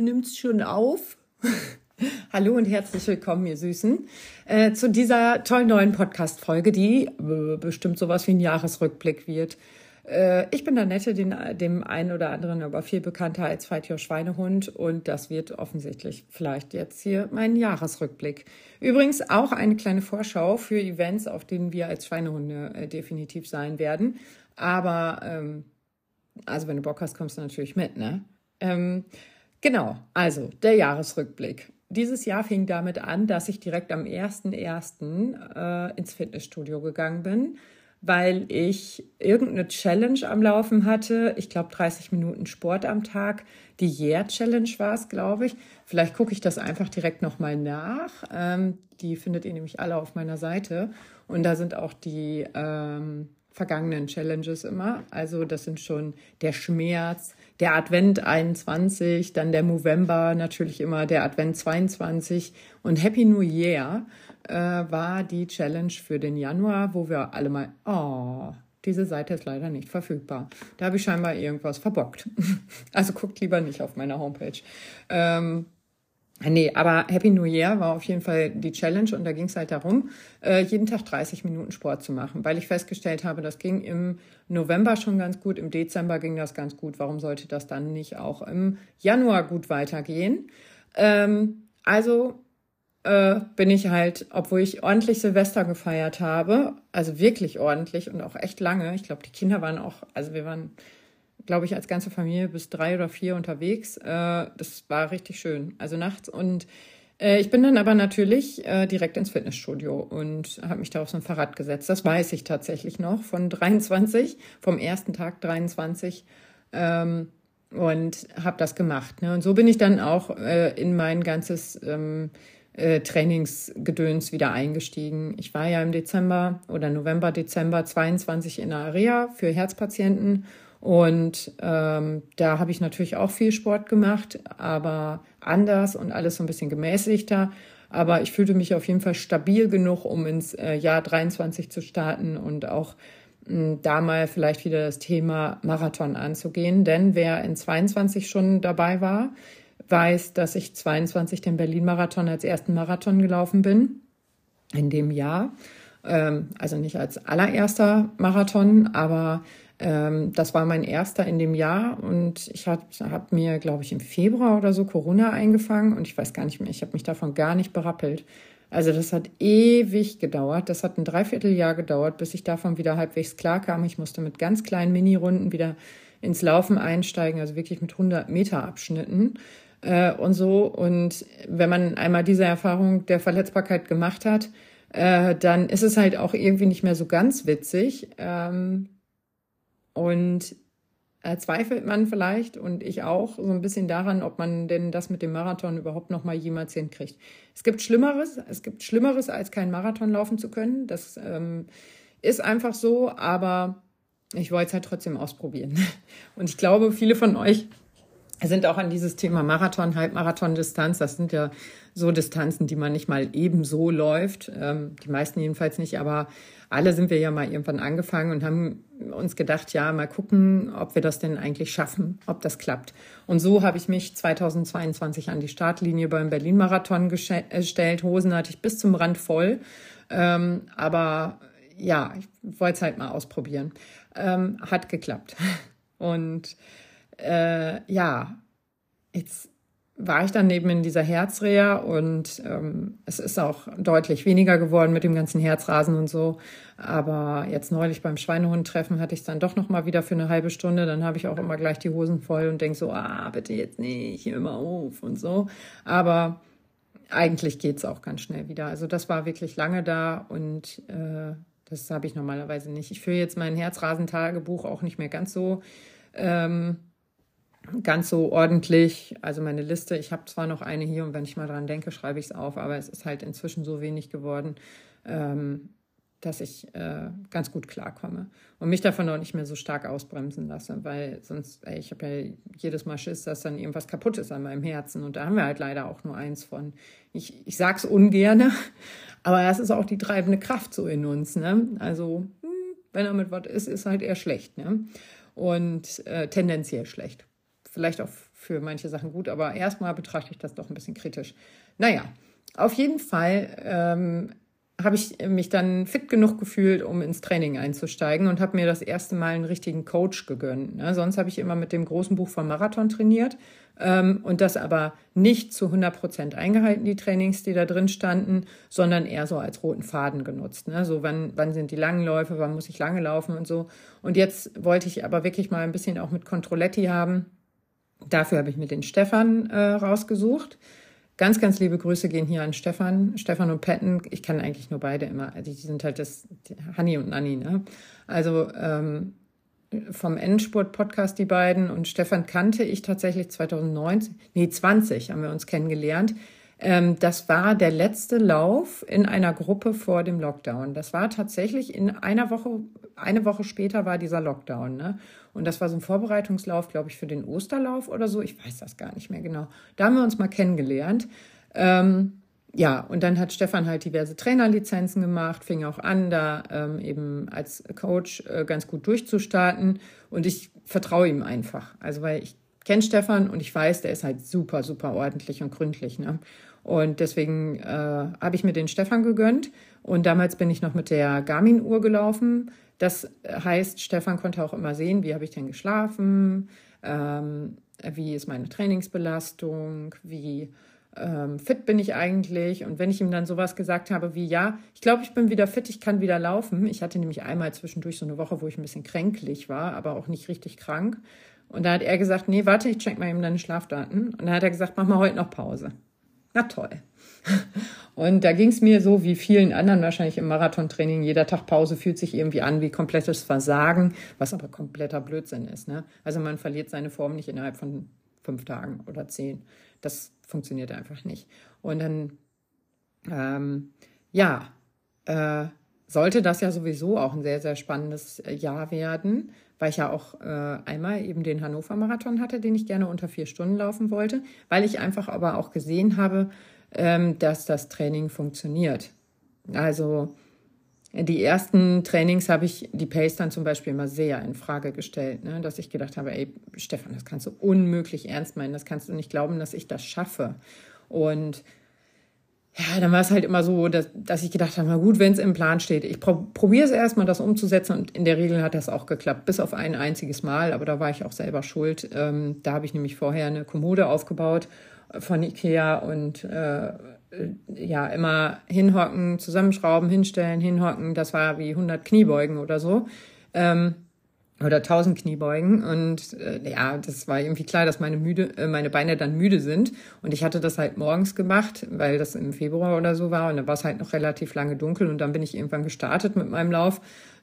nimmt's schon auf. Hallo und herzlich willkommen, ihr Süßen, äh, zu dieser tollen neuen Podcast-Folge, die äh, bestimmt sowas wie ein Jahresrückblick wird. Äh, ich bin Annette, den, dem einen oder anderen aber viel bekannter als Fight Schweinehund und das wird offensichtlich vielleicht jetzt hier mein Jahresrückblick. Übrigens auch eine kleine Vorschau für Events, auf denen wir als Schweinehunde äh, definitiv sein werden. Aber, ähm, also wenn du Bock hast, kommst du natürlich mit, ne? Ähm, Genau, also der Jahresrückblick. Dieses Jahr fing damit an, dass ich direkt am 1.1. Äh, ins Fitnessstudio gegangen bin, weil ich irgendeine Challenge am Laufen hatte. Ich glaube 30 Minuten Sport am Tag. Die Year-Challenge war es, glaube ich. Vielleicht gucke ich das einfach direkt nochmal nach. Ähm, die findet ihr nämlich alle auf meiner Seite. Und da sind auch die ähm, vergangenen Challenges immer. Also das sind schon der Schmerz, der Advent 21, dann der November natürlich immer der Advent 22 und Happy New Year äh, war die Challenge für den Januar, wo wir alle mal, oh, diese Seite ist leider nicht verfügbar. Da habe ich scheinbar irgendwas verbockt. Also guckt lieber nicht auf meiner Homepage. Ähm, Nee, aber Happy New Year war auf jeden Fall die Challenge und da ging es halt darum, äh, jeden Tag 30 Minuten Sport zu machen, weil ich festgestellt habe, das ging im November schon ganz gut, im Dezember ging das ganz gut. Warum sollte das dann nicht auch im Januar gut weitergehen? Ähm, also äh, bin ich halt, obwohl ich ordentlich Silvester gefeiert habe, also wirklich ordentlich und auch echt lange. Ich glaube, die Kinder waren auch, also wir waren glaube ich, als ganze Familie bis drei oder vier unterwegs. Äh, das war richtig schön. Also nachts. Und äh, ich bin dann aber natürlich äh, direkt ins Fitnessstudio und habe mich da auf so ein Fahrrad gesetzt. Das weiß ich tatsächlich noch von 23, vom ersten Tag 23. Ähm, und habe das gemacht. Ne? Und so bin ich dann auch äh, in mein ganzes ähm, äh, Trainingsgedöns wieder eingestiegen. Ich war ja im Dezember oder November, Dezember 22 in der Area für Herzpatienten und ähm, da habe ich natürlich auch viel Sport gemacht, aber anders und alles so ein bisschen gemäßigter. Aber ich fühlte mich auf jeden Fall stabil genug, um ins äh, Jahr 23 zu starten und auch mh, da mal vielleicht wieder das Thema Marathon anzugehen. Denn wer in 22 schon dabei war, weiß, dass ich 22 den Berlin-Marathon als ersten Marathon gelaufen bin in dem Jahr. Ähm, also nicht als allererster Marathon, aber ähm, das war mein erster in dem Jahr und ich habe hab mir, glaube ich, im Februar oder so Corona eingefangen und ich weiß gar nicht mehr, ich habe mich davon gar nicht berappelt. Also das hat ewig gedauert. Das hat ein Dreivierteljahr gedauert, bis ich davon wieder halbwegs klar kam. Ich musste mit ganz kleinen Mini-Runden wieder ins Laufen einsteigen, also wirklich mit 100 Meter Abschnitten äh, und so. Und wenn man einmal diese Erfahrung der Verletzbarkeit gemacht hat, äh, dann ist es halt auch irgendwie nicht mehr so ganz witzig. Ähm, und äh, zweifelt man vielleicht und ich auch so ein bisschen daran, ob man denn das mit dem Marathon überhaupt noch mal jemals hinkriegt. Es gibt Schlimmeres, es gibt Schlimmeres, als keinen Marathon laufen zu können. Das ähm, ist einfach so, aber ich wollte es halt trotzdem ausprobieren. Und ich glaube, viele von euch sind auch an dieses Thema Marathon, Halbmarathon-Distanz. Das sind ja so Distanzen, die man nicht mal ebenso läuft. Ähm, die meisten jedenfalls nicht, aber alle sind wir ja mal irgendwann angefangen und haben uns gedacht, ja, mal gucken, ob wir das denn eigentlich schaffen, ob das klappt. Und so habe ich mich 2022 an die Startlinie beim Berlin-Marathon gestellt. Hosen hatte ich bis zum Rand voll. Ähm, aber ja, ich wollte es halt mal ausprobieren. Ähm, hat geklappt. Und äh, ja, jetzt war ich dann eben in dieser Herzreha und ähm, es ist auch deutlich weniger geworden mit dem ganzen Herzrasen und so. Aber jetzt neulich beim Schweinehund-Treffen hatte ich es dann doch noch mal wieder für eine halbe Stunde. Dann habe ich auch immer gleich die Hosen voll und denke so, ah, bitte jetzt nicht, mal auf und so. Aber eigentlich geht's auch ganz schnell wieder. Also das war wirklich lange da und äh, das habe ich normalerweise nicht. Ich führe jetzt mein Herzrasentagebuch auch nicht mehr ganz so. Ähm, ganz so ordentlich. Also meine Liste, ich habe zwar noch eine hier und wenn ich mal dran denke, schreibe ich es auf, aber es ist halt inzwischen so wenig geworden, ähm, dass ich äh, ganz gut klarkomme und mich davon auch nicht mehr so stark ausbremsen lasse, weil sonst, ey, ich habe ja jedes Mal Schiss, dass dann irgendwas kaputt ist an meinem Herzen und da haben wir halt leider auch nur eins von. Ich, ich sag's ungerne, aber das ist auch die treibende Kraft so in uns. Ne? Also hm, wenn damit was ist, ist halt eher schlecht ne? und äh, tendenziell schlecht vielleicht auch für manche Sachen gut, aber erstmal betrachte ich das doch ein bisschen kritisch. Naja, auf jeden Fall ähm, habe ich mich dann fit genug gefühlt, um ins Training einzusteigen und habe mir das erste Mal einen richtigen Coach gegönnt. Ne? Sonst habe ich immer mit dem großen Buch vom Marathon trainiert ähm, und das aber nicht zu 100 Prozent eingehalten, die Trainings, die da drin standen, sondern eher so als roten Faden genutzt. Ne? So, wann, wann sind die langen Läufe, wann muss ich lange laufen und so. Und jetzt wollte ich aber wirklich mal ein bisschen auch mit Controletti haben. Dafür habe ich mir den Stefan äh, rausgesucht. Ganz, ganz liebe Grüße gehen hier an Stefan, Stefan und Petten. Ich kann eigentlich nur beide immer. Also die sind halt das Hanni und Nanni. Ne? Also ähm, vom Endspurt-Podcast die beiden und Stefan kannte ich tatsächlich 2019, nee 20 haben wir uns kennengelernt. Ähm, das war der letzte Lauf in einer Gruppe vor dem Lockdown. Das war tatsächlich in einer Woche, eine Woche später war dieser Lockdown. Ne? Und das war so ein Vorbereitungslauf, glaube ich, für den Osterlauf oder so. Ich weiß das gar nicht mehr genau. Da haben wir uns mal kennengelernt. Ähm, ja, und dann hat Stefan halt diverse Trainerlizenzen gemacht, fing auch an, da ähm, eben als Coach äh, ganz gut durchzustarten. Und ich vertraue ihm einfach. Also, weil ich kenne Stefan und ich weiß, der ist halt super, super ordentlich und gründlich. Ne? Und deswegen äh, habe ich mir den Stefan gegönnt. Und damals bin ich noch mit der Garmin-Uhr gelaufen. Das heißt, Stefan konnte auch immer sehen, wie habe ich denn geschlafen, ähm, wie ist meine Trainingsbelastung, wie ähm, fit bin ich eigentlich. Und wenn ich ihm dann sowas gesagt habe wie, ja, ich glaube, ich bin wieder fit, ich kann wieder laufen. Ich hatte nämlich einmal zwischendurch so eine Woche, wo ich ein bisschen kränklich war, aber auch nicht richtig krank. Und da hat er gesagt, nee, warte, ich check mal eben deine Schlafdaten. Und dann hat er gesagt, mach mal heute noch Pause. Na toll. Und da ging es mir so wie vielen anderen wahrscheinlich im Marathontraining. Jeder Tag Pause fühlt sich irgendwie an wie komplettes Versagen, was aber kompletter Blödsinn ist. Ne? Also man verliert seine Form nicht innerhalb von fünf Tagen oder zehn. Das funktioniert einfach nicht. Und dann, ähm, ja, äh, sollte das ja sowieso auch ein sehr, sehr spannendes Jahr werden, weil ich ja auch äh, einmal eben den Hannover Marathon hatte, den ich gerne unter vier Stunden laufen wollte, weil ich einfach aber auch gesehen habe, ähm, dass das Training funktioniert. Also die ersten Trainings habe ich die Pace dann zum Beispiel immer sehr in Frage gestellt, ne? dass ich gedacht habe, ey, Stefan, das kannst du unmöglich ernst meinen, das kannst du nicht glauben, dass ich das schaffe. Und ja, dann war es halt immer so, dass, dass ich gedacht habe, na gut, wenn es im Plan steht, ich pro, probiere es erstmal, das umzusetzen und in der Regel hat das auch geklappt, bis auf ein einziges Mal, aber da war ich auch selber schuld. Ähm, da habe ich nämlich vorher eine Kommode aufgebaut von Ikea und äh, ja, immer hinhocken, zusammenschrauben, hinstellen, hinhocken, das war wie 100 Kniebeugen oder so. Ähm, oder 1000 Kniebeugen. Und äh, ja, das war irgendwie klar, dass meine müde, äh, meine Beine dann müde sind. Und ich hatte das halt morgens gemacht, weil das im Februar oder so war. Und dann war es halt noch relativ lange dunkel. Und dann bin ich irgendwann gestartet mit meinem Lauf,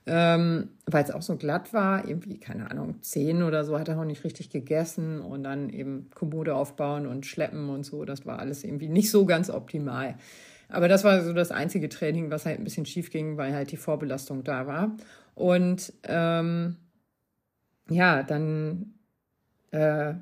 ähm, weil es auch so glatt war, irgendwie keine Ahnung zehn oder so, hat er auch nicht richtig gegessen und dann eben Kommode aufbauen und schleppen und so, das war alles irgendwie nicht so ganz optimal. Aber das war so das einzige Training, was halt ein bisschen schief ging, weil halt die Vorbelastung da war und ähm, ja, dann äh,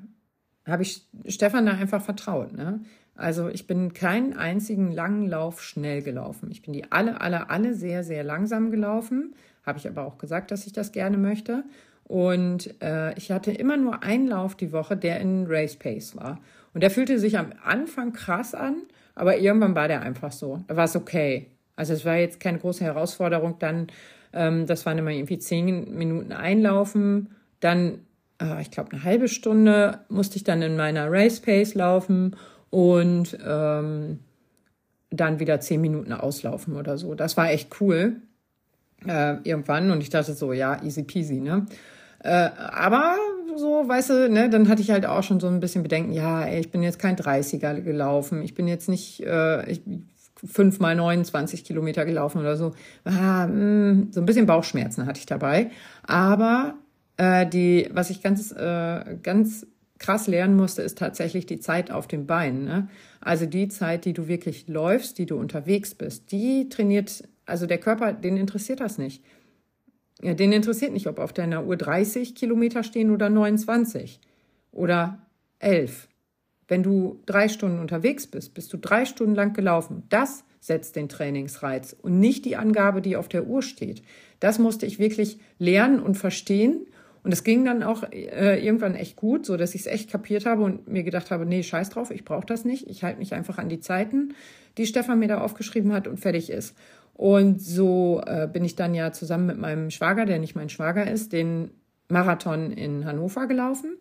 habe ich Stefan da einfach vertraut. Ne? Also ich bin keinen einzigen langen Lauf schnell gelaufen. Ich bin die alle, alle, alle sehr, sehr langsam gelaufen. Habe ich aber auch gesagt, dass ich das gerne möchte. Und äh, ich hatte immer nur einen Lauf die Woche, der in Race Pace war. Und der fühlte sich am Anfang krass an, aber irgendwann war der einfach so. Da war es okay. Also es war jetzt keine große Herausforderung. Dann, ähm, das waren immer irgendwie zehn Minuten einlaufen dann, äh, ich glaube, eine halbe Stunde musste ich dann in meiner Race Pace laufen und ähm, dann wieder zehn Minuten auslaufen oder so. Das war echt cool äh, irgendwann und ich dachte so, ja, easy peasy, ne? Äh, aber so, weißt du, ne, dann hatte ich halt auch schon so ein bisschen Bedenken, ja, ey, ich bin jetzt kein 30er gelaufen, ich bin jetzt nicht äh, ich, fünf mal 29 Kilometer gelaufen oder so. Ah, mh, hm, so ein bisschen Bauchschmerzen hatte ich dabei. Aber äh, die, was ich ganz, äh, ganz krass lernen musste, ist tatsächlich die Zeit auf den Beinen. Ne? Also die Zeit, die du wirklich läufst, die du unterwegs bist, die trainiert, also der Körper, den interessiert das nicht. Ja, den interessiert nicht, ob auf deiner Uhr 30 Kilometer stehen oder 29 oder 11. Wenn du drei Stunden unterwegs bist, bist du drei Stunden lang gelaufen. Das setzt den Trainingsreiz und nicht die Angabe, die auf der Uhr steht. Das musste ich wirklich lernen und verstehen Und es ging dann auch äh, irgendwann echt gut, so dass ich es echt kapiert habe und mir gedacht habe, nee, scheiß drauf, ich brauche das nicht. Ich halte mich einfach an die Zeiten, die Stefan mir da aufgeschrieben hat und fertig ist. Und so äh, bin ich dann ja zusammen mit meinem Schwager, der nicht mein Schwager ist, den Marathon in Hannover gelaufen.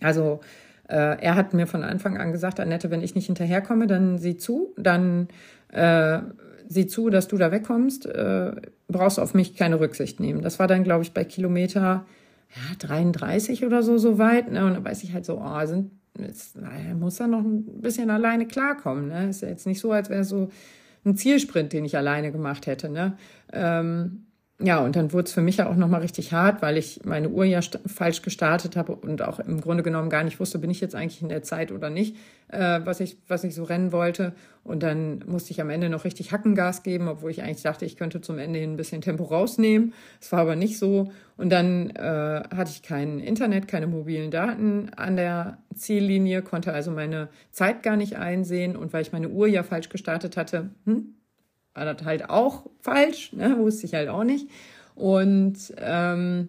Also äh, er hat mir von Anfang an gesagt, Annette, wenn ich nicht hinterherkomme, dann sieh zu, dann äh, sieh zu, dass du da wegkommst, äh, brauchst auf mich keine Rücksicht nehmen. Das war dann, glaube ich, bei Kilometer ja, 33 oder so, so weit. Ne? Und da weiß ich halt so, oh, sind, jetzt, er muss da noch ein bisschen alleine klarkommen. Ne? Ist ja jetzt nicht so, als wäre es so ein Zielsprint, den ich alleine gemacht hätte. Ne? Ähm, ja, und dann wurde es für mich ja auch nochmal richtig hart, weil ich meine Uhr ja falsch gestartet habe und auch im Grunde genommen gar nicht wusste, bin ich jetzt eigentlich in der Zeit oder nicht, äh, was, ich, was ich so rennen wollte. Und dann musste ich am Ende noch richtig Hackengas geben, obwohl ich eigentlich dachte, ich könnte zum Ende hin ein bisschen Tempo rausnehmen. Es war aber nicht so. Und dann äh, hatte ich kein Internet, keine mobilen Daten an der Ziellinie, konnte also meine Zeit gar nicht einsehen. Und weil ich meine Uhr ja falsch gestartet hatte, hm, war das halt auch falsch, ne? wusste ich halt auch nicht. Und ähm,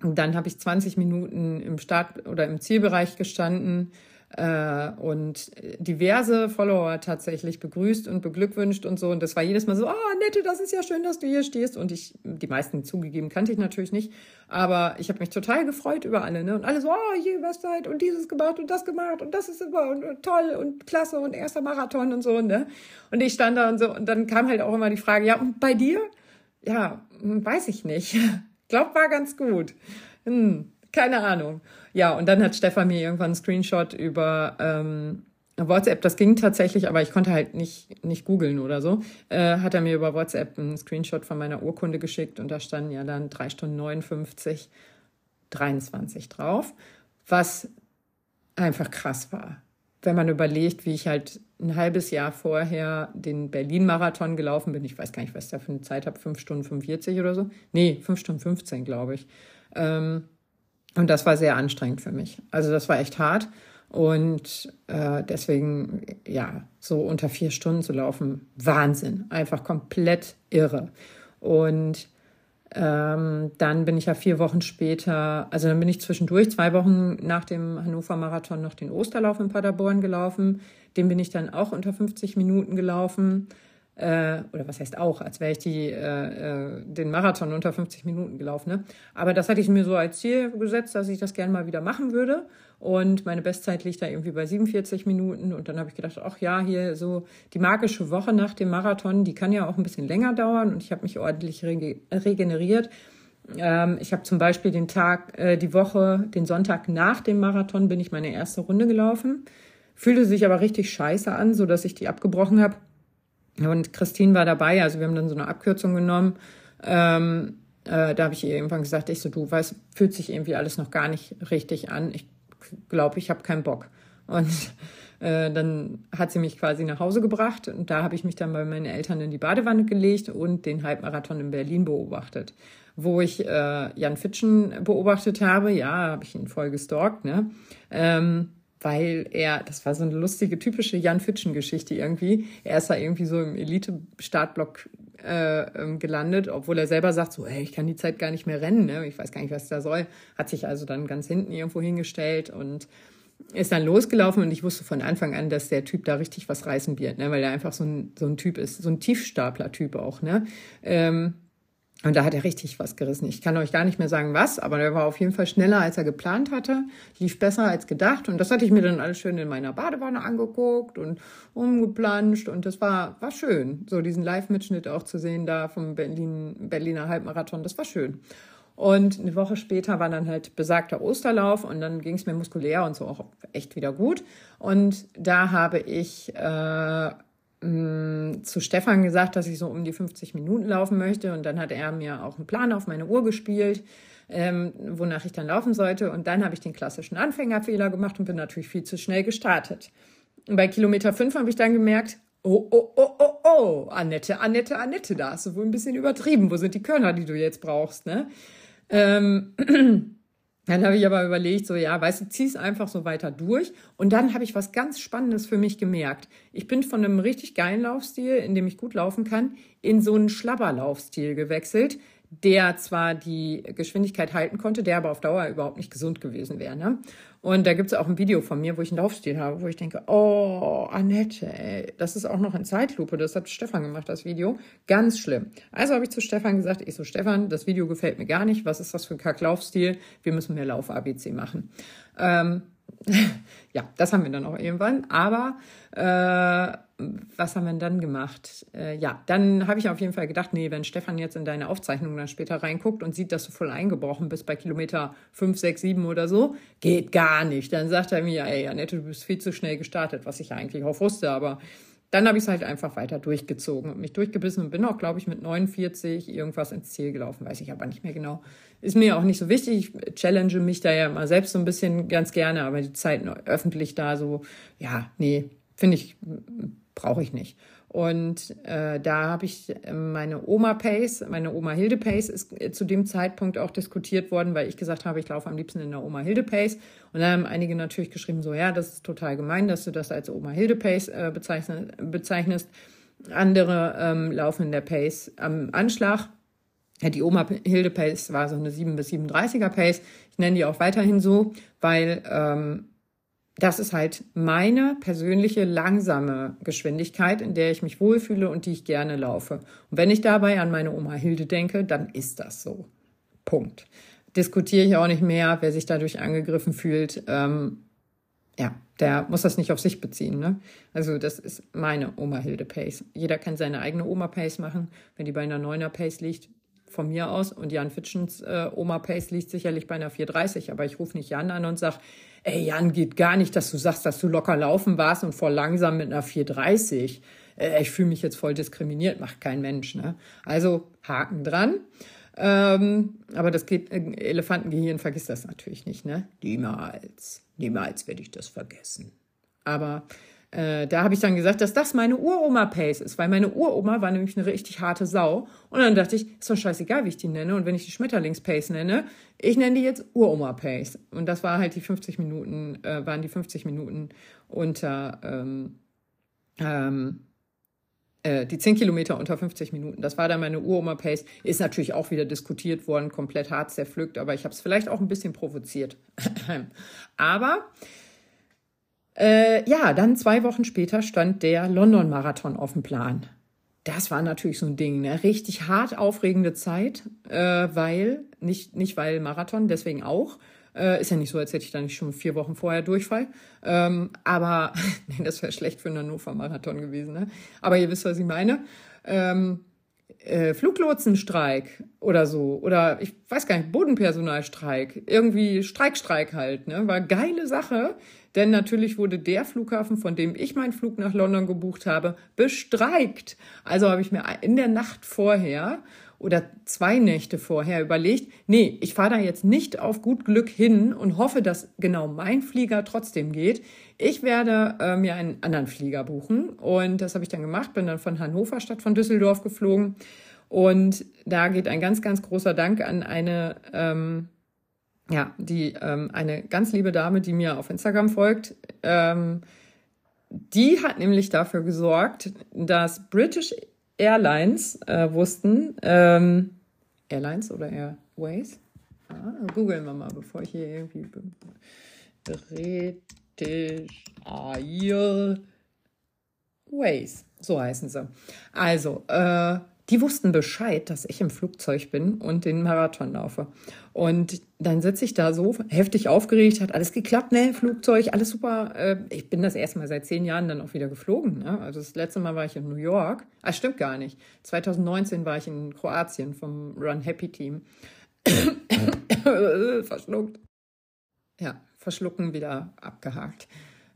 dann habe ich 20 Minuten im Start oder im Zielbereich gestanden äh, und diverse Follower tatsächlich begrüßt und beglückwünscht und so. Und das war jedes Mal so, oh, Nette, das ist ja schön, dass du hier stehst. Und ich, die meisten zugegeben, kannte ich natürlich nicht. Aber ich habe mich total gefreut über alle. Ne? Und alle so, oh, je, was seid und dieses gemacht und das gemacht und das ist super und, und toll und klasse und erster Marathon und so. Ne? Und ich stand da und so. Und dann kam halt auch immer die Frage, ja, und bei dir? Ja, hm, weiß ich nicht. Glaub, war ganz gut. Hm, keine Ahnung. Ja, und dann hat Stefan mir irgendwann einen Screenshot über ähm, WhatsApp, das ging tatsächlich, aber ich konnte halt nicht, nicht googeln oder so, äh, hat er mir über WhatsApp einen Screenshot von meiner Urkunde geschickt und da standen ja dann drei Stunden 59, 23 drauf, was einfach krass war. Wenn man überlegt, wie ich halt ein halbes Jahr vorher den Berlin-Marathon gelaufen bin, ich weiß gar nicht, was ich da für eine Zeit habe, 5 Stunden 45 oder so. Nee, 5 Stunden 15, glaube ich. Ähm, und das war sehr anstrengend für mich. Also das war echt hart. Und äh, deswegen, ja, so unter vier Stunden zu laufen, Wahnsinn. Einfach komplett irre. Und ähm, dann bin ich ja vier Wochen später, also dann bin ich zwischendurch, zwei Wochen nach dem Hannover Marathon noch den Osterlauf in Paderborn gelaufen. Den bin ich dann auch unter 50 Minuten gelaufen äh, oder was heißt auch, als wäre ich die, äh, äh, den Marathon unter 50 Minuten gelaufen. Ne? Aber das hatte ich mir so als Ziel gesetzt, dass ich das gerne mal wieder machen würde. Und meine Bestzeit liegt da irgendwie bei 47 Minuten. Und dann habe ich gedacht, ach ja, hier so die magische Woche nach dem Marathon, die kann ja auch ein bisschen länger dauern. Und ich habe mich ordentlich rege regeneriert. Ähm, ich habe zum Beispiel den Tag, äh, die Woche, den Sonntag nach dem Marathon bin ich meine erste Runde gelaufen. Fühlte sich aber richtig scheiße an, so dass ich die abgebrochen habe und Christine war dabei, also wir haben dann so eine Abkürzung genommen. Ähm, äh, da habe ich ihr irgendwann gesagt, ich so, du weißt, fühlt sich irgendwie alles noch gar nicht richtig an. Ich glaube, ich habe keinen Bock. Und äh, dann hat sie mich quasi nach Hause gebracht und da habe ich mich dann bei meinen Eltern in die Badewanne gelegt und den Halbmarathon in Berlin beobachtet. Wo ich äh, Jan Fitschen beobachtet habe, ja, habe ich ihn voll gestalkt, ne? Ähm, weil er, das war so eine lustige, typische Jan Fitschen-Geschichte irgendwie. Er ist da irgendwie so im Elite-Startblock äh, ähm, gelandet, obwohl er selber sagt, so, hey, ich kann die Zeit gar nicht mehr rennen, ne? ich weiß gar nicht, was da soll. Hat sich also dann ganz hinten irgendwo hingestellt und ist dann losgelaufen und ich wusste von Anfang an, dass der Typ da richtig was reißen wird, ne? weil er einfach so ein, so ein Typ ist, so ein Tiefstapler-Typ auch. Ne? Ähm, und da hat er richtig was gerissen. Ich kann euch gar nicht mehr sagen, was, aber er war auf jeden Fall schneller, als er geplant hatte, lief besser als gedacht. Und das hatte ich mir dann alles schön in meiner Badewanne angeguckt und umgeplanscht. Und das war, war schön, so diesen Live-Mitschnitt auch zu sehen da vom Berlin, Berliner Halbmarathon. Das war schön. Und eine Woche später war dann halt besagter Osterlauf und dann ging es mir muskulär und so auch echt wieder gut. Und da habe ich äh, Mm, zu Stefan gesagt, dass ich so um die 50 Minuten laufen möchte. Und dann hat er mir auch einen Plan auf meine Uhr gespielt, ähm, wonach ich dann laufen sollte. Und dann habe ich den klassischen Anfängerfehler gemacht und bin natürlich viel zu schnell gestartet. Und bei Kilometer 5 habe ich dann gemerkt, oh, oh, oh, oh, oh, Annette, Annette, Annette, da hast du wohl ein bisschen übertrieben. Wo sind die Körner, die du jetzt brauchst, ne? Ähm, Dann habe ich aber überlegt, so ja, weißt du, zieh's einfach so weiter durch. Und dann habe ich was ganz Spannendes für mich gemerkt. Ich bin von einem richtig geilen Laufstil, in dem ich gut laufen kann, in so einen Schlabberlaufstil gewechselt, der zwar die Geschwindigkeit halten konnte, der aber auf Dauer überhaupt nicht gesund gewesen wäre. Ne? Und da gibt es auch ein Video von mir, wo ich einen Laufstil habe, wo ich denke, oh, Annette, ey, das ist auch noch in Zeitlupe. Das hat Stefan gemacht, das Video. Ganz schlimm. Also habe ich zu Stefan gesagt, ich so, Stefan, das Video gefällt mir gar nicht. Was ist das für ein Kack-Laufstil? Wir müssen mehr Lauf-ABC machen. Ähm, ja, das haben wir dann auch irgendwann. Aber äh, was haben wir dann gemacht? Äh, ja, dann habe ich auf jeden Fall gedacht, nee, wenn Stefan jetzt in deine Aufzeichnung dann später reinguckt und sieht, dass du voll eingebrochen bist bei Kilometer 5, 6, 7 oder so, geht gar nicht. Dann sagt er mir, ey, Annette, du bist viel zu schnell gestartet, was ich ja eigentlich auch wusste, aber dann habe ich es halt einfach weiter durchgezogen und mich durchgebissen und bin auch, glaube ich, mit 49 irgendwas ins Ziel gelaufen, weiß ich aber nicht mehr genau. Ist mir auch nicht so wichtig. Ich challenge mich da ja mal selbst so ein bisschen ganz gerne, aber die Zeit öffentlich da so, ja, nee, finde ich brauche ich nicht. Und äh, da habe ich meine Oma Pace, meine Oma Hilde Pace ist zu dem Zeitpunkt auch diskutiert worden, weil ich gesagt habe, ich laufe am liebsten in der Oma Hilde Pace. Und da haben einige natürlich geschrieben, so ja, das ist total gemein, dass du das als Oma Hilde Pace äh, bezeichnest. Andere ähm, laufen in der Pace am Anschlag. Ja, die Oma Hilde Pace war so eine 7 bis 37er Pace. Ich nenne die auch weiterhin so, weil ähm, das ist halt meine persönliche langsame Geschwindigkeit, in der ich mich wohlfühle und die ich gerne laufe. Und wenn ich dabei an meine Oma Hilde denke, dann ist das so. Punkt. Diskutiere ich auch nicht mehr, wer sich dadurch angegriffen fühlt. Ähm, ja, der muss das nicht auf sich beziehen. Ne? Also das ist meine Oma Hilde Pace. Jeder kann seine eigene Oma Pace machen. Wenn die bei einer Neuner Pace liegt, von mir aus. Und Jan Fitschens äh, Oma Pace liegt sicherlich bei einer 430. Aber ich rufe nicht Jan an und sage, ey Jan, geht gar nicht, dass du sagst, dass du locker laufen warst und voll langsam mit einer 430. Äh, ich fühle mich jetzt voll diskriminiert, macht kein Mensch. Ne? Also Haken dran. Ähm, aber das geht, äh, Elefantengehirn vergisst das natürlich nicht. Ne? Niemals, niemals werde ich das vergessen. Aber äh, da habe ich dann gesagt, dass das meine Uroma-Pace ist, weil meine Uroma war nämlich eine richtig harte Sau. Und dann dachte ich, ist doch scheißegal, wie ich die nenne. Und wenn ich die Schmetterlings-Pace nenne, ich nenne die jetzt Uroma-Pace. Und das war halt die 50 Minuten, äh, waren die 50 Minuten unter, ähm, ähm, äh, die 10 Kilometer unter 50 Minuten. Das war dann meine Uroma-Pace. Ist natürlich auch wieder diskutiert worden, komplett hart zerpflückt, aber ich habe es vielleicht auch ein bisschen provoziert. aber äh, ja, dann zwei Wochen später stand der London-Marathon auf dem Plan. Das war natürlich so ein Ding, ne? Richtig hart aufregende Zeit, äh, weil, nicht, nicht weil Marathon, deswegen auch. Äh, ist ja nicht so, als hätte ich da nicht schon vier Wochen vorher Durchfall. Ähm, aber, nee, das wäre schlecht für einen Hannover-Marathon gewesen, ne? Aber ihr wisst, was ich meine. Ähm, äh, Fluglotsenstreik oder so oder ich weiß gar nicht Bodenpersonalstreik irgendwie Streikstreik -Streik halt ne war geile Sache denn natürlich wurde der Flughafen, von dem ich meinen Flug nach London gebucht habe, bestreikt. Also habe ich mir in der Nacht vorher oder zwei Nächte vorher überlegt, nee, ich fahre da jetzt nicht auf gut Glück hin und hoffe, dass genau mein Flieger trotzdem geht. Ich werde äh, mir einen anderen Flieger buchen und das habe ich dann gemacht, bin dann von Hannover statt von Düsseldorf geflogen und da geht ein ganz, ganz großer Dank an eine ähm, ja, die ähm, eine ganz liebe Dame, die mir auf Instagram folgt, ähm, die hat nämlich dafür gesorgt, dass British Airlines äh, wussten, ähm, Airlines oder Airways? Ah, googeln wir mal, bevor ich hier irgendwie British Airways, so heißen sie. Also, äh, die wussten Bescheid, dass ich im Flugzeug bin und den Marathon laufe. Und dann sitze ich da so heftig aufgeregt, hat alles geklappt, ne, Flugzeug, alles super. Äh, ich bin das erste Mal seit zehn Jahren dann auch wieder geflogen. Ne? Also das letzte Mal war ich in New York. Ah, stimmt gar nicht. 2019 war ich in Kroatien vom Run Happy Team. Verschluckt. Ja, verschlucken wieder abgehakt.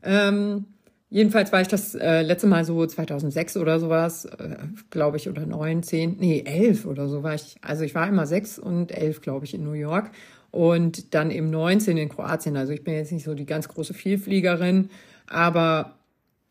Ähm, Jedenfalls war ich das äh, letzte Mal so 2006 oder sowas, äh, glaube ich, oder neun, zehn, nee, elf oder so war ich. Also ich war immer sechs und elf, glaube ich, in New York und dann im 19 in Kroatien. Also ich bin jetzt nicht so die ganz große Vielfliegerin, aber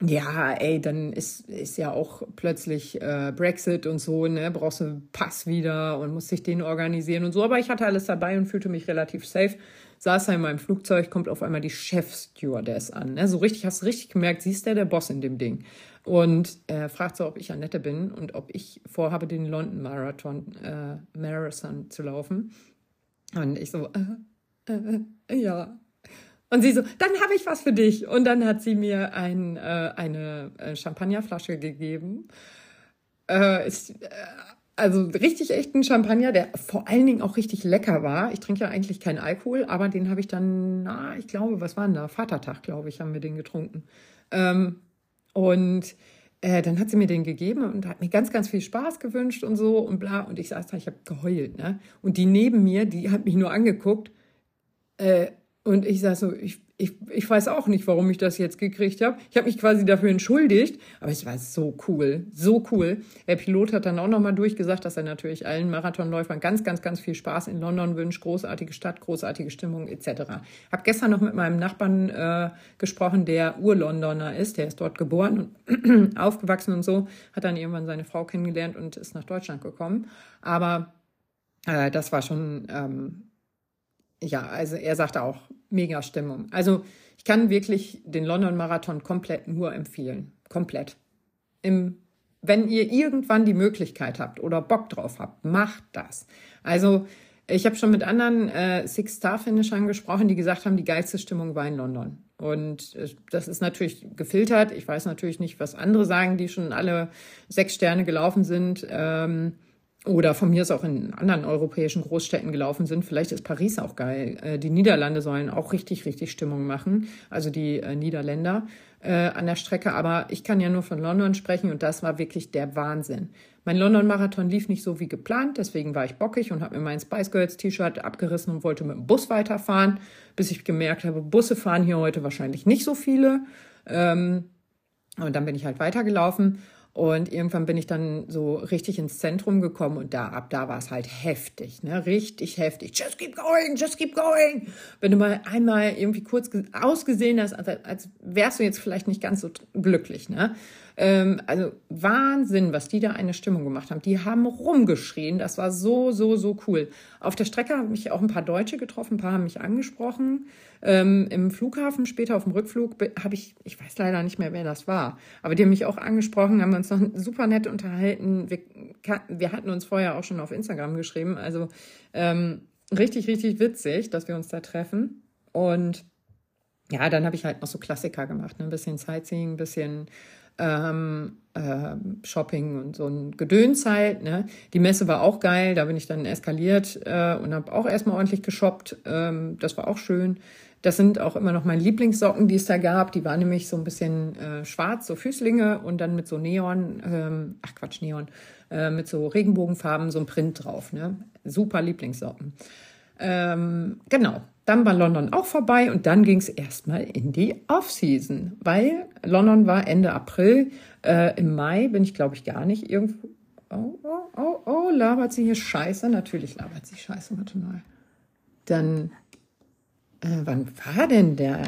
ja, ey, dann ist, ist ja auch plötzlich äh, Brexit und so, ne, brauchst du einen Pass wieder und musst dich den organisieren und so. Aber ich hatte alles dabei und fühlte mich relativ safe. Saß er in meinem Flugzeug, kommt auf einmal die Chef-Stewardess an. Ne? So richtig, hast du richtig gemerkt, sie ist der der Boss in dem Ding. Und er fragt so, ob ich Annette bin und ob ich vorhabe, den London Marathon, äh, Marathon zu laufen. Und ich so, äh, äh, ja. Und sie so, dann habe ich was für dich. Und dann hat sie mir ein, äh, eine äh, Champagnerflasche gegeben. Äh, ist, äh, also richtig echten Champagner, der vor allen Dingen auch richtig lecker war. Ich trinke ja eigentlich keinen Alkohol, aber den habe ich dann, na, ich glaube, was war denn da? Vatertag, glaube ich, haben wir den getrunken. Ähm, und äh, dann hat sie mir den gegeben und hat mir ganz, ganz viel Spaß gewünscht und so und bla. Und ich saß da, ich habe geheult, ne? Und die neben mir, die hat mich nur angeguckt. Äh, und ich saß so, ich ich, ich weiß auch nicht, warum ich das jetzt gekriegt habe. Ich habe mich quasi dafür entschuldigt, aber es war so cool, so cool. Der Pilot hat dann auch nochmal durchgesagt, dass er natürlich allen Marathonläufern ganz, ganz, ganz viel Spaß in London wünscht, großartige Stadt, großartige Stimmung etc. Hab gestern noch mit meinem Nachbarn äh, gesprochen, der Ur-Londoner ist, der ist dort geboren und aufgewachsen und so, hat dann irgendwann seine Frau kennengelernt und ist nach Deutschland gekommen. Aber äh, das war schon ähm, ja, also er sagte auch, mega Stimmung. Also ich kann wirklich den London Marathon komplett nur empfehlen. Komplett. Im, wenn ihr irgendwann die Möglichkeit habt oder Bock drauf habt, macht das. Also ich habe schon mit anderen äh, Six-Star-Finishern gesprochen, die gesagt haben, die geilste Stimmung war in London. Und äh, das ist natürlich gefiltert. Ich weiß natürlich nicht, was andere sagen, die schon alle sechs Sterne gelaufen sind. Ähm, oder von mir ist auch in anderen europäischen Großstädten gelaufen sind. Vielleicht ist Paris auch geil. Äh, die Niederlande sollen auch richtig, richtig Stimmung machen. Also die äh, Niederländer äh, an der Strecke. Aber ich kann ja nur von London sprechen und das war wirklich der Wahnsinn. Mein London-Marathon lief nicht so wie geplant, deswegen war ich bockig und habe mir mein Spice Girls T-Shirt abgerissen und wollte mit dem Bus weiterfahren, bis ich gemerkt habe, Busse fahren hier heute wahrscheinlich nicht so viele. Ähm, und dann bin ich halt weitergelaufen und irgendwann bin ich dann so richtig ins Zentrum gekommen und da ab da war es halt heftig, ne? Richtig heftig. Just keep going, just keep going. Wenn du mal einmal irgendwie kurz ausgesehen hast, als, als wärst du jetzt vielleicht nicht ganz so glücklich, ne? Ähm, also Wahnsinn, was die da eine Stimmung gemacht haben. Die haben rumgeschrien. Das war so, so, so cool. Auf der Strecke haben mich auch ein paar Deutsche getroffen, ein paar haben mich angesprochen. Ähm, Im Flughafen später auf dem Rückflug habe ich, ich weiß leider nicht mehr, wer das war, aber die haben mich auch angesprochen, haben uns noch super nett unterhalten. Wir, wir hatten uns vorher auch schon auf Instagram geschrieben. Also ähm, richtig, richtig witzig, dass wir uns da treffen. Und ja, dann habe ich halt noch so Klassiker gemacht, ne? ein bisschen Sightseeing, ein bisschen ähm, äh, Shopping und so ein Gedöns halt. Ne? Die Messe war auch geil, da bin ich dann eskaliert äh, und habe auch erstmal ordentlich geshoppt. Ähm, das war auch schön. Das sind auch immer noch meine Lieblingssocken, die es da gab. Die waren nämlich so ein bisschen äh, schwarz, so Füßlinge und dann mit so Neon, ähm, ach Quatsch, Neon, äh, mit so Regenbogenfarben, so ein Print drauf. Ne? Super Lieblingssocken. Ähm, genau, dann war London auch vorbei und dann ging es erstmal in die Off-Season, weil London war Ende April. Äh, Im Mai bin ich, glaube ich, gar nicht irgendwo. Oh, oh, oh, oh, labert sie hier Scheiße? Natürlich labert sie Scheiße, warte mal. Dann, äh, wann war denn der?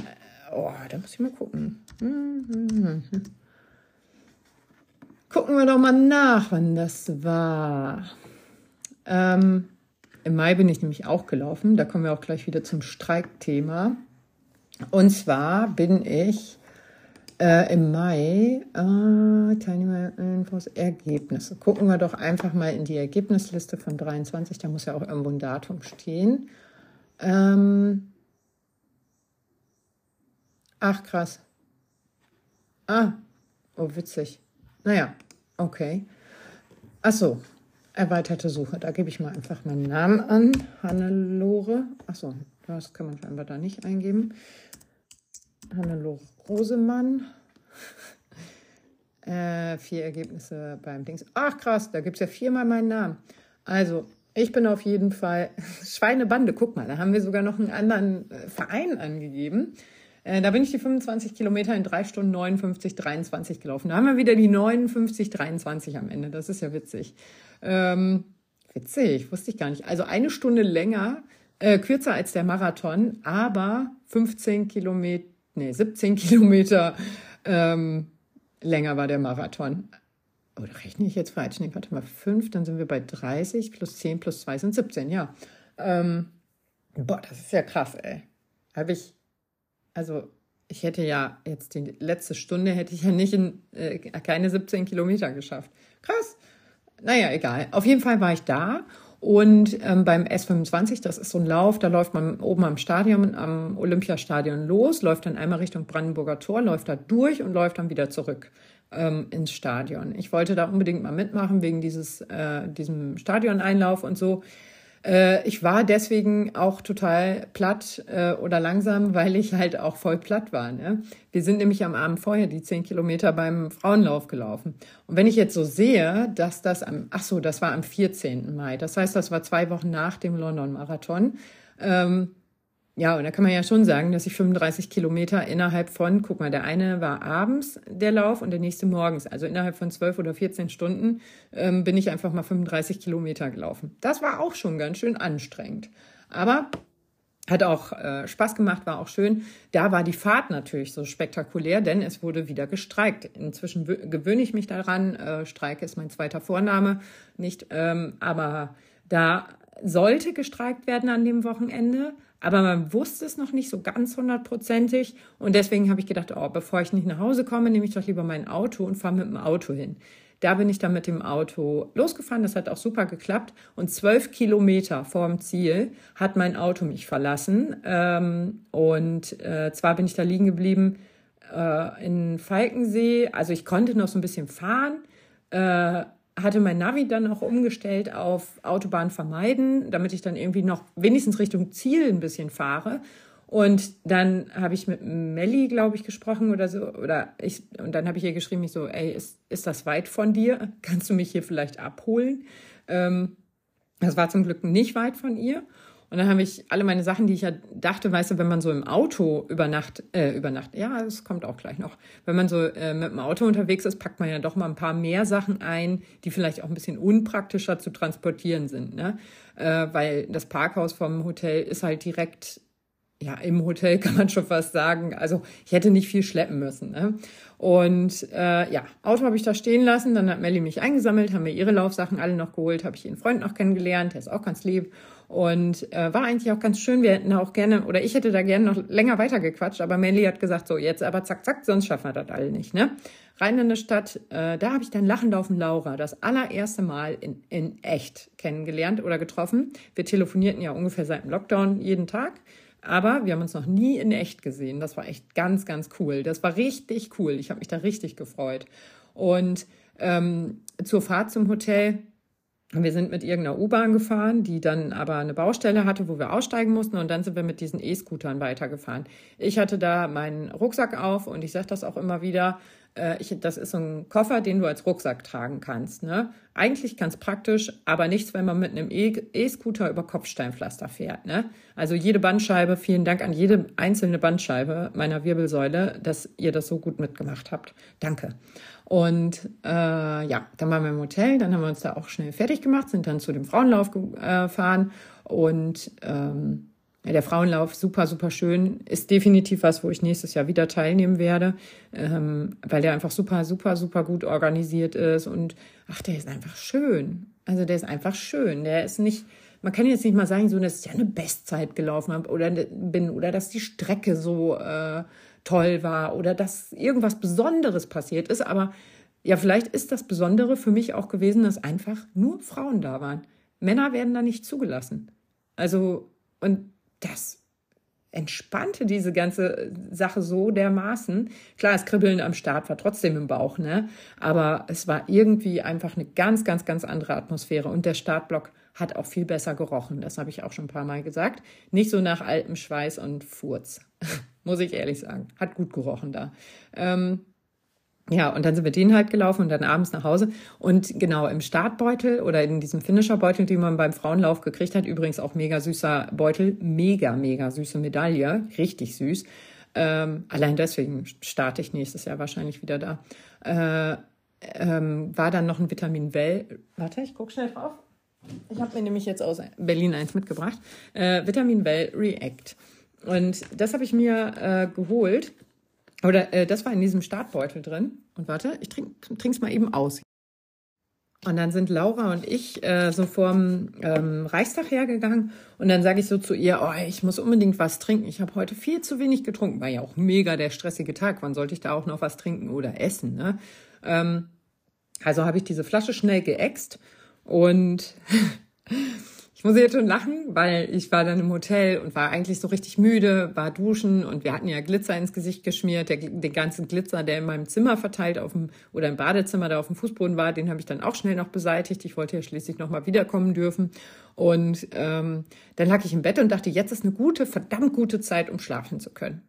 Oh, da muss ich mal gucken. Gucken wir doch mal nach, wann das war. Ähm, im Mai bin ich nämlich auch gelaufen. Da kommen wir auch gleich wieder zum Streikthema. Und zwar bin ich äh, im Mai, äh, Teilnehmerinfos, Ergebnisse. Gucken wir doch einfach mal in die Ergebnisliste von 23. Da muss ja auch irgendwo ein Datum stehen. Ähm, ach, krass. Ah, oh, witzig. Naja, okay. Ach so, Erweiterte Suche. Da gebe ich mal einfach meinen Namen an. Hannelore. Achso, das kann man scheinbar da nicht eingeben. Hannelore Rosemann. äh, vier Ergebnisse beim Dings. Ach krass, da gibt es ja viermal meinen Namen. Also, ich bin auf jeden Fall Schweinebande. Guck mal, da haben wir sogar noch einen anderen äh, Verein angegeben. Äh, da bin ich die 25 Kilometer in 3 Stunden 59, 23 gelaufen. Da haben wir wieder die 59, 23 am Ende. Das ist ja witzig. Ähm, witzig, wusste ich gar nicht. Also eine Stunde länger, äh, kürzer als der Marathon, aber 15 Kilometer, nee, 17 Kilometer ähm, länger war der Marathon. Oder rechne ich jetzt falsch? Nee, warte mal, 5, dann sind wir bei 30 plus 10 plus 2 sind 17, ja. Ähm, Boah, das ist ja krass, ey. Habe ich, also ich hätte ja jetzt die letzte Stunde hätte ich ja nicht in äh, keine 17 Kilometer geschafft. Krass. Naja, egal. Auf jeden Fall war ich da und ähm, beim S25, das ist so ein Lauf, da läuft man oben am Stadion, am Olympiastadion los, läuft dann einmal Richtung Brandenburger Tor, läuft da durch und läuft dann wieder zurück ähm, ins Stadion. Ich wollte da unbedingt mal mitmachen wegen dieses äh, diesem Stadioneinlauf und so. Äh, ich war deswegen auch total platt äh, oder langsam, weil ich halt auch voll platt war. Ne? Wir sind nämlich am Abend vorher die zehn Kilometer beim Frauenlauf gelaufen. Und wenn ich jetzt so sehe, dass das am, ach so, das war am 14. Mai. Das heißt, das war zwei Wochen nach dem London Marathon. Ähm, ja, und da kann man ja schon sagen, dass ich 35 Kilometer innerhalb von, guck mal, der eine war abends der Lauf und der nächste morgens. Also innerhalb von 12 oder 14 Stunden ähm, bin ich einfach mal 35 Kilometer gelaufen. Das war auch schon ganz schön anstrengend. Aber hat auch äh, Spaß gemacht, war auch schön. Da war die Fahrt natürlich so spektakulär, denn es wurde wieder gestreikt. Inzwischen gewöhne ich mich daran. Äh, Streik ist mein zweiter Vorname, nicht. Ähm, aber da sollte gestreikt werden an dem Wochenende aber man wusste es noch nicht so ganz hundertprozentig. Und deswegen habe ich gedacht, oh, bevor ich nicht nach Hause komme, nehme ich doch lieber mein Auto und fahre mit dem Auto hin. Da bin ich dann mit dem Auto losgefahren. Das hat auch super geklappt. Und zwölf Kilometer vorm Ziel hat mein Auto mich verlassen. Ähm, und äh, zwar bin ich da liegen geblieben äh, in Falkensee. Also ich konnte noch so ein bisschen fahren. Äh, hatte mein Navi dann auch umgestellt auf Autobahn vermeiden, damit ich dann irgendwie noch wenigstens Richtung Ziel ein bisschen fahre. Und dann habe ich mit Melli, glaube ich, gesprochen oder so. Oder ich, und dann habe ich ihr geschrieben, ich so, ey, ist, ist das weit von dir? Kannst du mich hier vielleicht abholen? Ähm, das war zum Glück nicht weit von ihr. Und dann habe ich alle meine Sachen, die ich ja dachte, weißt du, wenn man so im Auto über Nacht, äh, über Nacht, ja, es kommt auch gleich noch, wenn man so äh, mit dem Auto unterwegs ist, packt man ja doch mal ein paar mehr Sachen ein, die vielleicht auch ein bisschen unpraktischer zu transportieren sind, ne? Äh, weil das Parkhaus vom Hotel ist halt direkt ja, im Hotel kann man schon fast sagen. Also ich hätte nicht viel schleppen müssen. Ne? Und äh, ja, Auto habe ich da stehen lassen. Dann hat Melly mich eingesammelt, haben mir ihre Laufsachen alle noch geholt, habe ich ihren Freund noch kennengelernt, der ist auch ganz lieb. Und äh, war eigentlich auch ganz schön. Wir hätten auch gerne, oder ich hätte da gerne noch länger weitergequatscht, aber Melly hat gesagt, so jetzt aber zack, zack, sonst schaffen wir das alle nicht. Ne? Rein in die Stadt, äh, da habe ich dann Lachend auf Laura das allererste Mal in, in echt kennengelernt oder getroffen. Wir telefonierten ja ungefähr seit dem Lockdown jeden Tag. Aber wir haben uns noch nie in echt gesehen. Das war echt ganz, ganz cool. Das war richtig cool. Ich habe mich da richtig gefreut. Und ähm, zur Fahrt zum Hotel, wir sind mit irgendeiner U-Bahn gefahren, die dann aber eine Baustelle hatte, wo wir aussteigen mussten. Und dann sind wir mit diesen E-Scootern weitergefahren. Ich hatte da meinen Rucksack auf und ich sage das auch immer wieder. Äh, ich, das ist so ein Koffer, den du als Rucksack tragen kannst. Ne? Eigentlich ganz praktisch, aber nichts, wenn man mit einem e-, E-Scooter über Kopfsteinpflaster fährt. Ne? Also jede Bandscheibe, vielen Dank an jede einzelne Bandscheibe meiner Wirbelsäule, dass ihr das so gut mitgemacht habt. Danke. Und äh, ja, dann waren wir im Hotel, dann haben wir uns da auch schnell fertig gemacht, sind dann zu dem Frauenlauf gefahren und ähm, der Frauenlauf super, super schön. Ist definitiv was, wo ich nächstes Jahr wieder teilnehmen werde, ähm, weil der einfach super, super, super gut organisiert ist. Und ach, der ist einfach schön. Also der ist einfach schön. Der ist nicht, man kann jetzt nicht mal sagen, so, dass ich ja eine Bestzeit gelaufen habe oder bin oder dass die Strecke so äh, toll war oder dass irgendwas Besonderes passiert ist. Aber ja, vielleicht ist das Besondere für mich auch gewesen, dass einfach nur Frauen da waren. Männer werden da nicht zugelassen. Also, und das entspannte diese ganze Sache so dermaßen. Klar, das Kribbeln am Start war trotzdem im Bauch, ne? Aber es war irgendwie einfach eine ganz, ganz, ganz andere Atmosphäre. Und der Startblock hat auch viel besser gerochen. Das habe ich auch schon ein paar Mal gesagt. Nicht so nach altem Schweiß und Furz, muss ich ehrlich sagen. Hat gut gerochen da. Ähm, ja, und dann sind wir den halt gelaufen und dann abends nach Hause. Und genau im Startbeutel oder in diesem Finisherbeutel, den man beim Frauenlauf gekriegt hat, übrigens auch mega süßer Beutel, mega, mega süße Medaille, richtig süß. Ähm, allein deswegen starte ich nächstes Jahr wahrscheinlich wieder da. Äh, ähm, war dann noch ein Vitamin Well. Warte, ich guck schnell drauf. Ich habe mir nämlich jetzt aus Berlin eins mitgebracht. Äh, Vitamin Well React. Und das habe ich mir äh, geholt oder äh, das war in diesem Startbeutel drin. Und warte, ich trinke es mal eben aus. Und dann sind Laura und ich äh, so vorm ähm, Reichstag hergegangen und dann sage ich so zu ihr, oh, ich muss unbedingt was trinken. Ich habe heute viel zu wenig getrunken. War ja auch mega der stressige Tag. Wann sollte ich da auch noch was trinken oder essen? Ne? Ähm, also habe ich diese Flasche schnell geäxt und Ich muss jetzt schon lachen, weil ich war dann im Hotel und war eigentlich so richtig müde, war duschen und wir hatten ja Glitzer ins Gesicht geschmiert. Der, den ganzen Glitzer, der in meinem Zimmer verteilt auf dem oder im Badezimmer da auf dem Fußboden war, den habe ich dann auch schnell noch beseitigt. Ich wollte ja schließlich noch mal wiederkommen dürfen. Und ähm, dann lag ich im Bett und dachte, jetzt ist eine gute, verdammt gute Zeit, um schlafen zu können.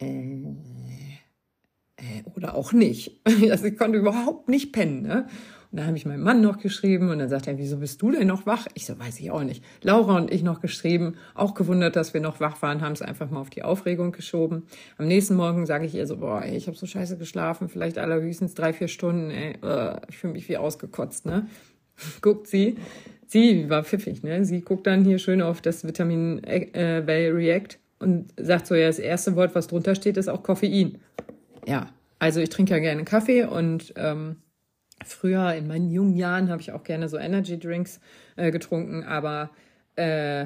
Äh, äh, oder auch nicht. Also ich konnte überhaupt nicht pennen. Ne? Und dann habe ich meinem Mann noch geschrieben und dann sagt er, wieso bist du denn noch wach? Ich so, weiß ich auch nicht. Laura und ich noch geschrieben, auch gewundert, dass wir noch wach waren, haben es einfach mal auf die Aufregung geschoben. Am nächsten Morgen sage ich ihr so, boah, ey, ich habe so scheiße geschlafen, vielleicht allerhöchstens drei, vier Stunden, ey, uh, ich fühle mich wie ausgekotzt, ne? Guckt sie, sie war pfiffig, ne? Sie guckt dann hier schön auf das Vitamin äh, Well React und sagt so, ja, das erste Wort, was drunter steht, ist auch Koffein. Ja, also ich trinke ja gerne Kaffee und ähm, Früher in meinen jungen Jahren habe ich auch gerne so Energy Drinks äh, getrunken, aber äh,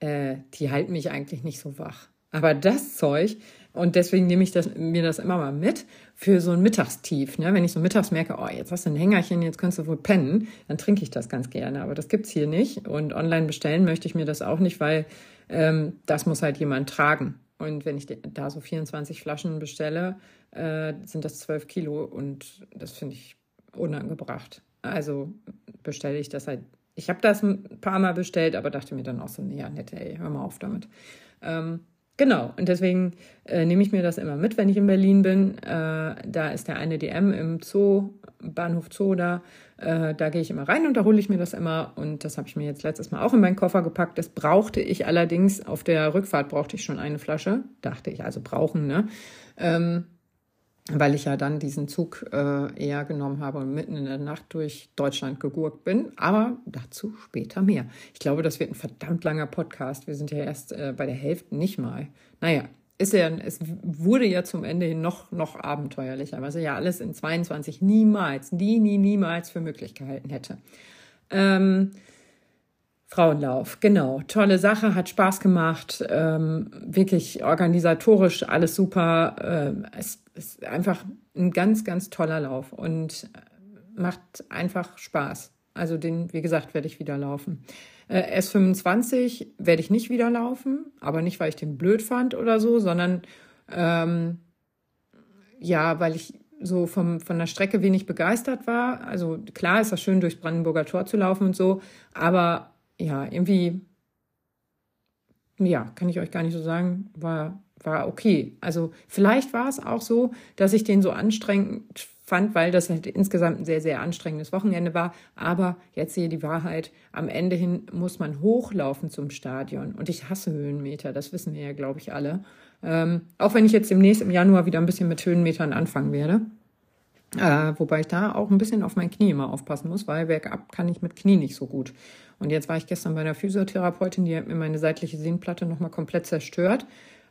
äh, die halten mich eigentlich nicht so wach. Aber das Zeug, und deswegen nehme ich das, mir das immer mal mit für so ein Mittagstief. Ne? Wenn ich so mittags merke, oh, jetzt hast du ein Hängerchen, jetzt kannst du wohl pennen, dann trinke ich das ganz gerne. Aber das gibt's hier nicht. Und online bestellen möchte ich mir das auch nicht, weil ähm, das muss halt jemand tragen. Und wenn ich da so 24 Flaschen bestelle, äh, sind das 12 Kilo und das finde ich unangebracht. Also bestelle ich das halt. Ich habe das ein paar Mal bestellt, aber dachte mir dann auch so, nee, nett, ey, hör mal auf damit. Ähm, genau, und deswegen äh, nehme ich mir das immer mit, wenn ich in Berlin bin. Äh, da ist der eine DM im Zoo, Bahnhof Zoo da. Äh, da gehe ich immer rein und da hole ich mir das immer. Und das habe ich mir jetzt letztes Mal auch in meinen Koffer gepackt. Das brauchte ich allerdings, auf der Rückfahrt brauchte ich schon eine Flasche. Dachte ich, also brauchen, ne? Ähm, weil ich ja dann diesen Zug äh, eher genommen habe und mitten in der Nacht durch Deutschland gegurkt bin. Aber dazu später mehr. Ich glaube, das wird ein verdammt langer Podcast. Wir sind ja erst äh, bei der Hälfte nicht mal. Naja, ist ja, es wurde ja zum Ende hin noch, noch abenteuerlicher, was ich ja alles in 22 niemals, nie, nie, niemals für möglich gehalten hätte. Ähm, Frauenlauf, genau. Tolle Sache, hat Spaß gemacht, ähm, wirklich organisatorisch alles super. Ähm, es ist einfach ein ganz, ganz toller Lauf und macht einfach Spaß. Also den, wie gesagt, werde ich wieder laufen. Äh, S25 werde ich nicht wieder laufen, aber nicht, weil ich den blöd fand oder so, sondern ähm, ja, weil ich so vom, von der Strecke wenig begeistert war. Also klar ist das schön, durchs Brandenburger Tor zu laufen und so, aber ja, irgendwie, ja, kann ich euch gar nicht so sagen, war, war okay. Also vielleicht war es auch so, dass ich den so anstrengend fand, weil das halt insgesamt ein sehr, sehr anstrengendes Wochenende war. Aber jetzt sehe die Wahrheit, am Ende hin muss man hochlaufen zum Stadion. Und ich hasse Höhenmeter, das wissen wir ja, glaube ich, alle. Ähm, auch wenn ich jetzt demnächst im Januar wieder ein bisschen mit Höhenmetern anfangen werde. Äh, wobei ich da auch ein bisschen auf mein Knie immer aufpassen muss, weil bergab kann ich mit Knie nicht so gut. Und jetzt war ich gestern bei einer Physiotherapeutin, die hat mir meine seitliche Sehnenplatte nochmal komplett zerstört.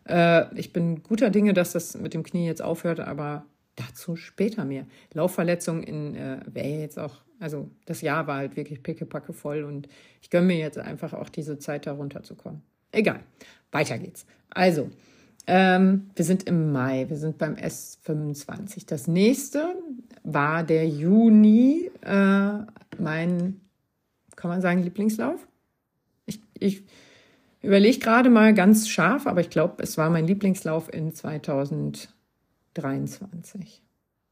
Äh, ich bin guter Dinge, dass das mit dem Knie jetzt aufhört, aber dazu später mehr. Laufverletzung in äh, wäre jetzt auch, also das Jahr war halt wirklich pickepacke voll und ich gönne mir jetzt einfach auch diese Zeit, da runterzukommen. Egal, weiter geht's. Also, ähm, wir sind im Mai, wir sind beim S25. Das nächste war der Juni, äh, mein kann man sagen, Lieblingslauf? Ich, ich überlege gerade mal ganz scharf, aber ich glaube, es war mein Lieblingslauf in 2023.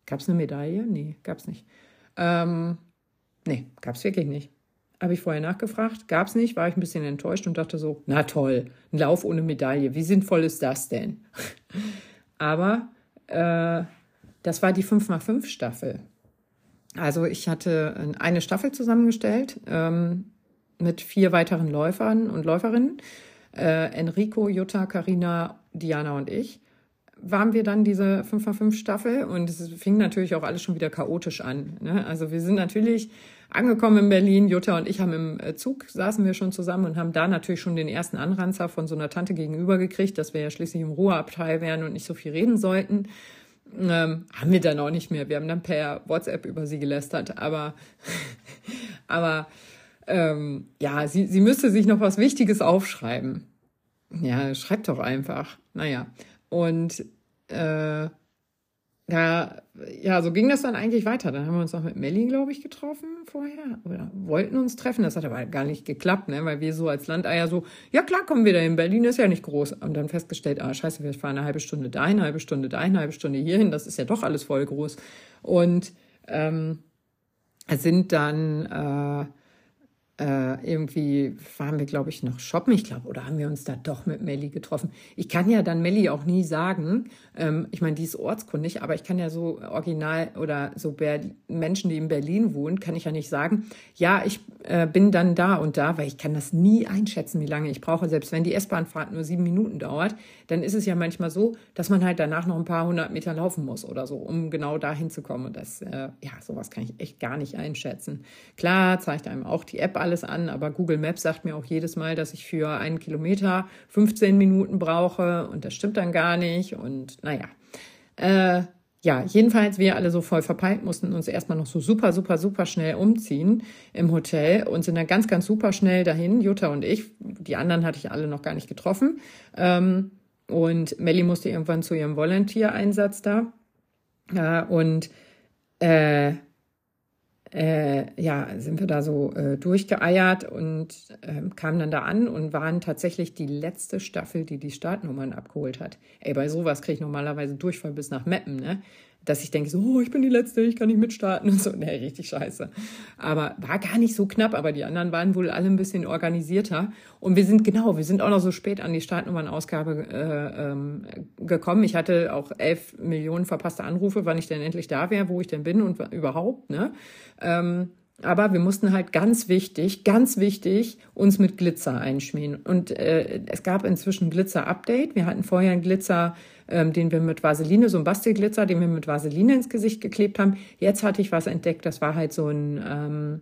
Gab es eine Medaille? Nee, gab es nicht. Ähm, nee, gab es wirklich nicht. Habe ich vorher nachgefragt, gab es nicht, war ich ein bisschen enttäuscht und dachte so, na toll, ein Lauf ohne Medaille, wie sinnvoll ist das denn? Aber äh, das war die 5x5 Staffel. Also ich hatte eine Staffel zusammengestellt ähm, mit vier weiteren Läufern und Läuferinnen. Äh, Enrico, Jutta, Karina, Diana und ich waren wir dann diese 5x5 Staffel und es fing natürlich auch alles schon wieder chaotisch an. Ne? Also wir sind natürlich angekommen in Berlin, Jutta und ich haben im äh, Zug, saßen wir schon zusammen und haben da natürlich schon den ersten Anranzer von so einer Tante gegenüber gekriegt, dass wir ja schließlich im Ruheabteil wären und nicht so viel reden sollten. Ähm, haben wir dann auch nicht mehr. Wir haben dann per WhatsApp über sie gelästert. Aber, aber ähm, ja, sie, sie müsste sich noch was Wichtiges aufschreiben. Ja, schreibt doch einfach. Naja. Und äh, da, ja, so ging das dann eigentlich weiter. Dann haben wir uns noch mit Melli, glaube ich, getroffen vorher oder wollten uns treffen. Das hat aber gar nicht geklappt, ne? weil wir so als Landeier so, ja klar, kommen wir dahin. Berlin ist ja nicht groß. Und dann festgestellt, ah, scheiße, wir fahren eine halbe Stunde dahin, eine halbe Stunde dahin, eine halbe Stunde hierhin. Das ist ja doch alles voll groß. Und ähm, sind dann äh, äh, irgendwie waren wir, glaube ich, noch shoppen. Ich glaube, oder haben wir uns da doch mit Melli getroffen. Ich kann ja dann Melli auch nie sagen. Ähm, ich meine, die ist ortskundig, aber ich kann ja so original oder so Ber Menschen, die in Berlin wohnen, kann ich ja nicht sagen, ja, ich äh, bin dann da und da, weil ich kann das nie einschätzen, wie lange ich brauche. Selbst wenn die S-Bahnfahrt nur sieben Minuten dauert, dann ist es ja manchmal so, dass man halt danach noch ein paar hundert Meter laufen muss oder so, um genau dahin zu kommen. Und das, äh, ja, sowas kann ich echt gar nicht einschätzen. Klar zeigt einem auch die App alles alles an, aber Google Maps sagt mir auch jedes Mal, dass ich für einen Kilometer 15 Minuten brauche und das stimmt dann gar nicht und naja. Äh, ja, jedenfalls wir alle so voll verpeilt, mussten uns erstmal noch so super, super, super schnell umziehen im Hotel und sind dann ganz, ganz super schnell dahin, Jutta und ich. Die anderen hatte ich alle noch gar nicht getroffen. Ähm, und Melly musste irgendwann zu ihrem Volunteer-Einsatz da. Äh, und äh, äh, ja, sind wir da so äh, durchgeeiert und äh, kamen dann da an und waren tatsächlich die letzte Staffel, die die Startnummern abgeholt hat. Ey, bei sowas kriege ich normalerweise Durchfall bis nach Meppen, ne? Dass ich denke, so, oh, ich bin die Letzte, ich kann nicht mitstarten und so. Nee, richtig scheiße. Aber war gar nicht so knapp, aber die anderen waren wohl alle ein bisschen organisierter. Und wir sind, genau, wir sind auch noch so spät an die Startnummernausgabe äh, ähm, gekommen. Ich hatte auch elf Millionen verpasste Anrufe, wann ich denn endlich da wäre, wo ich denn bin und überhaupt, ne? Ähm, aber wir mussten halt ganz wichtig, ganz wichtig uns mit Glitzer einschmieren. Und äh, es gab inzwischen Glitzer-Update. Wir hatten vorher einen Glitzer, ähm, den wir mit Vaseline, so ein Bastelglitzer, den wir mit Vaseline ins Gesicht geklebt haben. Jetzt hatte ich was entdeckt, das war halt so ein ähm,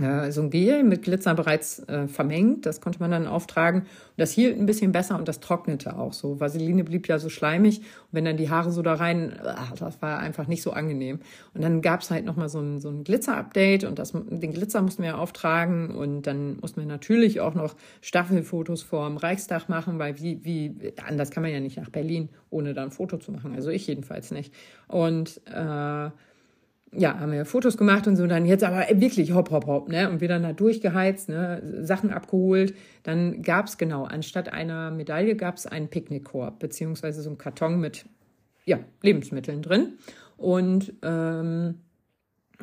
äh, so ein Gel mit Glitzer bereits äh, vermengt. Das konnte man dann auftragen. Und das hielt ein bisschen besser und das trocknete auch so. Vaseline blieb ja so schleimig. Und wenn dann die Haare so da rein, ach, das war einfach nicht so angenehm. Und dann gab's halt nochmal so ein, so ein Glitzer-Update und das, den Glitzer mussten wir auftragen. Und dann mussten wir natürlich auch noch Staffelfotos vorm Reichstag machen, weil wie, wie, anders kann man ja nicht nach Berlin, ohne da ein Foto zu machen. Also ich jedenfalls nicht. Und äh, ja, haben wir Fotos gemacht und so, dann jetzt aber wirklich hopp, hopp, hopp, ne? Und wir dann da durchgeheizt, ne? Sachen abgeholt. Dann gab's genau, anstatt einer Medaille gab's einen Picknickkorb, beziehungsweise so einen Karton mit, ja, Lebensmitteln drin. Und ähm,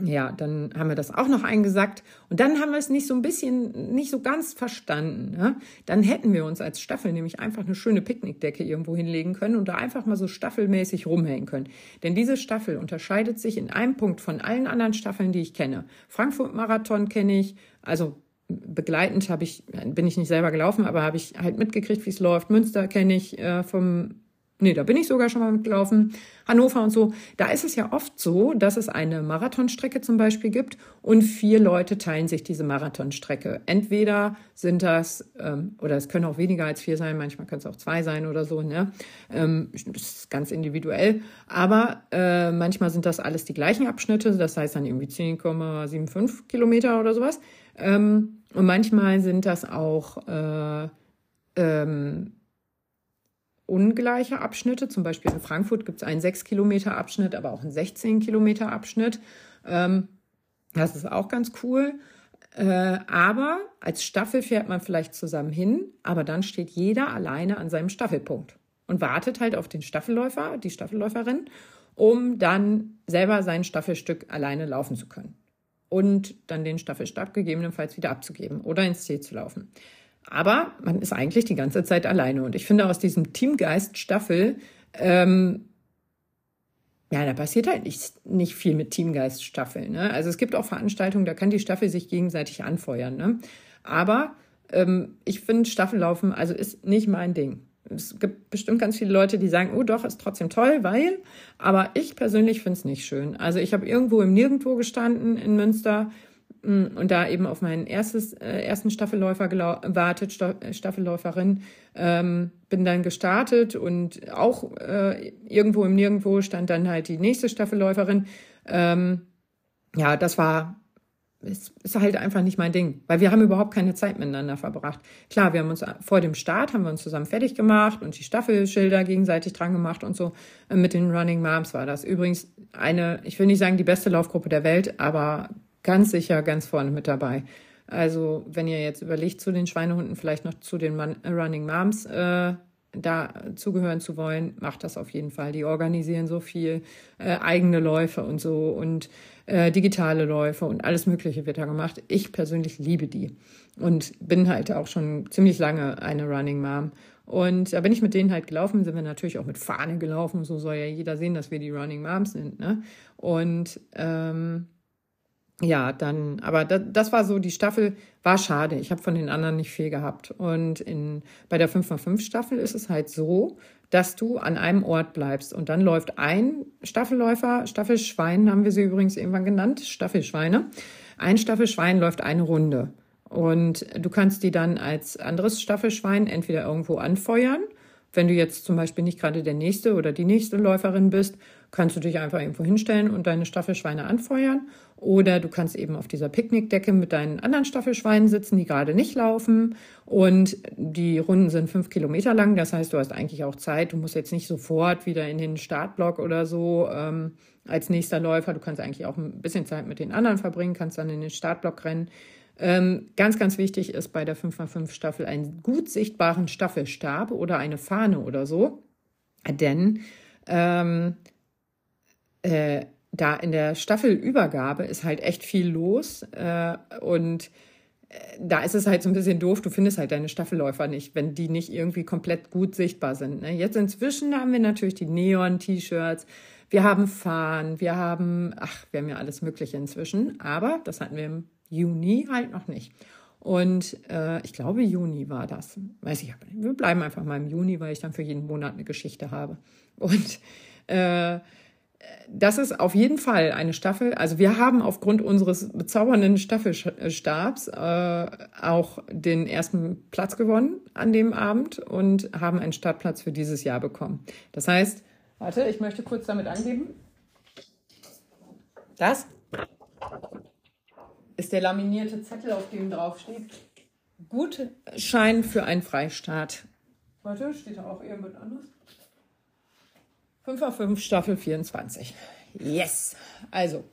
ja, dann haben wir das auch noch eingesackt und dann haben wir es nicht so ein bisschen, nicht so ganz verstanden. Ne? Dann hätten wir uns als Staffel nämlich einfach eine schöne Picknickdecke irgendwo hinlegen können und da einfach mal so staffelmäßig rumhängen können. Denn diese Staffel unterscheidet sich in einem Punkt von allen anderen Staffeln, die ich kenne. Frankfurt Marathon kenne ich, also begleitend habe ich, bin ich nicht selber gelaufen, aber habe ich halt mitgekriegt, wie es läuft. Münster kenne ich äh, vom Nee, da bin ich sogar schon mal mitgelaufen. Hannover und so. Da ist es ja oft so, dass es eine Marathonstrecke zum Beispiel gibt und vier Leute teilen sich diese Marathonstrecke. Entweder sind das, ähm, oder es können auch weniger als vier sein, manchmal können es auch zwei sein oder so, ne? Ähm, das ist ganz individuell. Aber äh, manchmal sind das alles die gleichen Abschnitte, das heißt dann irgendwie 10,75 Kilometer oder sowas. Ähm, und manchmal sind das auch äh, ähm, ungleiche Abschnitte. Zum Beispiel in Frankfurt gibt es einen 6 Kilometer Abschnitt, aber auch einen 16 Kilometer Abschnitt. Ähm, das ist auch ganz cool. Äh, aber als Staffel fährt man vielleicht zusammen hin, aber dann steht jeder alleine an seinem Staffelpunkt und wartet halt auf den Staffelläufer, die Staffelläuferin, um dann selber sein Staffelstück alleine laufen zu können. Und dann den Staffelstab gegebenenfalls wieder abzugeben oder ins Ziel zu laufen. Aber man ist eigentlich die ganze Zeit alleine. Und ich finde aus diesem Teamgeist Staffel, ähm, ja, da passiert halt nicht, nicht viel mit Teamgeist Staffel. Ne? Also es gibt auch Veranstaltungen, da kann die Staffel sich gegenseitig anfeuern. Ne? Aber ähm, ich finde Staffellaufen, also ist nicht mein Ding. Es gibt bestimmt ganz viele Leute, die sagen, oh doch, ist trotzdem toll, weil. Aber ich persönlich finde es nicht schön. Also ich habe irgendwo im Nirgendwo gestanden in Münster und da eben auf meinen erstes, äh, ersten Staffelläufer gewartet, Staffelläuferin. Ähm, bin dann gestartet und auch äh, irgendwo im Nirgendwo stand dann halt die nächste Staffelläuferin. Ähm, ja, das war ist, ist halt einfach nicht mein Ding, weil wir haben überhaupt keine Zeit miteinander verbracht. Klar, wir haben uns vor dem Start haben wir uns zusammen fertig gemacht und die Staffelschilder gegenseitig dran gemacht und so. Äh, mit den Running Moms war das übrigens eine, ich will nicht sagen die beste Laufgruppe der Welt, aber ganz sicher ganz vorne mit dabei. Also wenn ihr jetzt überlegt, zu den Schweinehunden vielleicht noch zu den Running Moms äh, da zugehören zu wollen, macht das auf jeden Fall. Die organisieren so viel äh, eigene Läufe und so und äh, digitale Läufe und alles Mögliche wird da gemacht. Ich persönlich liebe die und bin halt auch schon ziemlich lange eine Running Mom. Und da bin ich mit denen halt gelaufen, sind wir natürlich auch mit Fahne gelaufen. So soll ja jeder sehen, dass wir die Running Moms sind. Ne? Und ähm, ja, dann, aber das, das war so, die Staffel war schade. Ich habe von den anderen nicht viel gehabt. Und in, bei der 5x5 Staffel ist es halt so, dass du an einem Ort bleibst. Und dann läuft ein Staffelläufer, Staffelschwein haben wir sie übrigens irgendwann genannt, Staffelschweine. Ein Staffelschwein läuft eine Runde. Und du kannst die dann als anderes Staffelschwein entweder irgendwo anfeuern. Wenn du jetzt zum Beispiel nicht gerade der nächste oder die nächste Läuferin bist, kannst du dich einfach irgendwo hinstellen und deine Staffelschweine anfeuern. Oder du kannst eben auf dieser Picknickdecke mit deinen anderen Staffelschweinen sitzen, die gerade nicht laufen. Und die Runden sind fünf Kilometer lang. Das heißt, du hast eigentlich auch Zeit. Du musst jetzt nicht sofort wieder in den Startblock oder so ähm, als nächster Läufer. Du kannst eigentlich auch ein bisschen Zeit mit den anderen verbringen, kannst dann in den Startblock rennen. Ähm, ganz, ganz wichtig ist bei der 5x5 Staffel einen gut sichtbaren Staffelstab oder eine Fahne oder so. Denn ähm, äh, da in der Staffelübergabe ist halt echt viel los äh, und äh, da ist es halt so ein bisschen doof, du findest halt deine Staffelläufer nicht, wenn die nicht irgendwie komplett gut sichtbar sind. Ne? Jetzt inzwischen haben wir natürlich die Neon-T-Shirts, wir haben Fahnen, wir haben, ach, wir haben ja alles Mögliche inzwischen, aber das hatten wir im Juni halt noch nicht. Und äh, ich glaube, Juni war das. Weiß ich aber nicht. Wir bleiben einfach mal im Juni, weil ich dann für jeden Monat eine Geschichte habe. Und äh, das ist auf jeden Fall eine Staffel. Also wir haben aufgrund unseres bezaubernden Staffelstabs äh, auch den ersten Platz gewonnen an dem Abend und haben einen Startplatz für dieses Jahr bekommen. Das heißt, warte, ich möchte kurz damit angeben. Das ist der laminierte Zettel, auf dem drauf steht. Gutschein für einen Freistaat. Warte, steht da auch irgendwas anderes? 5 auf 5 Staffel 24. Yes. Also,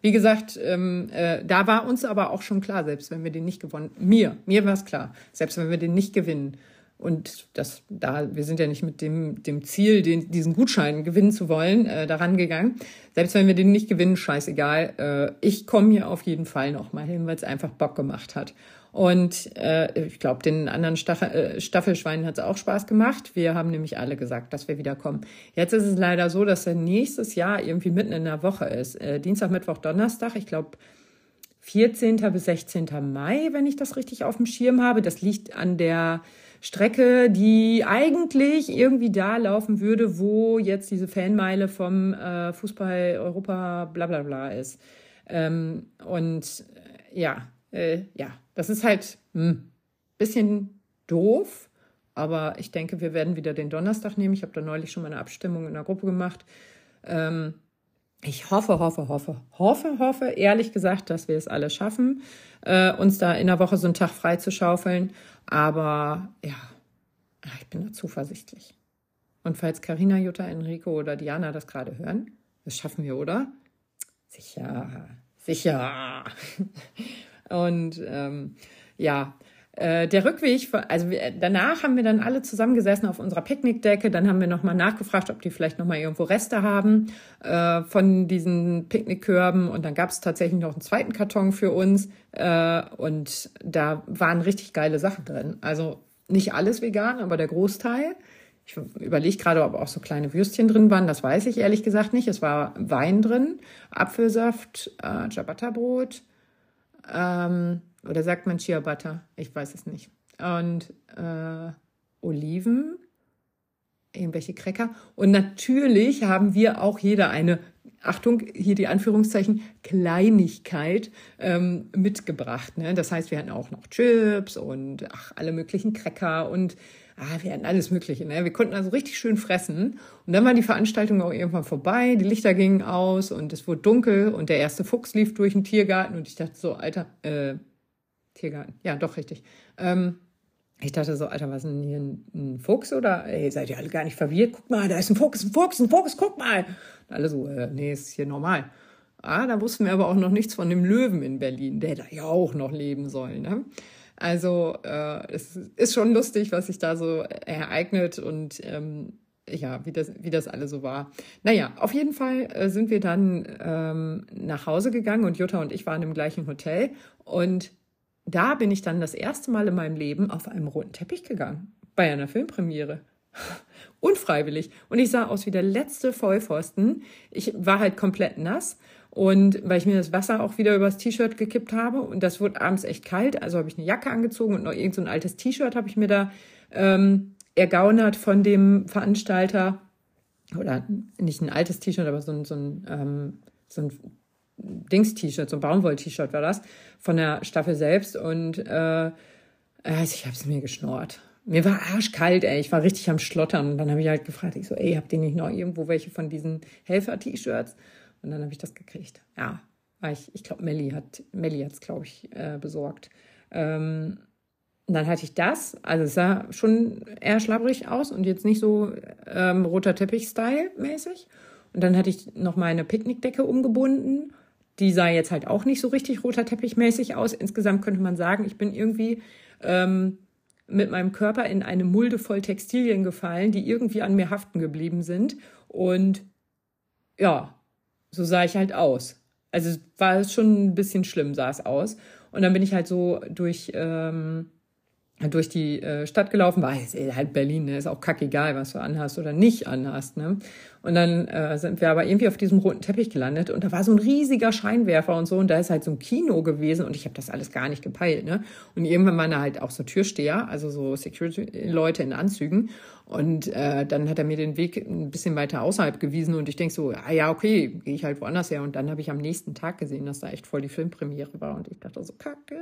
wie gesagt, ähm, äh, da war uns aber auch schon klar, selbst wenn wir den nicht gewonnen, mir, mir war es klar, selbst wenn wir den nicht gewinnen, und das, da, wir sind ja nicht mit dem, dem Ziel, den, diesen Gutschein gewinnen zu wollen, äh, daran gegangen. Selbst wenn wir den nicht gewinnen, scheißegal. Äh, ich komme hier auf jeden Fall noch mal hin, weil es einfach Bock gemacht hat. Und äh, ich glaube, den anderen Staffel, äh, Staffelschweinen hat es auch Spaß gemacht. Wir haben nämlich alle gesagt, dass wir wiederkommen. Jetzt ist es leider so, dass er nächstes Jahr irgendwie mitten in der Woche ist. Äh, Dienstag, Mittwoch, Donnerstag. Ich glaube, 14. bis 16. Mai, wenn ich das richtig auf dem Schirm habe. Das liegt an der Strecke, die eigentlich irgendwie da laufen würde, wo jetzt diese Fanmeile vom äh, Fußball Europa bla bla bla ist. Ähm, und äh, ja, äh, ja, das ist halt ein hm, bisschen doof, aber ich denke, wir werden wieder den Donnerstag nehmen. Ich habe da neulich schon mal eine Abstimmung in der Gruppe gemacht. Ähm, ich hoffe, hoffe, hoffe, hoffe, hoffe, ehrlich gesagt, dass wir es alle schaffen, äh, uns da in der Woche so einen Tag frei zu schaufeln. Aber ja, ich bin da zuversichtlich. Und falls Karina, Jutta, Enrico oder Diana das gerade hören, das schaffen wir, oder? Sicher, sicher. Und ähm, ja, äh, der Rückweg, also danach haben wir dann alle zusammengesessen auf unserer Picknickdecke. Dann haben wir nochmal nachgefragt, ob die vielleicht nochmal irgendwo Reste haben äh, von diesen Picknickkörben. Und dann gab es tatsächlich noch einen zweiten Karton für uns. Äh, und da waren richtig geile Sachen drin. Also nicht alles vegan, aber der Großteil. Ich überlege gerade, ob auch so kleine Würstchen drin waren. Das weiß ich ehrlich gesagt nicht. Es war Wein drin, Apfelsaft, äh, Ciabatta-Brot. Ähm, oder sagt man Chia Butter? Ich weiß es nicht. Und äh, Oliven, irgendwelche Cracker. Und natürlich haben wir auch jeder eine Achtung, hier die Anführungszeichen, Kleinigkeit ähm, mitgebracht. Ne? Das heißt, wir hatten auch noch Chips und ach, alle möglichen Cracker und ah, wir hatten alles Mögliche. Ne? Wir konnten also richtig schön fressen. Und dann war die Veranstaltung auch irgendwann vorbei, die Lichter gingen aus und es wurde dunkel und der erste Fuchs lief durch den Tiergarten und ich dachte so, Alter, äh, Tiergarten, ja, doch richtig. Ähm, ich dachte so, Alter, was ist denn hier ein, ein Fuchs oder ey, seid ihr alle gar nicht verwirrt? Guck mal, da ist ein Fuchs, ein Fuchs, ein Fuchs, guck mal. Und alle so, äh, nee, ist hier normal. Ah, da wussten wir aber auch noch nichts von dem Löwen in Berlin, der da ja auch noch leben soll. Ne? Also äh, es ist schon lustig, was sich da so ereignet und ähm, ja, wie das, wie das alle so war. Naja, auf jeden Fall äh, sind wir dann ähm, nach Hause gegangen und Jutta und ich waren im gleichen Hotel und da bin ich dann das erste Mal in meinem Leben auf einem roten Teppich gegangen. Bei einer Filmpremiere. Unfreiwillig. Und ich sah aus wie der letzte Vollpfosten. Ich war halt komplett nass. Und weil ich mir das Wasser auch wieder übers T-Shirt gekippt habe und das wurde abends echt kalt, also habe ich eine Jacke angezogen und noch irgend so ein altes T-Shirt habe ich mir da ähm, ergaunert von dem Veranstalter. Oder nicht ein altes T-Shirt, aber so ein, so ein, ähm, so ein Dings-T-Shirt, so ein Baumwoll-T-Shirt war das, von der Staffel selbst. Und äh, also ich habe es mir geschnort. Mir war arschkalt, ey. Ich war richtig am Schlottern. Und dann habe ich halt gefragt, ich so, ey, habt ihr nicht noch irgendwo welche von diesen Helfer-T-Shirts? Und dann habe ich das gekriegt. Ja, ich, ich glaube, Melli hat Melli glaube ich, äh, besorgt. Ähm, und dann hatte ich das, also es sah schon eher schlabbrig aus und jetzt nicht so ähm, roter Teppich-Style mäßig. Und dann hatte ich noch meine Picknickdecke umgebunden die sah jetzt halt auch nicht so richtig roter Teppichmäßig aus. Insgesamt könnte man sagen, ich bin irgendwie ähm, mit meinem Körper in eine Mulde voll Textilien gefallen, die irgendwie an mir haften geblieben sind. Und ja, so sah ich halt aus. Also war es schon ein bisschen schlimm, sah es aus. Und dann bin ich halt so durch ähm, durch die äh, Stadt gelaufen, war halt Berlin, ne? ist auch kackegal, was du anhast oder nicht anhast. Ne? Und dann äh, sind wir aber irgendwie auf diesem roten Teppich gelandet und da war so ein riesiger Scheinwerfer und so und da ist halt so ein Kino gewesen und ich habe das alles gar nicht gepeilt. Ne? Und irgendwann waren da halt auch so Türsteher, also so Security-Leute in Anzügen und äh, dann hat er mir den Weg ein bisschen weiter außerhalb gewiesen und ich denk so, ah ja, okay, gehe ich halt woanders her. Und dann habe ich am nächsten Tag gesehen, dass da echt voll die Filmpremiere war und ich dachte so, kacke.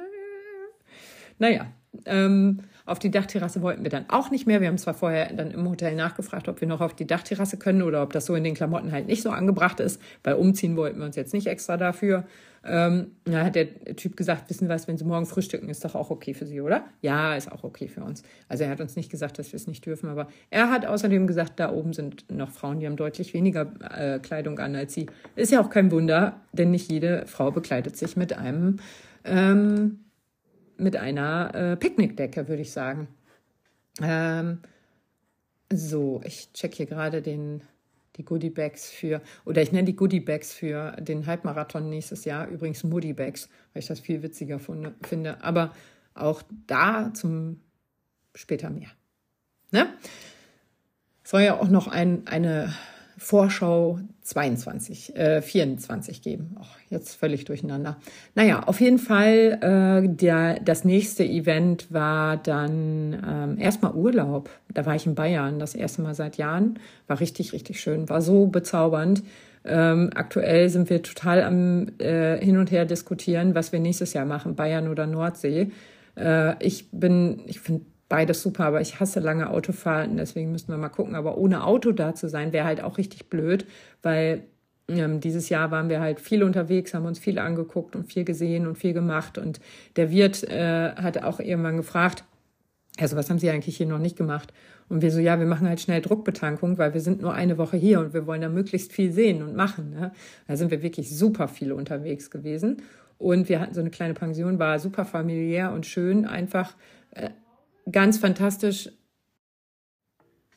Naja, ähm, auf die Dachterrasse wollten wir dann auch nicht mehr. Wir haben zwar vorher dann im Hotel nachgefragt, ob wir noch auf die Dachterrasse können oder ob das so in den Klamotten halt nicht so angebracht ist. Bei Umziehen wollten wir uns jetzt nicht extra dafür. Ähm, da hat der Typ gesagt, wissen was, wenn Sie morgen frühstücken, ist doch auch okay für Sie, oder? Ja, ist auch okay für uns. Also er hat uns nicht gesagt, dass wir es nicht dürfen, aber er hat außerdem gesagt, da oben sind noch Frauen, die haben deutlich weniger äh, Kleidung an als Sie. Ist ja auch kein Wunder, denn nicht jede Frau bekleidet sich mit einem ähm, mit einer äh, Picknickdecke, würde ich sagen. Ähm, so, ich check hier gerade den, die Goodie Bags für, oder ich nenne die Goodie Bags für den Halbmarathon nächstes Jahr, übrigens Moody Bags, weil ich das viel witziger finde. Aber auch da zum später mehr. Ne? Soll ja auch noch ein, eine Vorschau 22, äh, 24 geben. Oh, jetzt völlig durcheinander. Naja, auf jeden Fall, äh, der, das nächste Event war dann ähm, erstmal Urlaub. Da war ich in Bayern, das erste Mal seit Jahren. War richtig, richtig schön, war so bezaubernd. Ähm, aktuell sind wir total am äh, Hin und Her diskutieren, was wir nächstes Jahr machen, Bayern oder Nordsee. Äh, ich bin, ich finde beides super, aber ich hasse lange Autofahrten, deswegen müssen wir mal gucken. Aber ohne Auto da zu sein, wäre halt auch richtig blöd, weil ähm, dieses Jahr waren wir halt viel unterwegs, haben uns viel angeguckt und viel gesehen und viel gemacht. Und der Wirt äh, hat auch irgendwann gefragt, also was haben Sie eigentlich hier noch nicht gemacht? Und wir so, ja, wir machen halt schnell Druckbetankung, weil wir sind nur eine Woche hier und wir wollen da möglichst viel sehen und machen. Ne? Da sind wir wirklich super viel unterwegs gewesen. Und wir hatten so eine kleine Pension, war super familiär und schön, einfach äh, ganz fantastisch.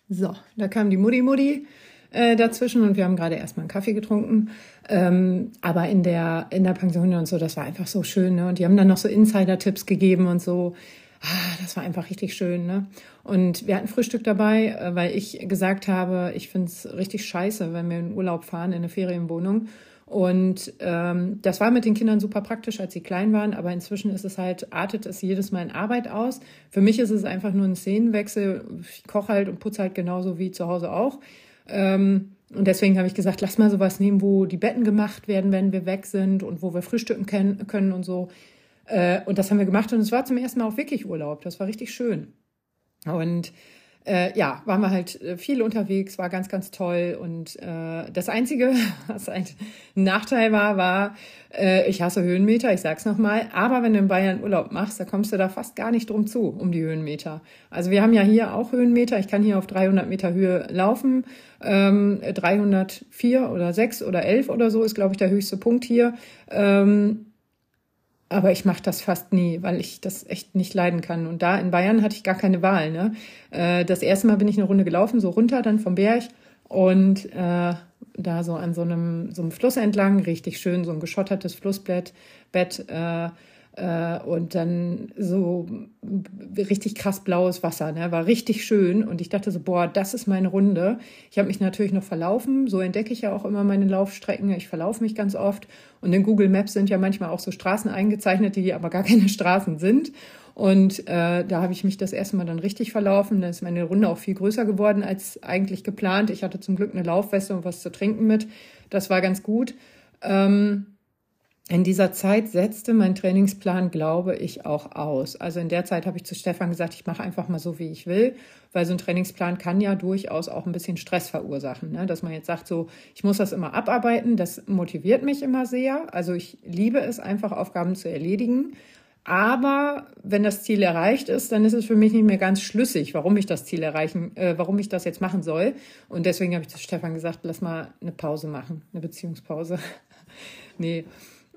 So, da kam die Mutti Mutti äh, dazwischen und wir haben gerade erstmal einen Kaffee getrunken. Ähm, aber in der, in der Pension und so, das war einfach so schön. Ne? Und die haben dann noch so Insider-Tipps gegeben und so. Ah, das war einfach richtig schön. Ne? Und wir hatten Frühstück dabei, äh, weil ich gesagt habe, ich finde es richtig scheiße, wenn wir in Urlaub fahren, in eine Ferienwohnung. Und ähm, das war mit den Kindern super praktisch, als sie klein waren, aber inzwischen ist es halt, artet es jedes Mal in Arbeit aus. Für mich ist es einfach nur ein Szenenwechsel. Ich koche halt und putze halt genauso wie zu Hause auch. Ähm, Und deswegen habe ich gesagt, lass mal sowas nehmen, wo die Betten gemacht werden, wenn wir weg sind und wo wir frühstücken können, können und so. Äh, und das haben wir gemacht und es war zum ersten Mal auch wirklich Urlaub. Das war richtig schön. Und äh, ja, waren wir halt äh, viel unterwegs, war ganz, ganz toll. Und äh, das Einzige, was ein Nachteil war, war, äh, ich hasse Höhenmeter, ich sag's nochmal, aber wenn du in Bayern Urlaub machst, da kommst du da fast gar nicht drum zu, um die Höhenmeter. Also wir haben ja hier auch Höhenmeter, ich kann hier auf 300 Meter Höhe laufen. Ähm, 304 oder 6 oder 11 oder so ist, glaube ich, der höchste Punkt hier. Ähm, aber ich mache das fast nie, weil ich das echt nicht leiden kann. Und da in Bayern hatte ich gar keine Wahl. Ne? Äh, das erste Mal bin ich eine Runde gelaufen, so runter dann vom Berg und äh, da so an so einem, so einem Fluss entlang, richtig schön, so ein geschottertes Flussbett, Bett, äh, und dann so richtig krass blaues Wasser, ne? war richtig schön. Und ich dachte so, boah, das ist meine Runde. Ich habe mich natürlich noch verlaufen. So entdecke ich ja auch immer meine Laufstrecken. Ich verlaufe mich ganz oft. Und in Google Maps sind ja manchmal auch so Straßen eingezeichnet, die aber gar keine Straßen sind. Und äh, da habe ich mich das erste Mal dann richtig verlaufen. Da ist meine Runde auch viel größer geworden als eigentlich geplant. Ich hatte zum Glück eine Laufweste und was zu trinken mit. Das war ganz gut. Ähm, in dieser Zeit setzte mein Trainingsplan, glaube ich, auch aus. Also in der Zeit habe ich zu Stefan gesagt, ich mache einfach mal so, wie ich will, weil so ein Trainingsplan kann ja durchaus auch ein bisschen Stress verursachen. Ne? Dass man jetzt sagt, so, ich muss das immer abarbeiten, das motiviert mich immer sehr. Also ich liebe es einfach, Aufgaben zu erledigen. Aber wenn das Ziel erreicht ist, dann ist es für mich nicht mehr ganz schlüssig, warum ich das Ziel erreichen, äh, warum ich das jetzt machen soll. Und deswegen habe ich zu Stefan gesagt, lass mal eine Pause machen, eine Beziehungspause. nee.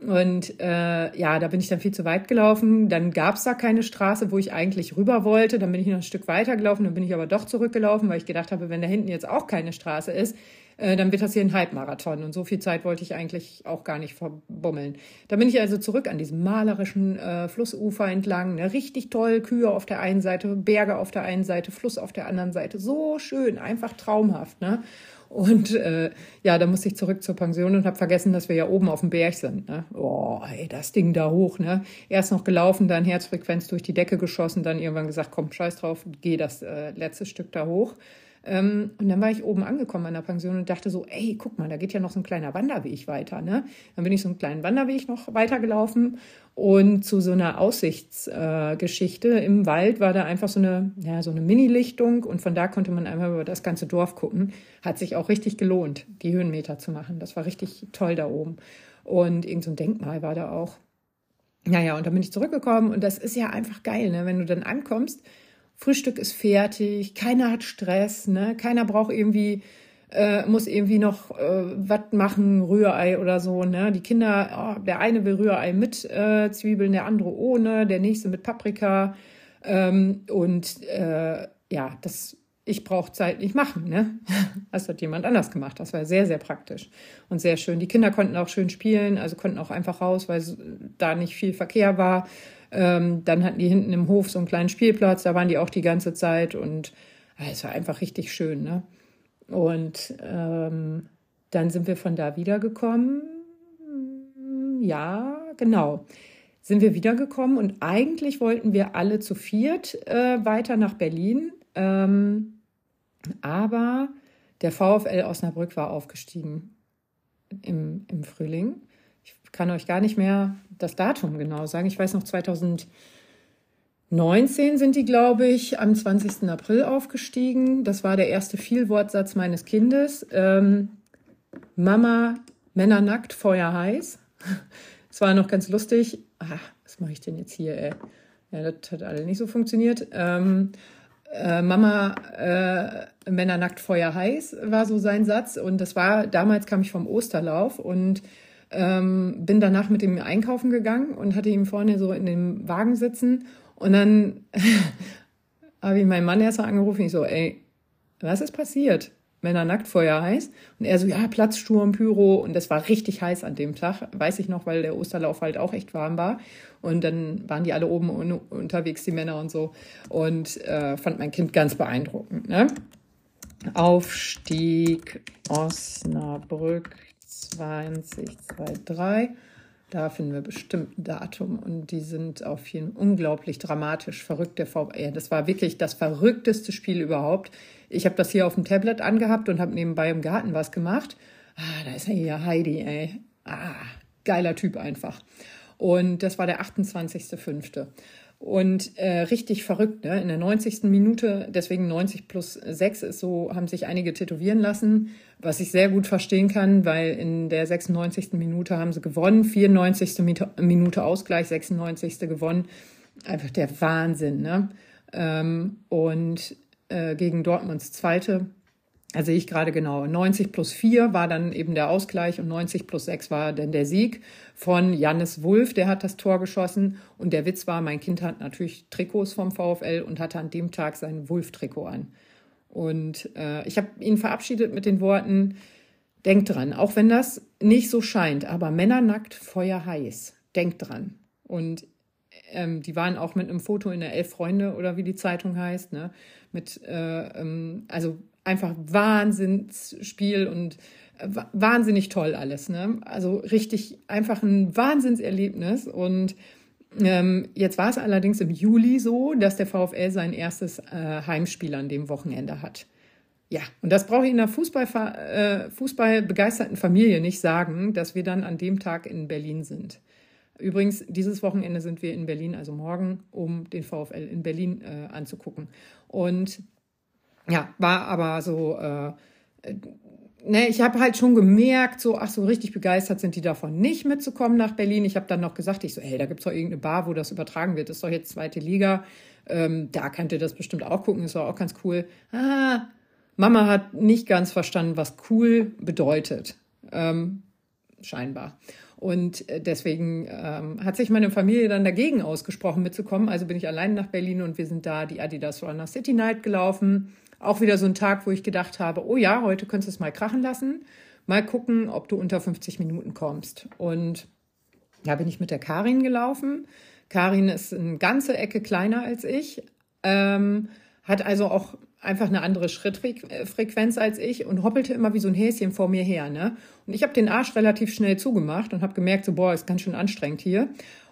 Und äh, ja, da bin ich dann viel zu weit gelaufen. Dann gab es da keine Straße, wo ich eigentlich rüber wollte. Dann bin ich noch ein Stück weiter gelaufen. Dann bin ich aber doch zurückgelaufen, weil ich gedacht habe, wenn da hinten jetzt auch keine Straße ist, äh, dann wird das hier ein Halbmarathon. Und so viel Zeit wollte ich eigentlich auch gar nicht verbummeln. Da bin ich also zurück an diesem malerischen äh, Flussufer entlang. Ne? Richtig toll, Kühe auf der einen Seite, Berge auf der einen Seite, Fluss auf der anderen Seite. So schön, einfach traumhaft. Ne? Und äh, ja, da musste ich zurück zur Pension und habe vergessen, dass wir ja oben auf dem Berg sind. Ne? Oh, ey, das Ding da hoch. Ne? Erst noch gelaufen, dann Herzfrequenz durch die Decke geschossen, dann irgendwann gesagt, komm, scheiß drauf, geh das äh, letzte Stück da hoch. Ähm, und dann war ich oben angekommen an der Pension und dachte so, ey, guck mal, da geht ja noch so ein kleiner Wanderweg weiter. Ne? Dann bin ich so einen kleinen Wanderweg noch weitergelaufen und zu so einer Aussichtsgeschichte äh, im Wald war da einfach so eine, ja, so eine Mini-Lichtung und von da konnte man einmal über das ganze Dorf gucken. Hat sich auch richtig gelohnt, die Höhenmeter zu machen. Das war richtig toll da oben. Und irgend so ein Denkmal war da auch. Naja, und dann bin ich zurückgekommen und das ist ja einfach geil, ne? wenn du dann ankommst Frühstück ist fertig, keiner hat Stress, ne? keiner braucht irgendwie, äh, muss irgendwie noch äh, was machen, Rührei oder so. Ne? Die Kinder, oh, der eine will Rührei mit äh, Zwiebeln, der andere ohne, der nächste mit Paprika. Ähm, und äh, ja, das ich brauche Zeit nicht machen. Ne? Das hat jemand anders gemacht. Das war sehr, sehr praktisch und sehr schön. Die Kinder konnten auch schön spielen, also konnten auch einfach raus, weil da nicht viel Verkehr war. Ähm, dann hatten die hinten im Hof so einen kleinen Spielplatz, da waren die auch die ganze Zeit und äh, es war einfach richtig schön. Ne? Und ähm, dann sind wir von da wiedergekommen. Ja, genau. Sind wir wiedergekommen und eigentlich wollten wir alle zu viert äh, weiter nach Berlin. Ähm, aber der VfL Osnabrück war aufgestiegen im, im Frühling kann euch gar nicht mehr das Datum genau sagen. Ich weiß noch, 2019 sind die, glaube ich, am 20. April aufgestiegen. Das war der erste Vielwortsatz meines Kindes. Ähm, Mama, Männer nackt, Feuer heiß. Es war noch ganz lustig. Ach, was mache ich denn jetzt hier, ey? Ja, das hat alle nicht so funktioniert. Ähm, äh, Mama, äh, Männer nackt, Feuer heiß war so sein Satz. Und das war, damals kam ich vom Osterlauf und ähm, bin danach mit ihm einkaufen gegangen und hatte ihn vorne so in dem Wagen sitzen. Und dann habe ich meinen Mann erst mal angerufen. Ich so, ey, was ist passiert? Männer nackt, Feuer heiß. Und er so, ja, Platzsturm, Pyro. Und das war richtig heiß an dem Tag. Weiß ich noch, weil der Osterlauf halt auch echt warm war. Und dann waren die alle oben unterwegs, die Männer und so. Und äh, fand mein Kind ganz beeindruckend. Ne? Aufstieg Osnabrück 2023. Da finden wir bestimmt ein Datum und die sind auf jeden Fall unglaublich dramatisch, verrückt der VR. Das war wirklich das verrückteste Spiel überhaupt. Ich habe das hier auf dem Tablet angehabt und habe nebenbei im Garten was gemacht. Ah, da ist ja hier Heidi, ey. Ah, geiler Typ einfach. Und das war der 28.05. Und äh, richtig verrückt, ne? In der 90. Minute, deswegen 90 plus 6 ist so, haben sich einige tätowieren lassen, was ich sehr gut verstehen kann, weil in der 96. Minute haben sie gewonnen, 94. Minute Ausgleich, 96. gewonnen. Einfach der Wahnsinn, ne? Ähm, und äh, gegen Dortmunds zweite da sehe ich gerade genau. 90 plus 4 war dann eben der Ausgleich und 90 plus 6 war dann der Sieg von Jannis Wulff, der hat das Tor geschossen. Und der Witz war, mein Kind hat natürlich Trikots vom VfL und hatte an dem Tag sein Wulff-Trikot an. Und äh, ich habe ihn verabschiedet mit den Worten, denkt dran, auch wenn das nicht so scheint, aber Männer nackt, Feuer heiß. Denkt dran. Und ähm, die waren auch mit einem Foto in der Elf Freunde oder wie die Zeitung heißt, ne? Mit, äh, ähm, also einfach Wahnsinnsspiel und äh, wahnsinnig toll alles. Ne? Also richtig einfach ein Wahnsinnserlebnis. Und ähm, jetzt war es allerdings im Juli so, dass der VfL sein erstes äh, Heimspiel an dem Wochenende hat. Ja, und das brauche ich in einer Fußball, äh, fußballbegeisterten Familie nicht sagen, dass wir dann an dem Tag in Berlin sind. Übrigens, dieses Wochenende sind wir in Berlin, also morgen, um den VfL in Berlin äh, anzugucken. Und ja, war aber so, äh, ne, ich habe halt schon gemerkt, so, ach so richtig begeistert sind die davon nicht mitzukommen nach Berlin. Ich habe dann noch gesagt, ich so, hey, da gibt's doch irgendeine Bar, wo das übertragen wird. Das ist doch jetzt zweite Liga. Ähm, da könnt ihr das bestimmt auch gucken, ist doch auch ganz cool. Ah, Mama hat nicht ganz verstanden, was cool bedeutet. Ähm, scheinbar. Und äh, deswegen ähm, hat sich meine Familie dann dagegen ausgesprochen, mitzukommen. Also bin ich allein nach Berlin und wir sind da die Adidas Runner City Night gelaufen. Auch wieder so ein Tag, wo ich gedacht habe, oh ja, heute könntest du es mal krachen lassen. Mal gucken, ob du unter 50 Minuten kommst. Und da bin ich mit der Karin gelaufen. Karin ist eine ganze Ecke kleiner als ich, ähm, hat also auch einfach eine andere Schrittfrequenz als ich und hoppelte immer wie so ein Häschen vor mir her. Ne? Und ich habe den Arsch relativ schnell zugemacht und habe gemerkt, so boah, ist ganz schön anstrengend hier.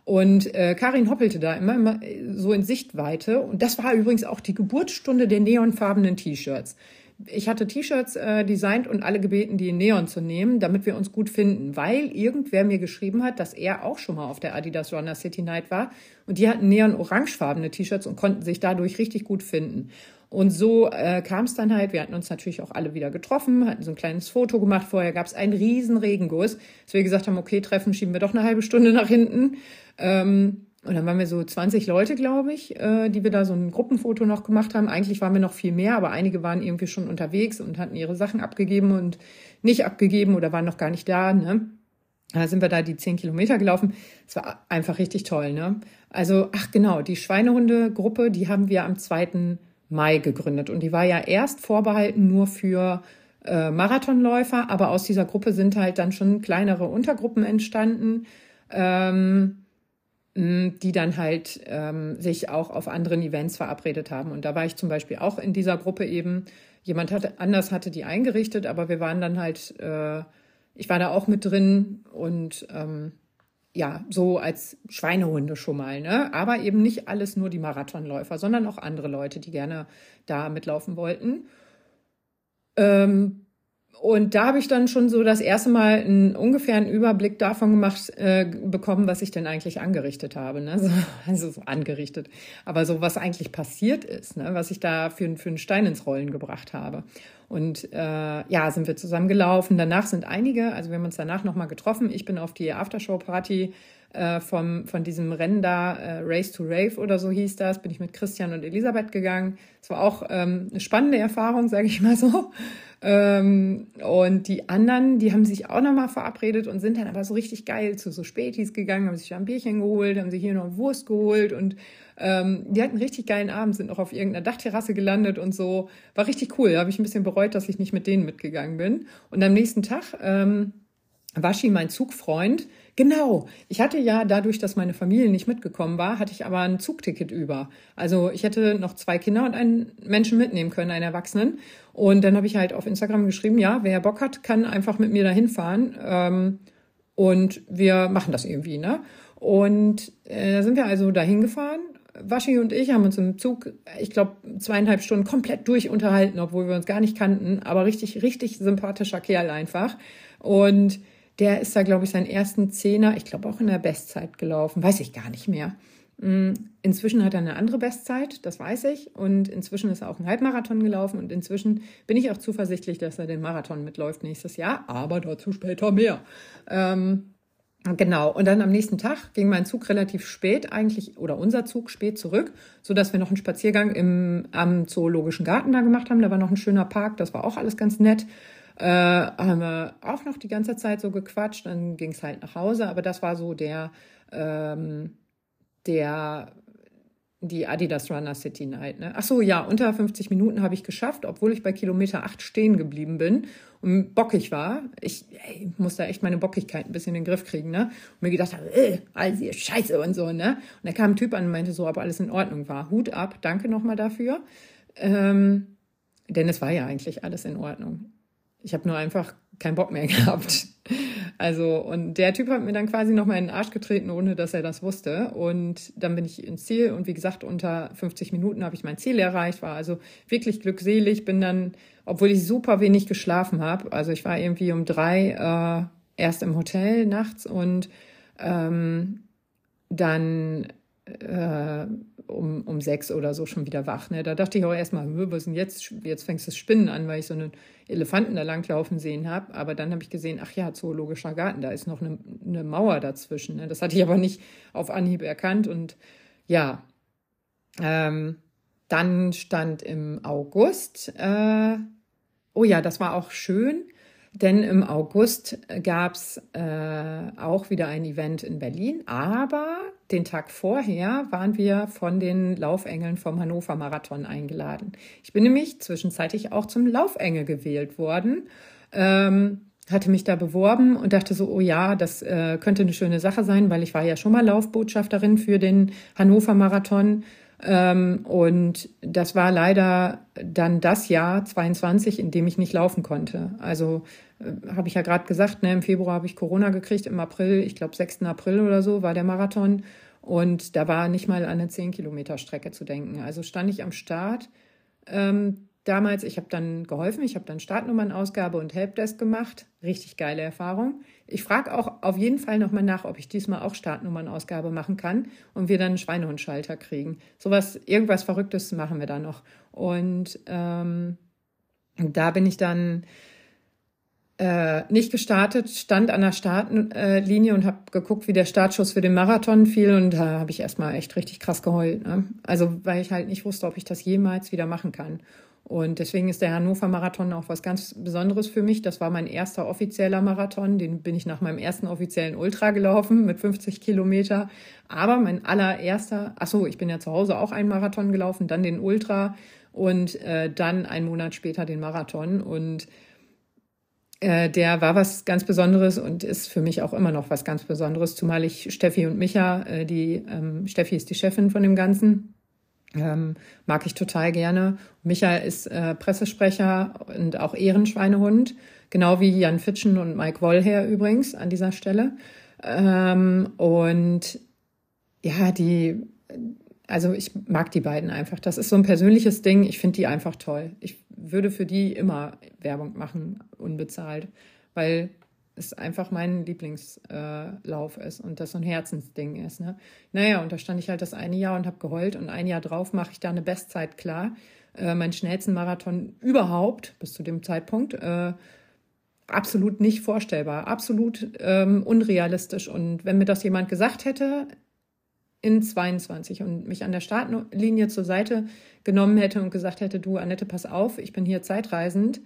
Und äh, Karin hoppelte da immer, immer so in Sichtweite. Und das war übrigens auch die Geburtsstunde der neonfarbenen T-Shirts. Ich hatte T-Shirts äh, designt und alle gebeten, die in Neon zu nehmen, damit wir uns gut finden, weil irgendwer mir geschrieben hat, dass er auch schon mal auf der Adidas Runner City Night war und die hatten neon-orangefarbene T-Shirts und konnten sich dadurch richtig gut finden. Und so äh, kam es dann halt. Wir hatten uns natürlich auch alle wieder getroffen, hatten so ein kleines Foto gemacht. Vorher gab es einen riesen Regenguss, dass wir gesagt haben, okay, Treffen schieben wir doch eine halbe Stunde nach hinten. Ähm, und dann waren wir so 20 Leute, glaube ich, äh, die wir da so ein Gruppenfoto noch gemacht haben. Eigentlich waren wir noch viel mehr, aber einige waren irgendwie schon unterwegs und hatten ihre Sachen abgegeben und nicht abgegeben oder waren noch gar nicht da. Ne? Da sind wir da die 10 Kilometer gelaufen. Es war einfach richtig toll. Ne? Also, ach genau, die Schweinehunde-Gruppe, die haben wir am 2. Mai gegründet. Und die war ja erst vorbehalten nur für äh, Marathonläufer, aber aus dieser Gruppe sind halt dann schon kleinere Untergruppen entstanden. Ähm, die dann halt ähm, sich auch auf anderen Events verabredet haben. Und da war ich zum Beispiel auch in dieser Gruppe eben. Jemand hatte, anders hatte die eingerichtet, aber wir waren dann halt, äh, ich war da auch mit drin und ähm, ja, so als Schweinehunde schon mal, ne? Aber eben nicht alles nur die Marathonläufer, sondern auch andere Leute, die gerne da mitlaufen wollten. Ähm, und da habe ich dann schon so das erste Mal einen ungefähren Überblick davon gemacht, äh, bekommen, was ich denn eigentlich angerichtet habe. Ne? So, also so angerichtet. Aber so, was eigentlich passiert ist, ne? was ich da für, für einen Stein ins Rollen gebracht habe. Und äh, ja, sind wir zusammen gelaufen. Danach sind einige, also wir haben uns danach nochmal getroffen. Ich bin auf die Aftershow-Party äh, vom, von diesem Rennen da, äh, Race to Rave oder so hieß das, bin ich mit Christian und Elisabeth gegangen. Es war auch ähm, eine spannende Erfahrung, sage ich mal so. Ähm, und die anderen, die haben sich auch nochmal verabredet und sind dann aber so richtig geil zu so Spätis gegangen, haben sich da ein Bierchen geholt, haben sich hier noch Wurst geholt und ähm, die hatten einen richtig geilen Abend, sind noch auf irgendeiner Dachterrasse gelandet und so. War richtig cool. Da habe ich ein bisschen bereut, dass ich nicht mit denen mitgegangen bin. Und am nächsten Tag ähm, Waschi, mein Zugfreund, Genau. Ich hatte ja dadurch, dass meine Familie nicht mitgekommen war, hatte ich aber ein Zugticket über. Also ich hätte noch zwei Kinder und einen Menschen mitnehmen können, einen Erwachsenen. Und dann habe ich halt auf Instagram geschrieben, ja, wer Bock hat, kann einfach mit mir dahin fahren. Ähm, Und wir machen das irgendwie, ne? Und äh, da sind wir also dahin gefahren. Waschi und ich haben uns im Zug, ich glaube, zweieinhalb Stunden komplett durch unterhalten, obwohl wir uns gar nicht kannten, aber richtig, richtig sympathischer Kerl einfach. Und der ist da, glaube ich, seinen ersten Zehner, ich glaube auch in der Bestzeit gelaufen, weiß ich gar nicht mehr. Mm, inzwischen hat er eine andere Bestzeit, das weiß ich. Und inzwischen ist er auch einen Halbmarathon gelaufen. Und inzwischen bin ich auch zuversichtlich, dass er den Marathon mitläuft nächstes Jahr. Aber dazu später mehr. Ähm, genau. Und dann am nächsten Tag ging mein Zug relativ spät eigentlich, oder unser Zug spät zurück, sodass wir noch einen Spaziergang im, am Zoologischen Garten da gemacht haben. Da war noch ein schöner Park. Das war auch alles ganz nett. Äh, haben wir auch noch die ganze Zeit so gequatscht. Dann ging es halt nach Hause. Aber das war so der... Ähm, der die Adidas Runner City Night. Ne? Ach so, ja, unter 50 Minuten habe ich geschafft, obwohl ich bei Kilometer 8 stehen geblieben bin und bockig war. Ich ey, muss da echt meine Bockigkeit ein bisschen in den Griff kriegen, ne? Und mir gedacht habe, äh, alles hier Scheiße und so, ne? Und da kam ein Typ an und meinte so, ob alles in Ordnung war. Hut ab, danke nochmal dafür. Ähm, denn es war ja eigentlich alles in Ordnung. Ich habe nur einfach keinen Bock mehr gehabt. Also, und der Typ hat mir dann quasi nochmal in den Arsch getreten, ohne dass er das wusste. Und dann bin ich ins Ziel und wie gesagt, unter 50 Minuten habe ich mein Ziel erreicht, war also wirklich glückselig, bin dann, obwohl ich super wenig geschlafen habe, also ich war irgendwie um drei äh, erst im Hotel nachts und ähm, dann äh, um, um sechs oder so schon wieder wach. Ne? Da dachte ich auch erstmal, was denn jetzt? Jetzt fängst du das Spinnen an, weil ich so einen Elefanten da langlaufen sehen habe. Aber dann habe ich gesehen, ach ja, Zoologischer Garten, da ist noch eine, eine Mauer dazwischen. Ne? Das hatte ich aber nicht auf Anhieb erkannt. Und ja, ähm, dann stand im August, äh, oh ja, das war auch schön. Denn im August gab es äh, auch wieder ein Event in Berlin, aber den Tag vorher waren wir von den Laufengeln vom Hannover Marathon eingeladen. Ich bin nämlich zwischenzeitlich auch zum Laufengel gewählt worden. Ähm, hatte mich da beworben und dachte so, oh ja, das äh, könnte eine schöne Sache sein, weil ich war ja schon mal Laufbotschafterin für den Hannover Marathon. Ähm, und das war leider dann das Jahr 22, in dem ich nicht laufen konnte. Also äh, habe ich ja gerade gesagt, ne, im Februar habe ich Corona gekriegt, im April, ich glaube 6. April oder so, war der Marathon. Und da war nicht mal an eine 10 Kilometer Strecke zu denken. Also stand ich am Start. Ähm, damals, ich habe dann geholfen, ich habe dann Startnummernausgabe und Helpdesk gemacht. Richtig geile Erfahrung. Ich frage auch auf jeden Fall nochmal nach, ob ich diesmal auch Startnummernausgabe machen kann und wir dann einen Schweinehundschalter kriegen. Sowas, irgendwas Verrücktes machen wir da noch. Und ähm, da bin ich dann äh, nicht gestartet, stand an der Startlinie und habe geguckt, wie der Startschuss für den Marathon fiel und da habe ich erstmal echt richtig krass geheult. Ne? Also weil ich halt nicht wusste, ob ich das jemals wieder machen kann. Und deswegen ist der Hannover Marathon auch was ganz Besonderes für mich. Das war mein erster offizieller Marathon. Den bin ich nach meinem ersten offiziellen Ultra gelaufen mit 50 Kilometer. Aber mein allererster, ach so, ich bin ja zu Hause auch einen Marathon gelaufen, dann den Ultra und äh, dann einen Monat später den Marathon. Und äh, der war was ganz Besonderes und ist für mich auch immer noch was ganz Besonderes, zumal ich Steffi und Micha, äh, die ähm, Steffi ist die Chefin von dem Ganzen, ähm, mag ich total gerne. Micha ist äh, Pressesprecher und auch Ehrenschweinehund, genau wie Jan Fitschen und Mike Wollher übrigens an dieser Stelle. Ähm, und ja, die also ich mag die beiden einfach. Das ist so ein persönliches Ding. Ich finde die einfach toll. Ich würde für die immer Werbung machen, unbezahlt, weil es einfach mein Lieblingslauf äh, ist und das so ein Herzensding ist. Ne? Naja, und da stand ich halt das eine Jahr und habe geheult und ein Jahr drauf mache ich da eine Bestzeit klar. Äh, meinen schnellsten Marathon überhaupt bis zu dem Zeitpunkt. Äh, absolut nicht vorstellbar, absolut ähm, unrealistisch. Und wenn mir das jemand gesagt hätte, in 22 und mich an der Startlinie zur Seite genommen hätte und gesagt hätte, du Annette, pass auf, ich bin hier zeitreisend.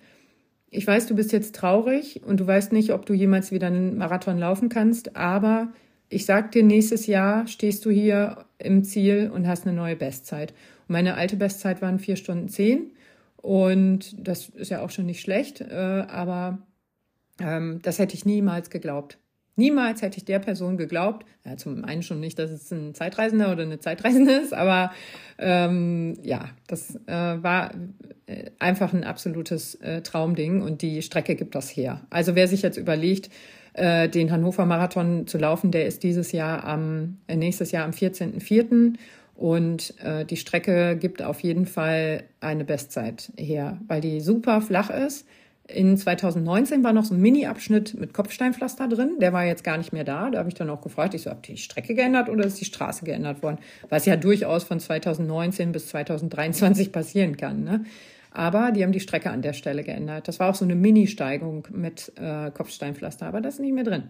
Ich weiß, du bist jetzt traurig und du weißt nicht, ob du jemals wieder einen Marathon laufen kannst, aber ich sag dir, nächstes Jahr stehst du hier im Ziel und hast eine neue Bestzeit. Und meine alte Bestzeit waren vier Stunden zehn und das ist ja auch schon nicht schlecht, äh, aber ähm, das hätte ich niemals geglaubt. Niemals hätte ich der Person geglaubt, ja, zum einen schon nicht, dass es ein Zeitreisender oder eine Zeitreisende ist, aber ähm, ja, das äh, war äh, einfach ein absolutes äh, Traumding und die Strecke gibt das her. Also wer sich jetzt überlegt, äh, den Hannover Marathon zu laufen. Der ist dieses Jahr am, äh, nächstes Jahr am 14.04. Und äh, die Strecke gibt auf jeden Fall eine Bestzeit her, weil die super flach ist. In 2019 war noch so ein Mini-Abschnitt mit Kopfsteinpflaster drin. Der war jetzt gar nicht mehr da. Da habe ich dann auch gefragt, ich so, ob die Strecke geändert oder ist die Straße geändert worden? Was ja durchaus von 2019 bis 2023 passieren kann. Ne? Aber die haben die Strecke an der Stelle geändert. Das war auch so eine Mini-Steigung mit äh, Kopfsteinpflaster, aber das ist nicht mehr drin.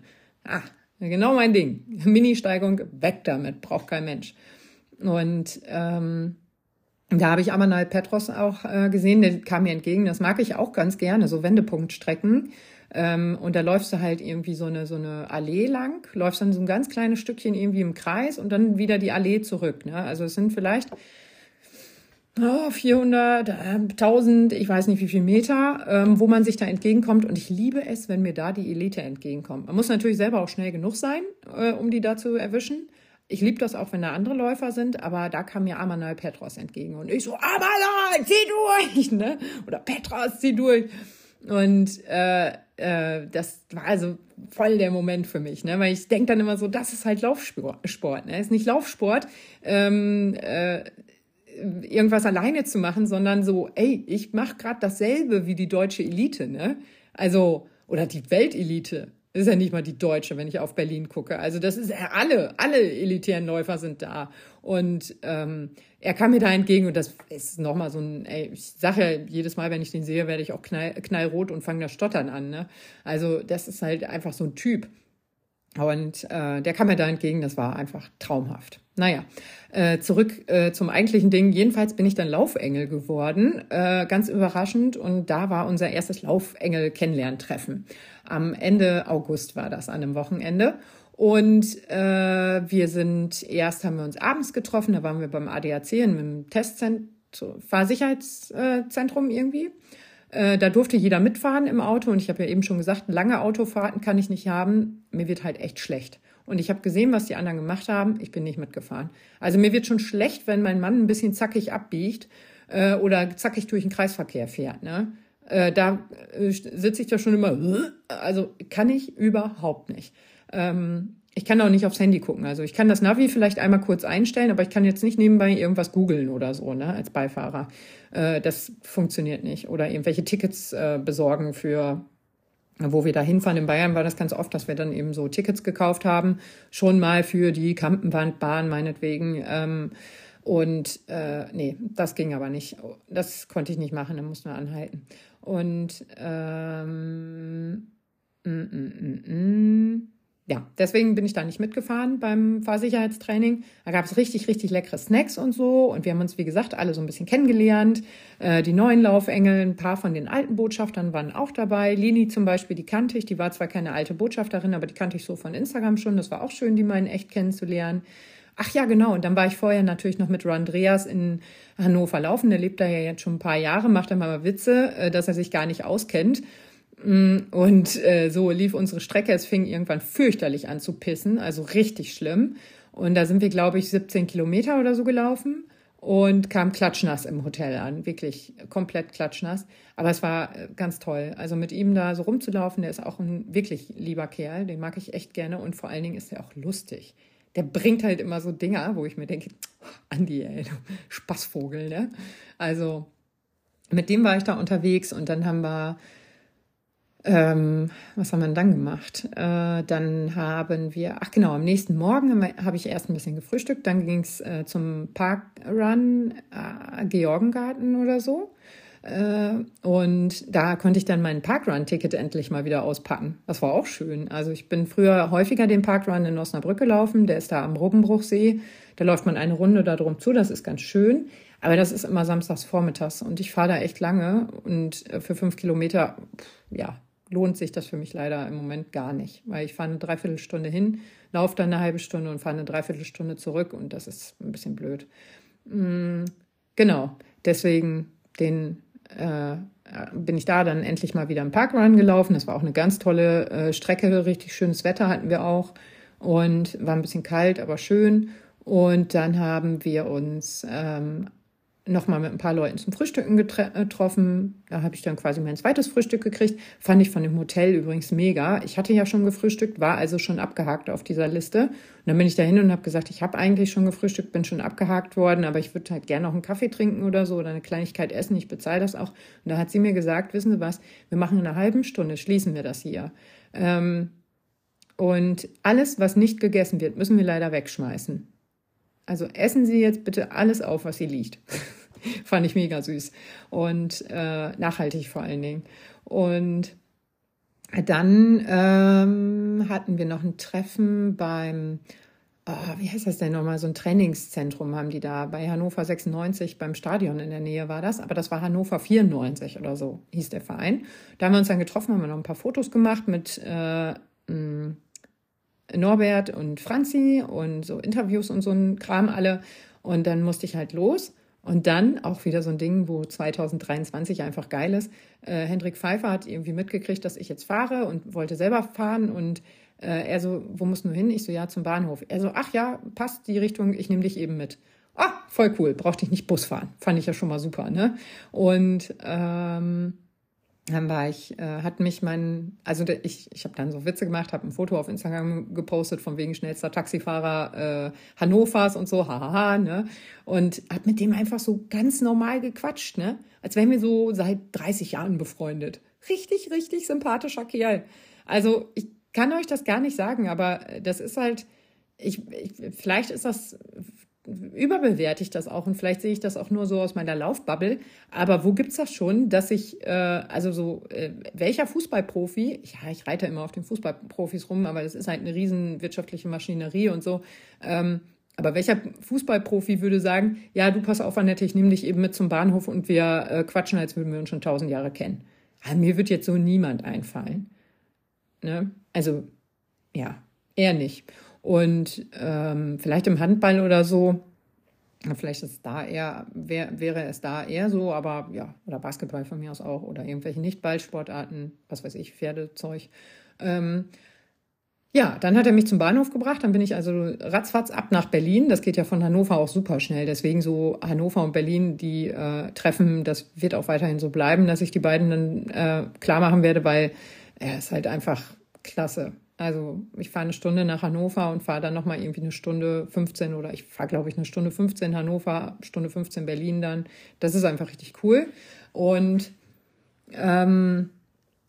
Ah, genau mein Ding. Mini-Steigung, weg damit, braucht kein Mensch. Und ähm, da habe ich Amanal Petros auch äh, gesehen, der kam mir entgegen. Das mag ich auch ganz gerne, so Wendepunktstrecken. Ähm, und da läufst du halt irgendwie so eine, so eine Allee lang, läufst dann so ein ganz kleines Stückchen irgendwie im Kreis und dann wieder die Allee zurück. Ne? Also es sind vielleicht oh, 400, äh, 1000, ich weiß nicht wie viel Meter, ähm, wo man sich da entgegenkommt. Und ich liebe es, wenn mir da die Elite entgegenkommt. Man muss natürlich selber auch schnell genug sein, äh, um die da zu erwischen. Ich liebe das auch, wenn da andere Läufer sind, aber da kam mir Amanal Petros entgegen und ich so, Amanal, zieh durch! Ne? Oder Petros, zieh durch! Und äh, äh, das war also voll der Moment für mich, ne? weil ich denke dann immer so, das ist halt Laufsport. Ne? Ist nicht Laufsport, ähm, äh, irgendwas alleine zu machen, sondern so, ey, ich mache gerade dasselbe wie die deutsche Elite, ne? Also, oder die Weltelite. Ist ja nicht mal die deutsche, wenn ich auf Berlin gucke. Also das ist ja alle, alle elitären Läufer sind da. Und ähm, er kam mir da entgegen und das ist nochmal so ein, ey, ich sage ja jedes Mal, wenn ich den sehe, werde ich auch knall, knallrot und fange das Stottern an. Ne? Also das ist halt einfach so ein Typ. Und äh, der kam mir da entgegen, das war einfach traumhaft. Naja, äh, zurück äh, zum eigentlichen Ding. Jedenfalls bin ich dann Laufengel geworden, äh, ganz überraschend. Und da war unser erstes Laufengel-Kennenlerntreffen. Am Ende August war das, an einem Wochenende. Und äh, wir sind, erst haben wir uns abends getroffen, da waren wir beim ADAC, in einem Testzentrum, Fahrsicherheitszentrum irgendwie. Äh, da durfte jeder mitfahren im Auto und ich habe ja eben schon gesagt, lange Autofahrten kann ich nicht haben. Mir wird halt echt schlecht. Und ich habe gesehen, was die anderen gemacht haben. Ich bin nicht mitgefahren. Also mir wird schon schlecht, wenn mein Mann ein bisschen zackig abbiegt äh, oder zackig durch den Kreisverkehr fährt. Ne? Äh, da äh, sitze ich da schon immer. Also kann ich überhaupt nicht. Ähm, ich kann auch nicht aufs Handy gucken. Also ich kann das Navi vielleicht einmal kurz einstellen, aber ich kann jetzt nicht nebenbei irgendwas googeln oder so, ne, als Beifahrer. Äh, das funktioniert nicht. Oder irgendwelche Tickets äh, besorgen für, wo wir da hinfahren. In Bayern war das ganz oft, dass wir dann eben so Tickets gekauft haben, schon mal für die Kampenwandbahn meinetwegen. Ähm, und äh, nee, das ging aber nicht. Das konnte ich nicht machen, da mussten wir anhalten. Und ähm, mm, mm, mm, mm ja, deswegen bin ich da nicht mitgefahren beim Fahrsicherheitstraining. Da gab es richtig, richtig leckere Snacks und so. Und wir haben uns, wie gesagt, alle so ein bisschen kennengelernt. Äh, die neuen Laufengel, ein paar von den alten Botschaftern waren auch dabei. Lini zum Beispiel, die kannte ich. Die war zwar keine alte Botschafterin, aber die kannte ich so von Instagram schon. Das war auch schön, die mal in echt kennenzulernen. Ach ja, genau. Und dann war ich vorher natürlich noch mit Andreas in Hannover laufen. Der lebt da ja jetzt schon ein paar Jahre, macht dann mal Witze, äh, dass er sich gar nicht auskennt. Mm, und äh, so lief unsere Strecke. Es fing irgendwann fürchterlich an zu pissen, also richtig schlimm. Und da sind wir, glaube ich, 17 Kilometer oder so gelaufen und kam klatschnass im Hotel an, wirklich komplett klatschnass. Aber es war äh, ganz toll. Also mit ihm da so rumzulaufen, der ist auch ein wirklich lieber Kerl, den mag ich echt gerne und vor allen Dingen ist er auch lustig. Der bringt halt immer so Dinger, wo ich mir denke, Andi, ey, du Spaßvogel, ne? Also mit dem war ich da unterwegs und dann haben wir ähm, was haben wir dann gemacht? Äh, dann haben wir, ach genau, am nächsten Morgen habe ich erst ein bisschen gefrühstückt, dann ging es äh, zum Parkrun äh, Georgengarten oder so. Äh, und da konnte ich dann mein Parkrun-Ticket endlich mal wieder auspacken. Das war auch schön. Also ich bin früher häufiger den Parkrun in Osnabrück gelaufen, der ist da am Robbenbruchsee. Da läuft man eine Runde da drum zu, das ist ganz schön. Aber das ist immer samstags vormittags und ich fahre da echt lange und äh, für fünf Kilometer, ja, lohnt sich das für mich leider im Moment gar nicht, weil ich fahre eine Dreiviertelstunde hin, laufe dann eine halbe Stunde und fahre eine Dreiviertelstunde zurück und das ist ein bisschen blöd. Mm, genau, deswegen den äh, bin ich da dann endlich mal wieder im Parkrun gelaufen. Das war auch eine ganz tolle äh, Strecke, richtig schönes Wetter hatten wir auch und war ein bisschen kalt, aber schön. Und dann haben wir uns ähm, nochmal mit ein paar Leuten zum Frühstücken äh, getroffen. Da habe ich dann quasi mein zweites Frühstück gekriegt. Fand ich von dem Hotel übrigens mega. Ich hatte ja schon gefrühstückt, war also schon abgehakt auf dieser Liste. Und dann bin ich dahin und habe gesagt, ich habe eigentlich schon gefrühstückt, bin schon abgehakt worden, aber ich würde halt gerne noch einen Kaffee trinken oder so oder eine Kleinigkeit essen. Ich bezahle das auch. Und da hat sie mir gesagt, wissen Sie was, wir machen in einer halben Stunde, schließen wir das hier. Ähm, und alles, was nicht gegessen wird, müssen wir leider wegschmeißen. Also essen Sie jetzt bitte alles auf, was hier liegt. Fand ich mega süß und äh, nachhaltig vor allen Dingen. Und dann ähm, hatten wir noch ein Treffen beim, oh, wie heißt das denn nochmal, so ein Trainingszentrum haben die da bei Hannover 96 beim Stadion in der Nähe war das, aber das war Hannover 94 oder so hieß der Verein. Da haben wir uns dann getroffen, haben wir noch ein paar Fotos gemacht mit äh, Norbert und Franzi und so Interviews und so ein Kram alle. Und dann musste ich halt los. Und dann auch wieder so ein Ding, wo 2023 einfach geil ist. Äh, Hendrik Pfeiffer hat irgendwie mitgekriegt, dass ich jetzt fahre und wollte selber fahren. Und äh, er so, wo musst du hin? Ich so, ja, zum Bahnhof. Er so, ach ja, passt die Richtung, ich nehme dich eben mit. Ah, voll cool, brauchte ich nicht Bus fahren. Fand ich ja schon mal super, ne? Und ähm, dann war ich, äh, hat mich mein, also ich, ich habe dann so Witze gemacht, habe ein Foto auf Instagram gepostet von wegen schnellster Taxifahrer äh, Hannovers und so, hahaha, ne? Und hat mit dem einfach so ganz normal gequatscht, ne? Als wären wir so seit 30 Jahren befreundet. Richtig, richtig sympathischer Kerl. Also ich kann euch das gar nicht sagen, aber das ist halt, ich, ich vielleicht ist das überbewerte ich das auch und vielleicht sehe ich das auch nur so aus meiner Laufbubble. Aber wo gibt's das schon, dass ich, äh, also so, äh, welcher Fußballprofi, ja, ich reite immer auf den Fußballprofis rum, aber das ist halt eine riesen wirtschaftliche Maschinerie und so. Ähm, aber welcher Fußballprofi würde sagen, ja, du pass auf, Annette, ich nehme dich eben mit zum Bahnhof und wir äh, quatschen, als würden wir uns schon tausend Jahre kennen. Aber mir wird jetzt so niemand einfallen. Ne? Also, ja, eher nicht. Und ähm, vielleicht im Handball oder so, vielleicht ist da eher, wär, wäre es da eher so, aber ja, oder Basketball von mir aus auch oder irgendwelche Nicht-Ballsportarten, was weiß ich, Pferdezeug. Ähm, ja, dann hat er mich zum Bahnhof gebracht. Dann bin ich also ratzfatz ab nach Berlin. Das geht ja von Hannover auch super schnell. Deswegen so Hannover und Berlin, die äh, treffen, das wird auch weiterhin so bleiben, dass ich die beiden dann äh, klar machen werde, weil er ist halt einfach klasse. Also ich fahre eine Stunde nach Hannover und fahre dann nochmal irgendwie eine Stunde 15 oder ich fahre, glaube ich, eine Stunde 15 Hannover, Stunde 15 Berlin dann. Das ist einfach richtig cool. Und ähm,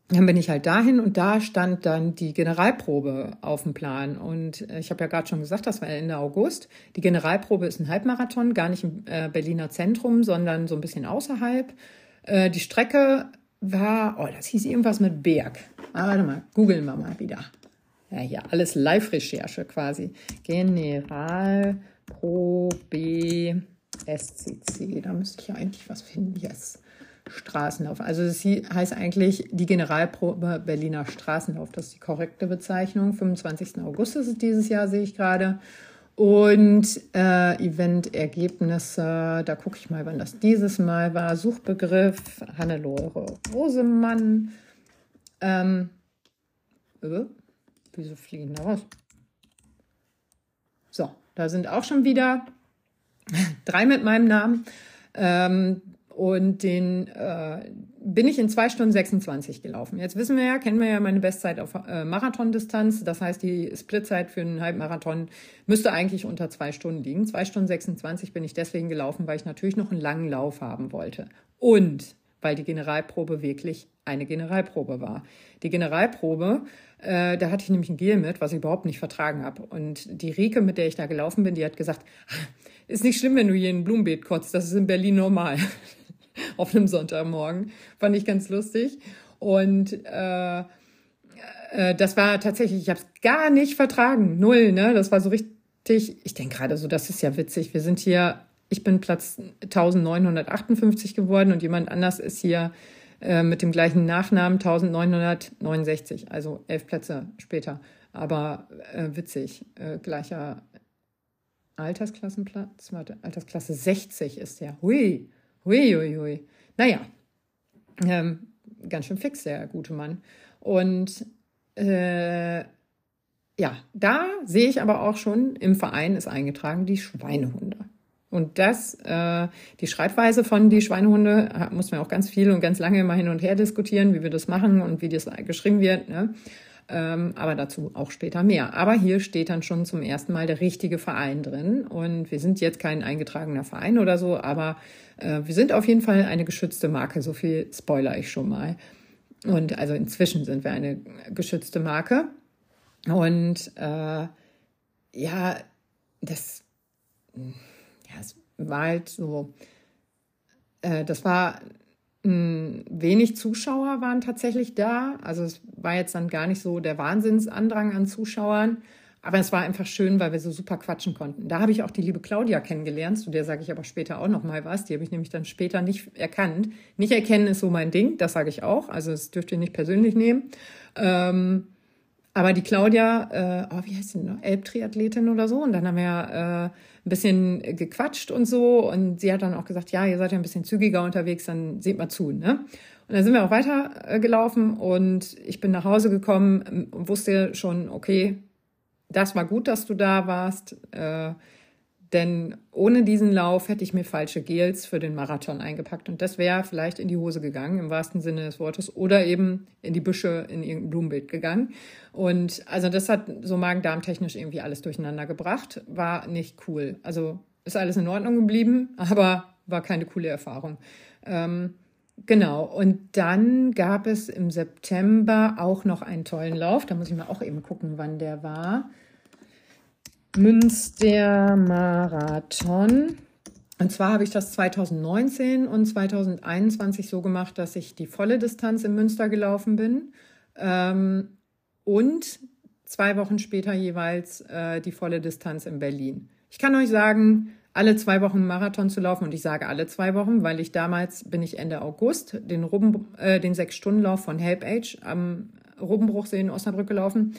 dann bin ich halt dahin und da stand dann die Generalprobe auf dem Plan. Und ich habe ja gerade schon gesagt, das war Ende August. Die Generalprobe ist ein Halbmarathon, gar nicht im äh, Berliner Zentrum, sondern so ein bisschen außerhalb. Äh, die Strecke war, oh, das hieß irgendwas mit Berg. Ah, warte mal, googeln wir mal wieder ja, hier alles Live-Recherche quasi. General Pro B SCC. Da müsste ich ja eigentlich was finden. Yes. Straßenlauf. Also das heißt eigentlich die Generalprobe Berliner Straßenlauf. Das ist die korrekte Bezeichnung. 25. August ist es dieses Jahr, sehe ich gerade. Und äh, Eventergebnisse, da gucke ich mal, wann das dieses Mal war. Suchbegriff Hannelore Rosemann. Ähm, äh, Wieso fliegen da was? So, da sind auch schon wieder drei mit meinem Namen. Ähm, und den äh, bin ich in zwei Stunden 26 gelaufen. Jetzt wissen wir ja, kennen wir ja meine Bestzeit auf äh, Marathondistanz. Das heißt, die Splitzeit für einen Halbmarathon müsste eigentlich unter zwei Stunden liegen. Zwei Stunden 26 bin ich deswegen gelaufen, weil ich natürlich noch einen langen Lauf haben wollte. Und weil die Generalprobe wirklich eine Generalprobe war. Die Generalprobe, äh, da hatte ich nämlich ein Gel mit, was ich überhaupt nicht vertragen habe. Und die Rike, mit der ich da gelaufen bin, die hat gesagt, ist nicht schlimm, wenn du hier in ein Blumenbeet kotzt, das ist in Berlin normal. Auf einem Sonntagmorgen. Fand ich ganz lustig. Und äh, äh, das war tatsächlich, ich habe es gar nicht vertragen. Null, ne? Das war so richtig, ich denke gerade so, das ist ja witzig. Wir sind hier, ich bin Platz 1958 geworden und jemand anders ist hier äh, mit dem gleichen Nachnamen 1969, also elf Plätze später. Aber äh, witzig, äh, gleicher Altersklassenplatz, warte, Altersklasse 60 ist der. Hui, hui, hui, hui. Naja, ähm, ganz schön fix, der gute Mann. Und äh, ja, da sehe ich aber auch schon, im Verein ist eingetragen die Schweinehunde. Und das, äh, die Schreibweise von die Schweinehunde, muss man auch ganz viel und ganz lange immer hin und her diskutieren, wie wir das machen und wie das geschrieben wird. Ne? Ähm, aber dazu auch später mehr. Aber hier steht dann schon zum ersten Mal der richtige Verein drin. Und wir sind jetzt kein eingetragener Verein oder so, aber äh, wir sind auf jeden Fall eine geschützte Marke. So viel spoiler ich schon mal. Und also inzwischen sind wir eine geschützte Marke. Und äh, ja, das ja, es war halt so, äh, das war hm, wenig Zuschauer waren tatsächlich da. Also es war jetzt dann gar nicht so der Wahnsinnsandrang an Zuschauern. Aber es war einfach schön, weil wir so super quatschen konnten. Da habe ich auch die liebe Claudia kennengelernt, zu der sage ich aber später auch noch mal was. Die habe ich nämlich dann später nicht erkannt. Nicht erkennen ist so mein Ding, das sage ich auch. Also das dürft ihr nicht persönlich nehmen. Ähm, aber die Claudia, äh, oh, wie heißt sie noch? Elbtriathletin oder so. Und dann haben wir äh, ein bisschen gequatscht und so. Und sie hat dann auch gesagt, ja, ihr seid ja ein bisschen zügiger unterwegs, dann seht mal zu. Ne? Und dann sind wir auch weitergelaufen und ich bin nach Hause gekommen und wusste schon, okay, das war gut, dass du da warst. Äh, denn ohne diesen Lauf hätte ich mir falsche Gels für den Marathon eingepackt und das wäre vielleicht in die Hose gegangen, im wahrsten Sinne des Wortes, oder eben in die Büsche in irgendein Blumenbeet gegangen. Und also das hat so magen-darm-technisch irgendwie alles durcheinander gebracht. War nicht cool. Also ist alles in Ordnung geblieben, aber war keine coole Erfahrung. Ähm, genau. Und dann gab es im September auch noch einen tollen Lauf. Da muss ich mal auch eben gucken, wann der war. Münster Marathon. Und zwar habe ich das 2019 und 2021 so gemacht, dass ich die volle Distanz in Münster gelaufen bin ähm, und zwei Wochen später jeweils äh, die volle Distanz in Berlin. Ich kann euch sagen, alle zwei Wochen Marathon zu laufen und ich sage alle zwei Wochen, weil ich damals bin ich Ende August den, äh, den Sechs-Stunden-Lauf von Help Age am Rubenbruchsee in Osnabrück gelaufen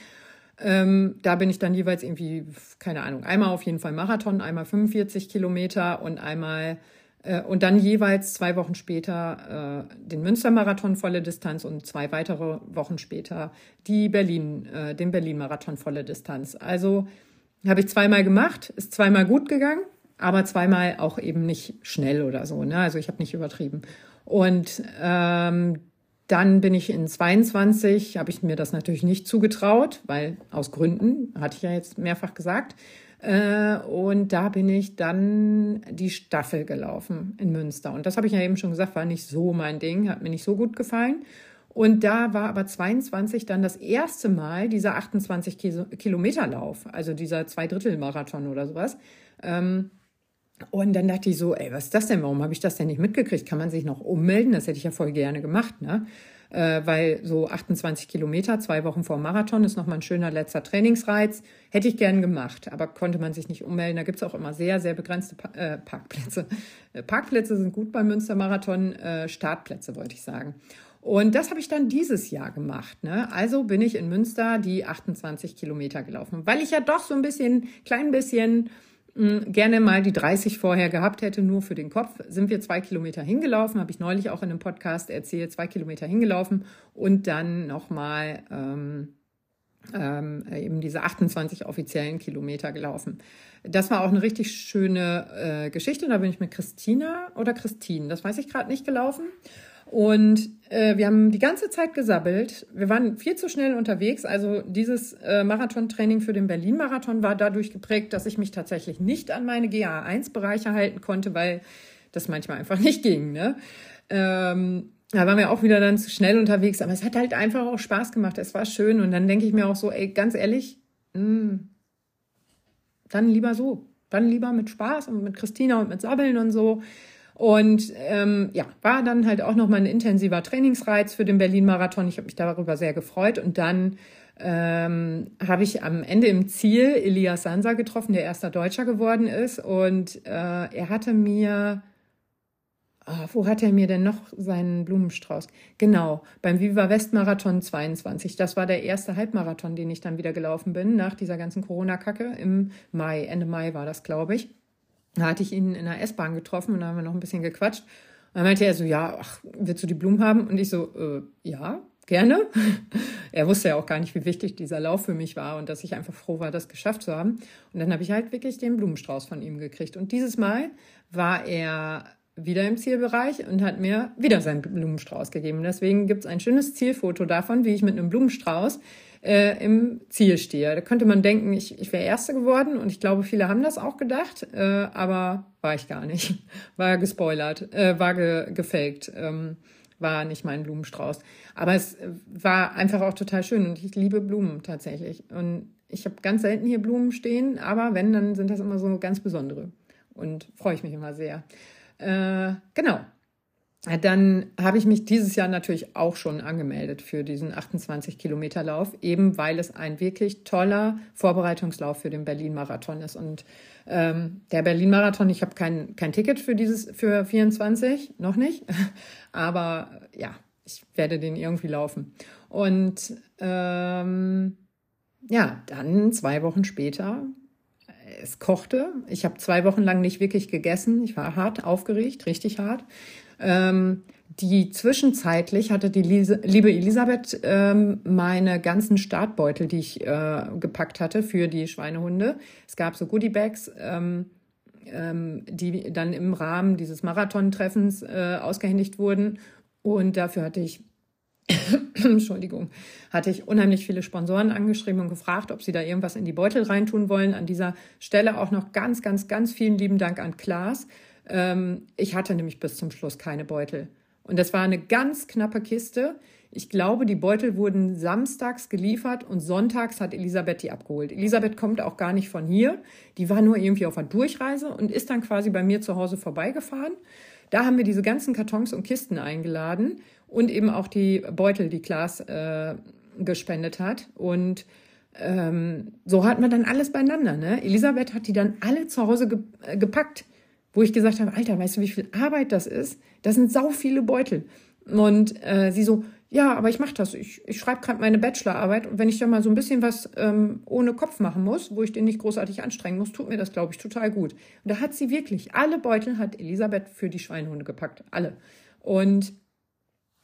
ähm, da bin ich dann jeweils irgendwie, keine Ahnung, einmal auf jeden Fall Marathon, einmal 45 Kilometer und einmal äh, und dann jeweils zwei Wochen später äh, den Münstermarathon volle Distanz und zwei weitere Wochen später die Berlin, äh, den Berlin-Marathon volle Distanz. Also habe ich zweimal gemacht, ist zweimal gut gegangen, aber zweimal auch eben nicht schnell oder so. Ne? Also ich habe nicht übertrieben. Und ähm, dann bin ich in 22, habe ich mir das natürlich nicht zugetraut, weil aus Gründen, hatte ich ja jetzt mehrfach gesagt. Äh, und da bin ich dann die Staffel gelaufen in Münster. Und das habe ich ja eben schon gesagt, war nicht so mein Ding, hat mir nicht so gut gefallen. Und da war aber 22 dann das erste Mal dieser 28 Kilometer Lauf, also dieser Zweidrittel-Marathon oder sowas. Ähm, und dann dachte ich so, ey, was ist das denn? Warum habe ich das denn nicht mitgekriegt? Kann man sich noch ummelden? Das hätte ich ja voll gerne gemacht, ne? Äh, weil so 28 Kilometer, zwei Wochen vor Marathon, ist nochmal ein schöner letzter Trainingsreiz. Hätte ich gern gemacht, aber konnte man sich nicht ummelden. Da gibt's auch immer sehr, sehr begrenzte äh, Parkplätze. Äh, Parkplätze sind gut beim Münstermarathon, Startplätze wollte ich sagen. Und das habe ich dann dieses Jahr gemacht. Ne? Also bin ich in Münster die 28 Kilometer gelaufen, weil ich ja doch so ein bisschen, klein bisschen gerne mal die 30 vorher gehabt hätte, nur für den Kopf, sind wir zwei Kilometer hingelaufen, habe ich neulich auch in einem Podcast erzählt, zwei Kilometer hingelaufen und dann nochmal ähm, ähm, eben diese 28 offiziellen Kilometer gelaufen. Das war auch eine richtig schöne äh, Geschichte. Da bin ich mit Christina oder Christine, das weiß ich gerade nicht, gelaufen. Und äh, wir haben die ganze Zeit gesabbelt. Wir waren viel zu schnell unterwegs. Also dieses äh, Marathontraining für den Berlin-Marathon war dadurch geprägt, dass ich mich tatsächlich nicht an meine GA1-Bereiche halten konnte, weil das manchmal einfach nicht ging. Ne? Ähm, da waren wir auch wieder dann zu schnell unterwegs, aber es hat halt einfach auch Spaß gemacht. Es war schön. Und dann denke ich mir auch so, ey, ganz ehrlich, mh, hm, dann lieber so. Dann lieber mit Spaß und mit Christina und mit Sabbeln und so. Und ähm, ja, war dann halt auch nochmal ein intensiver Trainingsreiz für den Berlin-Marathon. Ich habe mich darüber sehr gefreut. Und dann ähm, habe ich am Ende im Ziel Elias Sansa getroffen, der erster Deutscher geworden ist. Und äh, er hatte mir, oh, wo hat er mir denn noch seinen Blumenstrauß? Genau, beim Viva West Marathon 22. Das war der erste Halbmarathon, den ich dann wieder gelaufen bin, nach dieser ganzen Corona-Kacke. Im Mai, Ende Mai war das, glaube ich. Da hatte ich ihn in der S-Bahn getroffen und da haben wir noch ein bisschen gequatscht. Und dann meinte er so, ja, ach, willst du die Blumen haben? Und ich so, äh, ja. gerne. er wusste ja auch gar nicht, wie wichtig dieser Lauf für mich war und dass ich einfach froh war, das geschafft zu haben. Und dann habe ich halt wirklich den Blumenstrauß von ihm gekriegt. Und dieses Mal war er wieder im Zielbereich und hat mir wieder seinen Blumenstrauß gegeben. Deswegen gibt es ein schönes Zielfoto davon, wie ich mit einem Blumenstrauß äh, im Ziel stehe. Da könnte man denken, ich, ich wäre Erste geworden und ich glaube, viele haben das auch gedacht, äh, aber war ich gar nicht. War gespoilert, äh, war ge gefaked. Ähm, war nicht mein Blumenstrauß. Aber es war einfach auch total schön und ich liebe Blumen tatsächlich. Und ich habe ganz selten hier Blumen stehen, aber wenn, dann sind das immer so ganz besondere. Und freue ich mich immer sehr. Äh, genau. Dann habe ich mich dieses Jahr natürlich auch schon angemeldet für diesen 28 Kilometer Lauf, eben weil es ein wirklich toller Vorbereitungslauf für den Berlin-Marathon ist. Und ähm, der Berlin-Marathon, ich habe kein, kein Ticket für dieses für 24, noch nicht, aber ja, ich werde den irgendwie laufen. Und ähm, ja, dann zwei Wochen später, es kochte. Ich habe zwei Wochen lang nicht wirklich gegessen. Ich war hart aufgeregt, richtig hart. Ähm, die zwischenzeitlich hatte die Lise, liebe Elisabeth ähm, meine ganzen Startbeutel, die ich äh, gepackt hatte für die Schweinehunde. Es gab so Goodiebags, ähm, ähm, die dann im Rahmen dieses Marathontreffens äh, ausgehändigt wurden. Und dafür hatte ich Entschuldigung, hatte ich unheimlich viele Sponsoren angeschrieben und gefragt, ob sie da irgendwas in die Beutel reintun wollen. An dieser Stelle auch noch ganz, ganz, ganz vielen lieben Dank an Klaas. Ähm, ich hatte nämlich bis zum Schluss keine Beutel. Und das war eine ganz knappe Kiste. Ich glaube, die Beutel wurden samstags geliefert und sonntags hat Elisabeth die abgeholt. Elisabeth kommt auch gar nicht von hier. Die war nur irgendwie auf einer Durchreise und ist dann quasi bei mir zu Hause vorbeigefahren. Da haben wir diese ganzen Kartons und Kisten eingeladen und eben auch die Beutel, die Klaas äh, gespendet hat. Und ähm, so hatten wir dann alles beieinander. Ne? Elisabeth hat die dann alle zu Hause ge äh, gepackt wo ich gesagt habe, Alter, weißt du, wie viel Arbeit das ist? Das sind sau viele Beutel. Und äh, sie so, ja, aber ich mache das. Ich, ich schreibe gerade meine Bachelorarbeit und wenn ich da mal so ein bisschen was ähm, ohne Kopf machen muss, wo ich den nicht großartig anstrengen muss, tut mir das, glaube ich, total gut. Und da hat sie wirklich alle Beutel hat Elisabeth für die Schweinhunde gepackt, alle. Und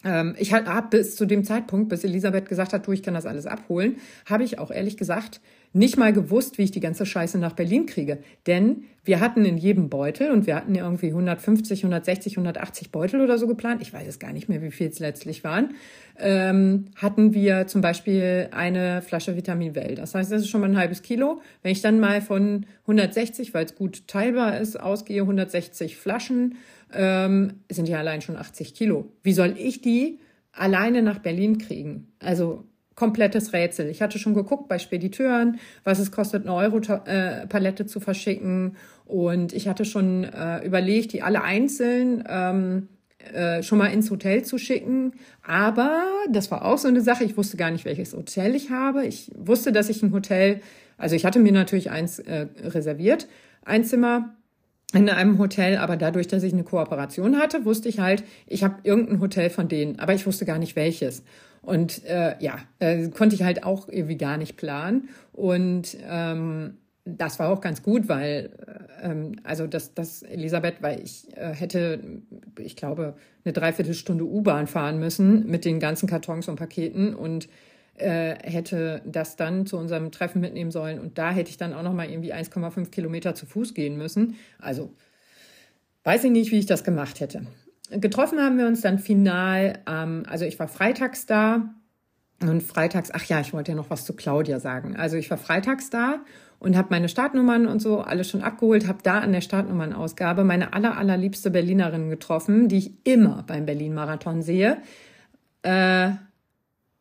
ähm, ich habe bis zu dem Zeitpunkt, bis Elisabeth gesagt hat, du, ich kann das alles abholen, habe ich auch ehrlich gesagt nicht mal gewusst, wie ich die ganze Scheiße nach Berlin kriege. Denn wir hatten in jedem Beutel und wir hatten irgendwie 150, 160, 180 Beutel oder so geplant. Ich weiß es gar nicht mehr, wie viel es letztlich waren. Ähm, hatten wir zum Beispiel eine Flasche Vitamin Well. Das heißt, das ist schon mal ein halbes Kilo. Wenn ich dann mal von 160, weil es gut teilbar ist, ausgehe, 160 Flaschen, ähm, sind ja allein schon 80 Kilo. Wie soll ich die alleine nach Berlin kriegen? Also komplettes Rätsel. Ich hatte schon geguckt bei Spediteuren, was es kostet, eine Euro-Palette zu verschicken. Und ich hatte schon äh, überlegt, die alle einzeln ähm, äh, schon mal ins Hotel zu schicken. Aber das war auch so eine Sache. Ich wusste gar nicht, welches Hotel ich habe. Ich wusste, dass ich ein Hotel, also ich hatte mir natürlich eins äh, reserviert, ein Zimmer in einem Hotel, aber dadurch, dass ich eine Kooperation hatte, wusste ich halt, ich habe irgendein Hotel von denen, aber ich wusste gar nicht welches. Und äh, ja, äh, konnte ich halt auch irgendwie gar nicht planen. Und ähm, das war auch ganz gut, weil, äh, ähm, also das, das Elisabeth, weil ich äh, hätte, ich glaube, eine Dreiviertelstunde U-Bahn fahren müssen mit den ganzen Kartons und Paketen und äh, hätte das dann zu unserem Treffen mitnehmen sollen. Und da hätte ich dann auch noch mal irgendwie 1,5 Kilometer zu Fuß gehen müssen. Also weiß ich nicht, wie ich das gemacht hätte getroffen haben wir uns dann final, ähm, also ich war freitags da und freitags, ach ja, ich wollte ja noch was zu Claudia sagen. Also ich war freitags da und habe meine Startnummern und so alles schon abgeholt, habe da an der Startnummernausgabe meine aller, allerliebste Berlinerin getroffen, die ich immer beim Berlin-Marathon sehe. Äh,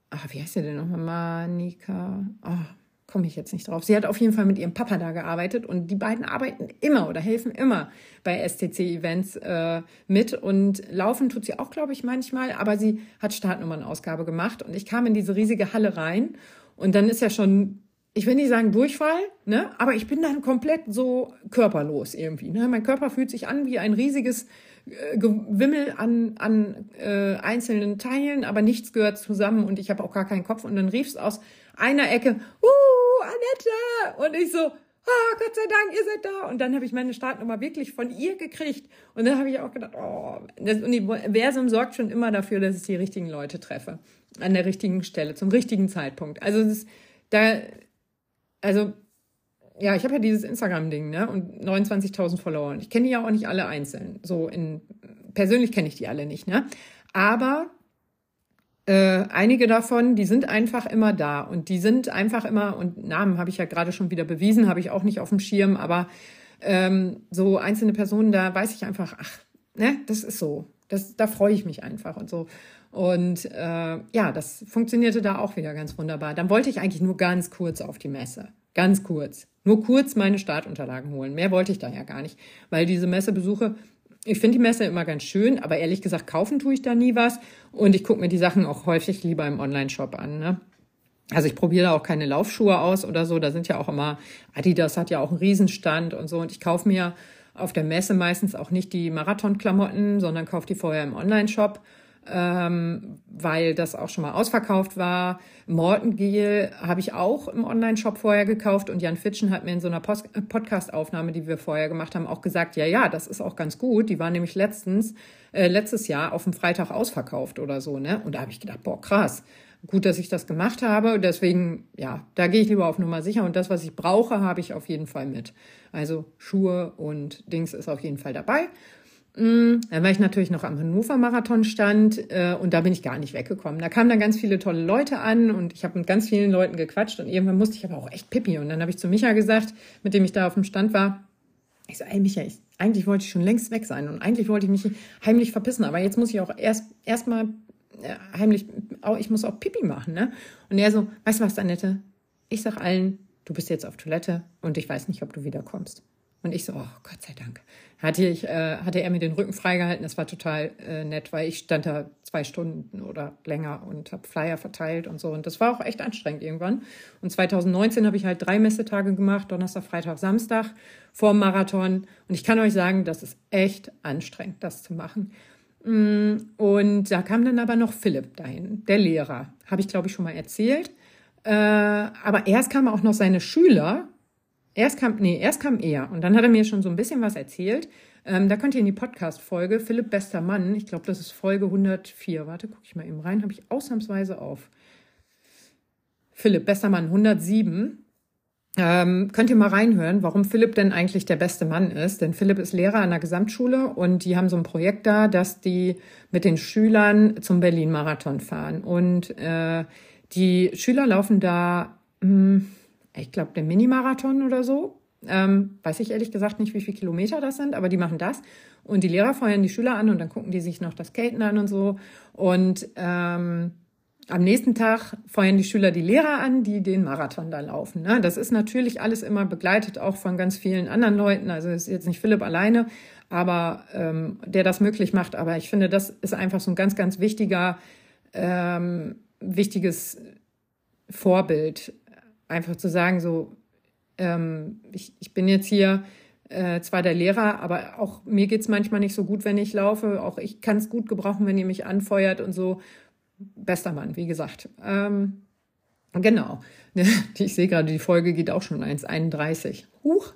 ach, wie heißt sie denn nochmal? Manika. Oh, komme ich jetzt nicht drauf. Sie hat auf jeden Fall mit ihrem Papa da gearbeitet und die beiden arbeiten immer oder helfen immer bei STC-Events äh, mit und laufen tut sie auch, glaube ich, manchmal, aber sie hat Startnummernausgabe gemacht und ich kam in diese riesige Halle rein und dann ist ja schon, ich will nicht sagen Durchfall, ne, aber ich bin dann komplett so körperlos irgendwie. Ne? Mein Körper fühlt sich an wie ein riesiges äh, Gewimmel an, an äh, einzelnen Teilen, aber nichts gehört zusammen und ich habe auch gar keinen Kopf. Und dann rief es aus einer Ecke, uh, Annette! Und ich so, ah, Gott sei Dank, ihr seid da. Und dann habe ich meine Startnummer wirklich von ihr gekriegt. Und dann habe ich auch gedacht, oh, das Universum sorgt schon immer dafür, dass ich die richtigen Leute treffe. an der richtigen Stelle, zum richtigen Zeitpunkt. Also das, da, also ja, ich habe ja dieses Instagram-Ding, ne? Und 29.000 Follower. Und ich kenne die ja auch nicht alle einzeln. So in persönlich kenne ich die alle nicht, ne? Aber äh, einige davon, die sind einfach immer da und die sind einfach immer, und Namen habe ich ja gerade schon wieder bewiesen, habe ich auch nicht auf dem Schirm, aber ähm, so einzelne Personen, da weiß ich einfach, ach, ne, das ist so. Das, da freue ich mich einfach und so. Und äh, ja, das funktionierte da auch wieder ganz wunderbar. Dann wollte ich eigentlich nur ganz kurz auf die Messe. Ganz kurz. Nur kurz meine Startunterlagen holen. Mehr wollte ich da ja gar nicht. Weil diese Messebesuche, ich finde die Messe immer ganz schön, aber ehrlich gesagt, kaufen tue ich da nie was. Und ich gucke mir die Sachen auch häufig lieber im Online-Shop an. Ne? Also ich probiere da auch keine Laufschuhe aus oder so. Da sind ja auch immer, Adidas hat ja auch einen Riesenstand und so. Und ich kaufe mir auf der Messe meistens auch nicht die Marathon-Klamotten, sondern kaufe die vorher im Online-Shop ähm, weil das auch schon mal ausverkauft war. Mortengel habe ich auch im Online-Shop vorher gekauft und Jan Fitschen hat mir in so einer Podcast-Aufnahme, die wir vorher gemacht haben, auch gesagt, ja, ja, das ist auch ganz gut. Die war nämlich letztens, äh, letztes Jahr auf dem Freitag ausverkauft oder so, ne? Und da habe ich gedacht, boah, krass. Gut, dass ich das gemacht habe. Deswegen, ja, da gehe ich lieber auf Nummer sicher. Und das, was ich brauche, habe ich auf jeden Fall mit. Also Schuhe und Dings ist auf jeden Fall dabei. Mm, dann war ich natürlich noch am Hannover Marathon stand äh, und da bin ich gar nicht weggekommen. Da kamen dann ganz viele tolle Leute an und ich habe mit ganz vielen Leuten gequatscht und irgendwann musste ich aber auch echt pipi. Und dann habe ich zu Micha gesagt, mit dem ich da auf dem Stand war, ich so, ey Micha, ich, eigentlich wollte ich schon längst weg sein und eigentlich wollte ich mich heimlich verpissen, aber jetzt muss ich auch erst erstmal äh, heimlich, auch, ich muss auch Pipi machen, ne? Und er so, weißt du was, Annette? Ich sag allen, du bist jetzt auf Toilette und ich weiß nicht, ob du wiederkommst. Und ich so, oh Gott sei Dank. Hatte, ich, äh, hatte er mir den Rücken freigehalten. Das war total äh, nett, weil ich stand da zwei Stunden oder länger und habe Flyer verteilt und so. Und das war auch echt anstrengend irgendwann. Und 2019 habe ich halt drei Messetage gemacht, Donnerstag, Freitag, Samstag vor dem Marathon. Und ich kann euch sagen, das ist echt anstrengend, das zu machen. Mm, und da kam dann aber noch Philipp dahin, der Lehrer. Habe ich, glaube ich, schon mal erzählt. Äh, aber erst kamen auch noch seine Schüler Erst kam, nee, erst kam er und dann hat er mir schon so ein bisschen was erzählt. Ähm, da könnt ihr in die Podcast-Folge Philipp Bester Mann, ich glaube, das ist Folge 104. Warte, gucke ich mal eben rein, habe ich ausnahmsweise auf. Philipp Bester Mann 107. Ähm, könnt ihr mal reinhören, warum Philipp denn eigentlich der beste Mann ist. Denn Philipp ist Lehrer an der Gesamtschule und die haben so ein Projekt da, dass die mit den Schülern zum Berlin-Marathon fahren. Und äh, die Schüler laufen da. Mh, hm, ich glaube, der Mini-Marathon oder so. Ähm, weiß ich ehrlich gesagt nicht, wie viele Kilometer das sind, aber die machen das. Und die Lehrer feuern die Schüler an und dann gucken die sich noch das Skaten an und so. Und ähm, am nächsten Tag feuern die Schüler die Lehrer an, die den Marathon da laufen. Ne? Das ist natürlich alles immer begleitet auch von ganz vielen anderen Leuten. Also ist jetzt nicht Philipp alleine, aber ähm, der das möglich macht. Aber ich finde, das ist einfach so ein ganz, ganz wichtiger, ähm, wichtiges Vorbild einfach zu sagen, so, ähm, ich, ich bin jetzt hier äh, zwar der Lehrer, aber auch mir geht's manchmal nicht so gut, wenn ich laufe. Auch ich kann es gut gebrauchen, wenn ihr mich anfeuert und so. Bester Mann, wie gesagt. Ähm, genau. Ich sehe gerade, die Folge geht auch schon 1,31. Huch,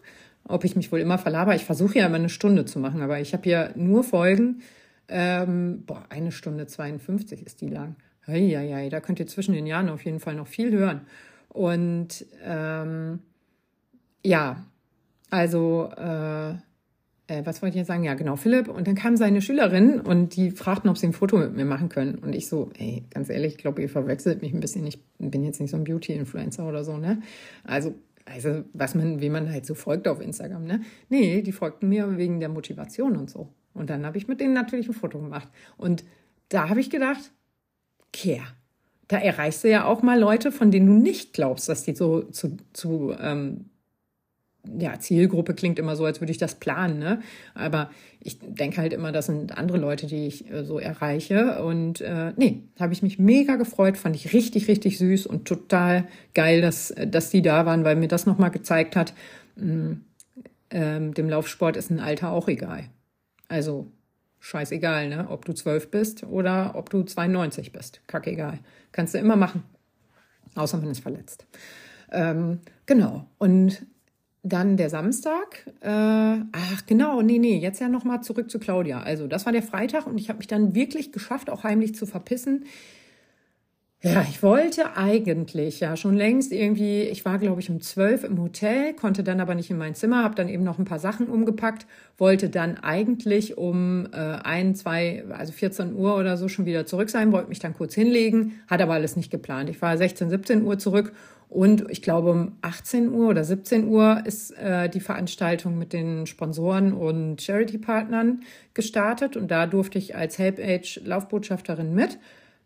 ob ich mich wohl immer verlaber. Ich versuche ja immer eine Stunde zu machen, aber ich habe hier nur Folgen. Ähm, boah, eine Stunde 52 ist die lang. Eieiei, da könnt ihr zwischen den Jahren auf jeden Fall noch viel hören. Und ähm, ja, also äh, äh, was wollte ich jetzt sagen? Ja, genau, Philipp. Und dann kam seine Schülerin und die fragten, ob sie ein Foto mit mir machen können. Und ich so, ey, ganz ehrlich, ich glaube, ihr verwechselt mich ein bisschen. Ich bin jetzt nicht so ein Beauty-Influencer oder so, ne? Also, also, was man, wie man halt so folgt auf Instagram, ne? Nee, die folgten mir wegen der Motivation und so. Und dann habe ich mit denen natürlich ein Foto gemacht. Und da habe ich gedacht, Kehr, da erreichst du ja auch mal Leute, von denen du nicht glaubst, dass die so zu, zu ähm, ja, Zielgruppe klingt immer so, als würde ich das planen, ne? Aber ich denke halt immer, das sind andere Leute, die ich äh, so erreiche. Und äh, nee, habe ich mich mega gefreut, fand ich richtig, richtig süß und total geil, dass, dass die da waren, weil mir das nochmal gezeigt hat, mh, mm, ähm, dem Laufsport ist ein Alter auch egal. Also scheißegal, ne? Ob du zwölf bist oder ob du 92 bist. Kackegal. Kannst du immer machen. Außer man ist verletzt. Ähm, genau. Und dann der Samstag. Äh, ach, genau, nee, nee, jetzt ja nochmal zurück zu Claudia. Also, das war der Freitag und ich habe mich dann wirklich geschafft, auch heimlich zu verpissen. Ja, ich wollte eigentlich ja schon längst irgendwie, ich war glaube ich um zwölf im Hotel, konnte dann aber nicht in mein Zimmer, habe dann eben noch ein paar Sachen umgepackt, wollte dann eigentlich um äh, ein, zwei, also 14 Uhr oder so schon wieder zurück sein, wollte mich dann kurz hinlegen, hat aber alles nicht geplant. Ich war 16, 17 Uhr zurück und ich glaube um 18 Uhr oder 17 Uhr ist äh, die Veranstaltung mit den Sponsoren und Charity-Partnern gestartet und da durfte ich als Help Age Laufbotschafterin mit.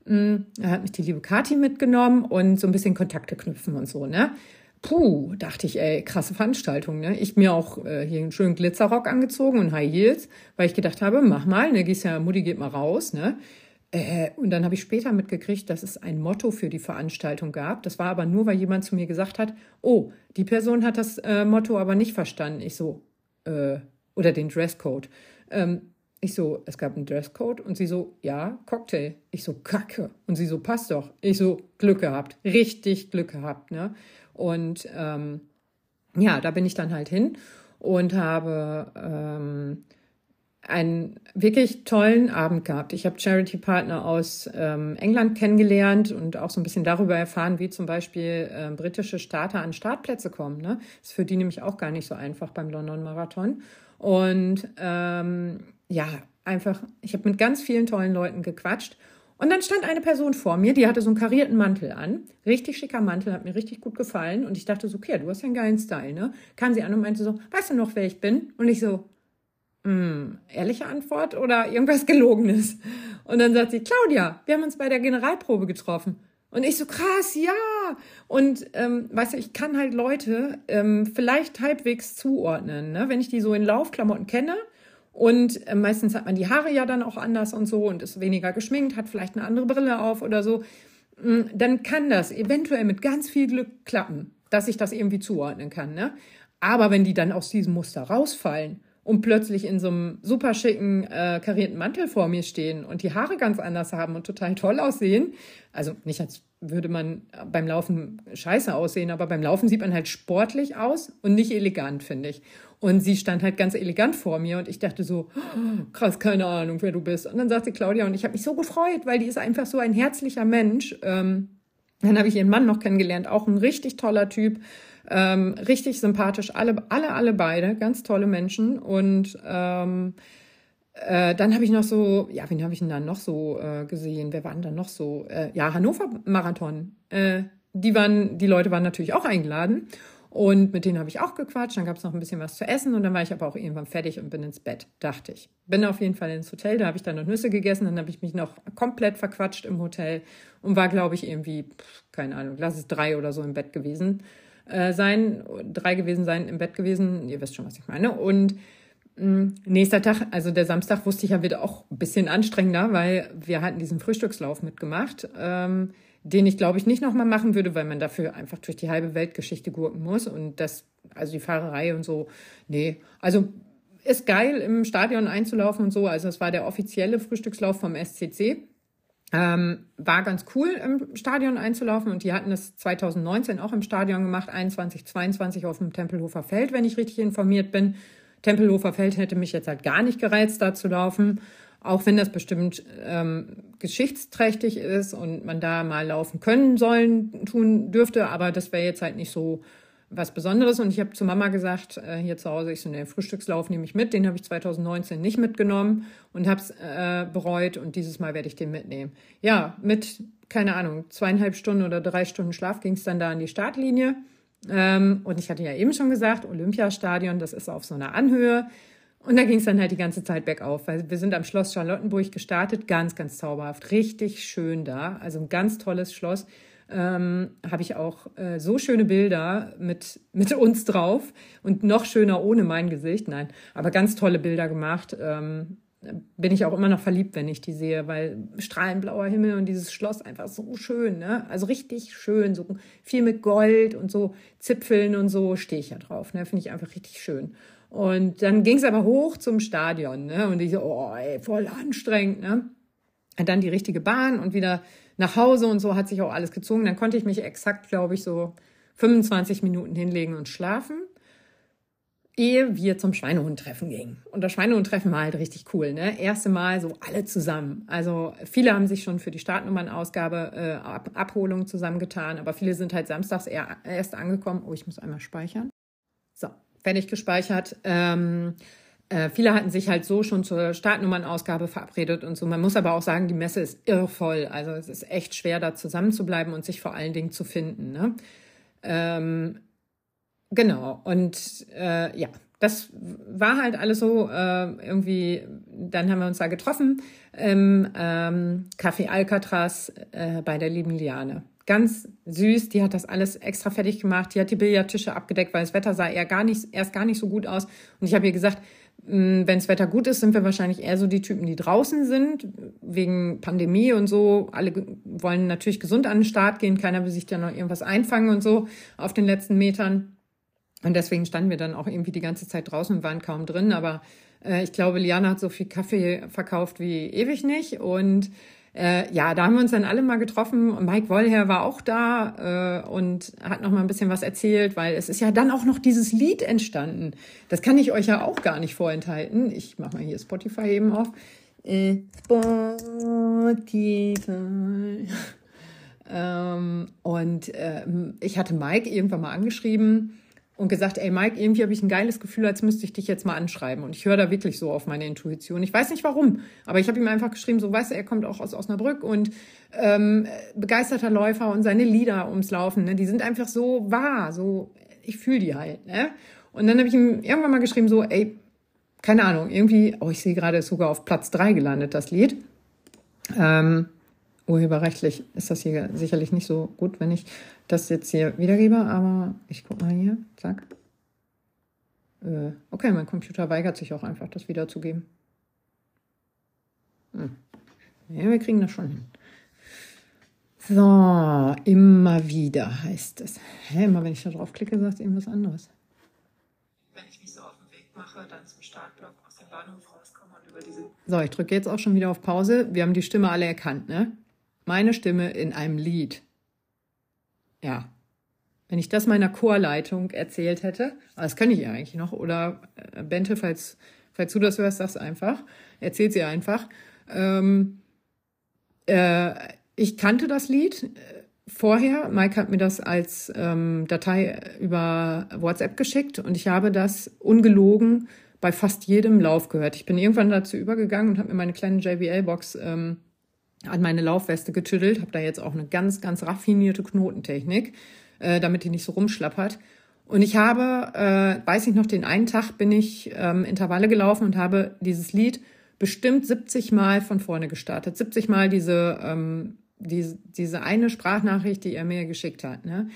Da hat mich die liebe Kati mitgenommen und so ein bisschen Kontakte knüpfen und so, ne? Puh, dachte ich, ey, krasse Veranstaltung, ne? Ich mir auch äh, hier einen schönen Glitzerrock angezogen und High Heels, weil ich gedacht habe, mach mal, ne, gehst ja, Mutti geht mal raus, ne? Äh, und dann habe ich später mitgekriegt, dass es ein Motto für die Veranstaltung gab. Das war aber nur, weil jemand zu mir gesagt hat, oh, die Person hat das äh, Motto aber nicht verstanden. Ich so, äh, oder den Dresscode. Ähm, ich so, es gab einen Dresscode und sie so, ja, Cocktail. Ich so, Kacke. Und sie so, passt doch. Ich so, Glück gehabt. Richtig Glück gehabt, ne? Und ähm, ja, da bin ich dann halt hin und habe ähm, einen wirklich tollen Abend gehabt. Ich habe Charity-Partner aus ähm, England kennengelernt und auch so ein bisschen darüber erfahren, wie zum Beispiel äh, britische Starter an Startplätze kommen. Ne? Ist für die nämlich auch gar nicht so einfach beim London Marathon. Und ähm, ja, einfach, ich habe mit ganz vielen tollen Leuten gequatscht. Und dann stand eine Person vor mir, die hatte so einen karierten Mantel an. Richtig schicker Mantel, hat mir richtig gut gefallen. Und ich dachte so, okay, du hast ja einen geilen Style, ne? Kam sie an und meinte so, weißt du noch, wer ich bin? Und ich so, hm, ehrliche Antwort oder irgendwas Gelogenes? Und dann sagt sie, Claudia, wir haben uns bei der Generalprobe getroffen. Und ich so, krass, ja. Und ähm, weißt du, ich kann halt Leute ähm, vielleicht halbwegs zuordnen. Ne? Wenn ich die so in Laufklamotten kenne, und äh, meistens hat man die Haare ja dann auch anders und so und ist weniger geschminkt, hat vielleicht eine andere Brille auf oder so. Mm, dann kann das eventuell mit ganz viel Glück klappen, dass ich das irgendwie zuordnen kann. Ne? Aber wenn die dann aus diesem Muster rausfallen und plötzlich in so einem super schicken äh, karierten Mantel vor mir stehen und die Haare ganz anders haben und total toll aussehen, also nicht als würde man beim Laufen scheiße aussehen, aber beim Laufen sieht man halt sportlich aus und nicht elegant, finde ich. Und sie stand halt ganz elegant vor mir und ich dachte so, oh, krass, keine Ahnung, wer du bist. Und dann sagte Claudia und ich habe mich so gefreut, weil die ist einfach so ein herzlicher Mensch. Ähm, dann habe ich ihren Mann noch kennengelernt, auch ein richtig toller Typ, ähm, richtig sympathisch, alle, alle, alle beide, ganz tolle Menschen. Und ähm, äh, dann habe ich noch so, ja, wen habe ich denn dann noch so äh, gesehen? Wer waren da noch so? Äh, ja, Hannover Marathon. Äh, die waren, die Leute waren natürlich auch eingeladen. Und mit denen habe ich auch gequatscht. Dann gab es noch ein bisschen was zu essen und dann war ich aber auch irgendwann fertig und bin ins Bett, dachte ich. Bin auf jeden Fall ins Hotel, da habe ich dann noch Nüsse gegessen, dann habe ich mich noch komplett verquatscht im Hotel und war, glaube ich, irgendwie, keine Ahnung, lass es drei oder so im Bett gewesen äh, sein, drei gewesen sein, im Bett gewesen. Ihr wisst schon, was ich meine. Und mh, mm, nächster Tag, also der Samstag, wusste ich ja wieder auch ein bisschen anstrengender, weil wir hatten diesen Frühstückslauf mitgemacht. Ähm, den ich, glaube ich, nicht nochmal machen würde, weil man dafür einfach durch die halbe Weltgeschichte gurken muss. Und das, also die Fahrerei und so, nee. Also ist geil, im Stadion einzulaufen und so. Also es war der offizielle Frühstückslauf vom SCC. Ähm, war ganz cool, im Stadion einzulaufen. Und die hatten das 2019 auch im Stadion gemacht, 21, 22 auf dem Tempelhofer Feld, wenn ich richtig informiert bin. Tempelhofer Feld hätte mich jetzt halt gar nicht gereizt, da zu laufen auch wenn das bestimmt ähm, geschichtsträchtig ist und man da mal laufen können sollen, tun dürfte, aber das wäre jetzt halt nicht so was Besonderes. Und ich habe zu Mama gesagt, äh, hier zu Hause, ich so, ne, Frühstückslauf nehme ich mit, den habe ich 2019 nicht mitgenommen und habe es äh, bereut und dieses Mal werde ich den mitnehmen. Ja, mit, keine Ahnung, zweieinhalb Stunden oder drei Stunden Schlaf ging es dann da an die Startlinie. Ähm, und ich hatte ja eben schon gesagt, Olympiastadion, das ist auf so einer Anhöhe. Und da ging es dann halt die ganze Zeit bergauf, weil wir sind am Schloss Charlottenburg gestartet, ganz, ganz zauberhaft, richtig schön da, also ein ganz tolles Schloss. Ähm, habe ich auch äh, so schöne Bilder mit, mit uns drauf und noch schöner ohne mein Gesicht, nein, aber ganz tolle Bilder gemacht. Ähm, bin ich auch immer noch verliebt, wenn ich die sehe, weil strahlenblauer Himmel und dieses Schloss einfach so schön, ne? Also richtig schön, so viel mit Gold und so Zipfeln und so stehe ich ja drauf, ne? Finde ich einfach richtig schön. Und dann ging es aber hoch zum Stadion, ne? Und ich so, oh, ey, voll anstrengend, ne? Und dann die richtige Bahn und wieder nach Hause und so hat sich auch alles gezogen. Dann konnte ich mich exakt, glaube ich, so 25 Minuten hinlegen und schlafen. ehe wir zum Schweinehundtreffen gingen. Und das Schweinehundtreffen war halt richtig cool, ne? Erste Mal so alle zusammen. Also viele haben sich schon für die Startnummernausgabe äh, Ab Abholung zusammengetan, aber viele sind halt samstags eher, erst angekommen. Oh, ich muss einmal speichern. So, fertig gespeichert. Ähm, äh, viele hatten sich halt so schon zur Startnummernausgabe verabredet und so. Man muss aber auch sagen, die Messe ist irrvoll. Also es ist echt schwer, da zusammenzubleiben und sich vor allen Dingen zu finden. Ne? Ähm, Genau, und äh, ja, das war halt alles so äh, irgendwie, dann haben wir uns da getroffen im ähm, Café Alcatraz äh, bei der lieben Liane. Ganz süß, die hat das alles extra fertig gemacht, die hat die Billardtische abgedeckt, weil das Wetter sah eher gar nicht, erst gar nicht so gut aus. Und ich habe ihr gesagt, hm, wenn das Wetter gut ist, sind wir wahrscheinlich eher so die Typen, die draußen sind, wegen Pandemie und so. Alle wollen natürlich gesund an den Start gehen, keiner will sich da noch irgendwas einfangen und so auf den letzten Metern. Und deswegen standen wir dann auch irgendwie die ganze Zeit draußen und waren kaum drin. Aber äh, ich glaube, Liana hat so viel Kaffee verkauft wie ewig nicht. Und äh, ja, da haben wir uns dann alle mal getroffen. Mike Wollher war auch da äh, und hat noch mal ein bisschen was erzählt, weil es ist ja dann auch noch dieses Lied entstanden. Das kann ich euch ja auch gar nicht vorenthalten. Ich mache mal hier Spotify eben auf. Äh, Spotify. ähm, und äh, ich hatte Mike irgendwann mal angeschrieben und gesagt, ey Mike, irgendwie habe ich ein geiles Gefühl, als müsste ich dich jetzt mal anschreiben. Und ich höre da wirklich so auf meine Intuition. Ich weiß nicht warum, aber ich habe ihm einfach geschrieben, so weißt du, er kommt auch aus Osnabrück und ähm, begeisterter Läufer und seine Lieder ums Laufen, ne, die sind einfach so wahr, so ich fühle die halt. Ne? Und dann habe ich ihm irgendwann mal geschrieben, so, ey, keine Ahnung, irgendwie, oh, ich sehe gerade, ist sogar auf Platz drei gelandet, das Lied. Ähm, urheberrechtlich ist das hier sicherlich nicht so gut, wenn ich das jetzt hier wiedergebe, aber ich guck mal hier, zack. Äh, okay, mein Computer weigert sich auch einfach, das wiederzugeben. Hm. Ja, wir kriegen das schon hin. So, immer wieder heißt es. Hä, immer wenn ich da drauf klicke, sagt es irgendwas anderes. Wenn ich mich so auf den Weg mache, dann zum Startblock aus dem Bahnhof rauskomme und über diese. So, ich drücke jetzt auch schon wieder auf Pause. Wir haben die Stimme alle erkannt, ne? Meine Stimme in einem Lied ja, wenn ich das meiner Chorleitung erzählt hätte, aber das kann ich ja eigentlich noch, oder äh, Bente, falls, falls du das hörst, sag's einfach, erzählt sie einfach. Ähm, äh, ich kannte das Lied äh, vorher. Mike hat mir das als ähm, Datei über WhatsApp geschickt und ich habe das ungelogen bei fast jedem Lauf gehört. Ich bin irgendwann dazu übergegangen und habe mir meine kleine JBL-Box ähm, an meine Laufweste getüdelt, habe da jetzt auch eine ganz, ganz raffinierte Knotentechnik, äh, damit die nicht so rumschlappert. Und ich habe, äh, weiß ich noch, den einen Tag bin ich ähm, Intervalle gelaufen und habe dieses Lied bestimmt 70 Mal von vorne gestartet. 70 Mal diese, ähm, diese, diese eine Sprachnachricht, die er mir geschickt hat. Ne?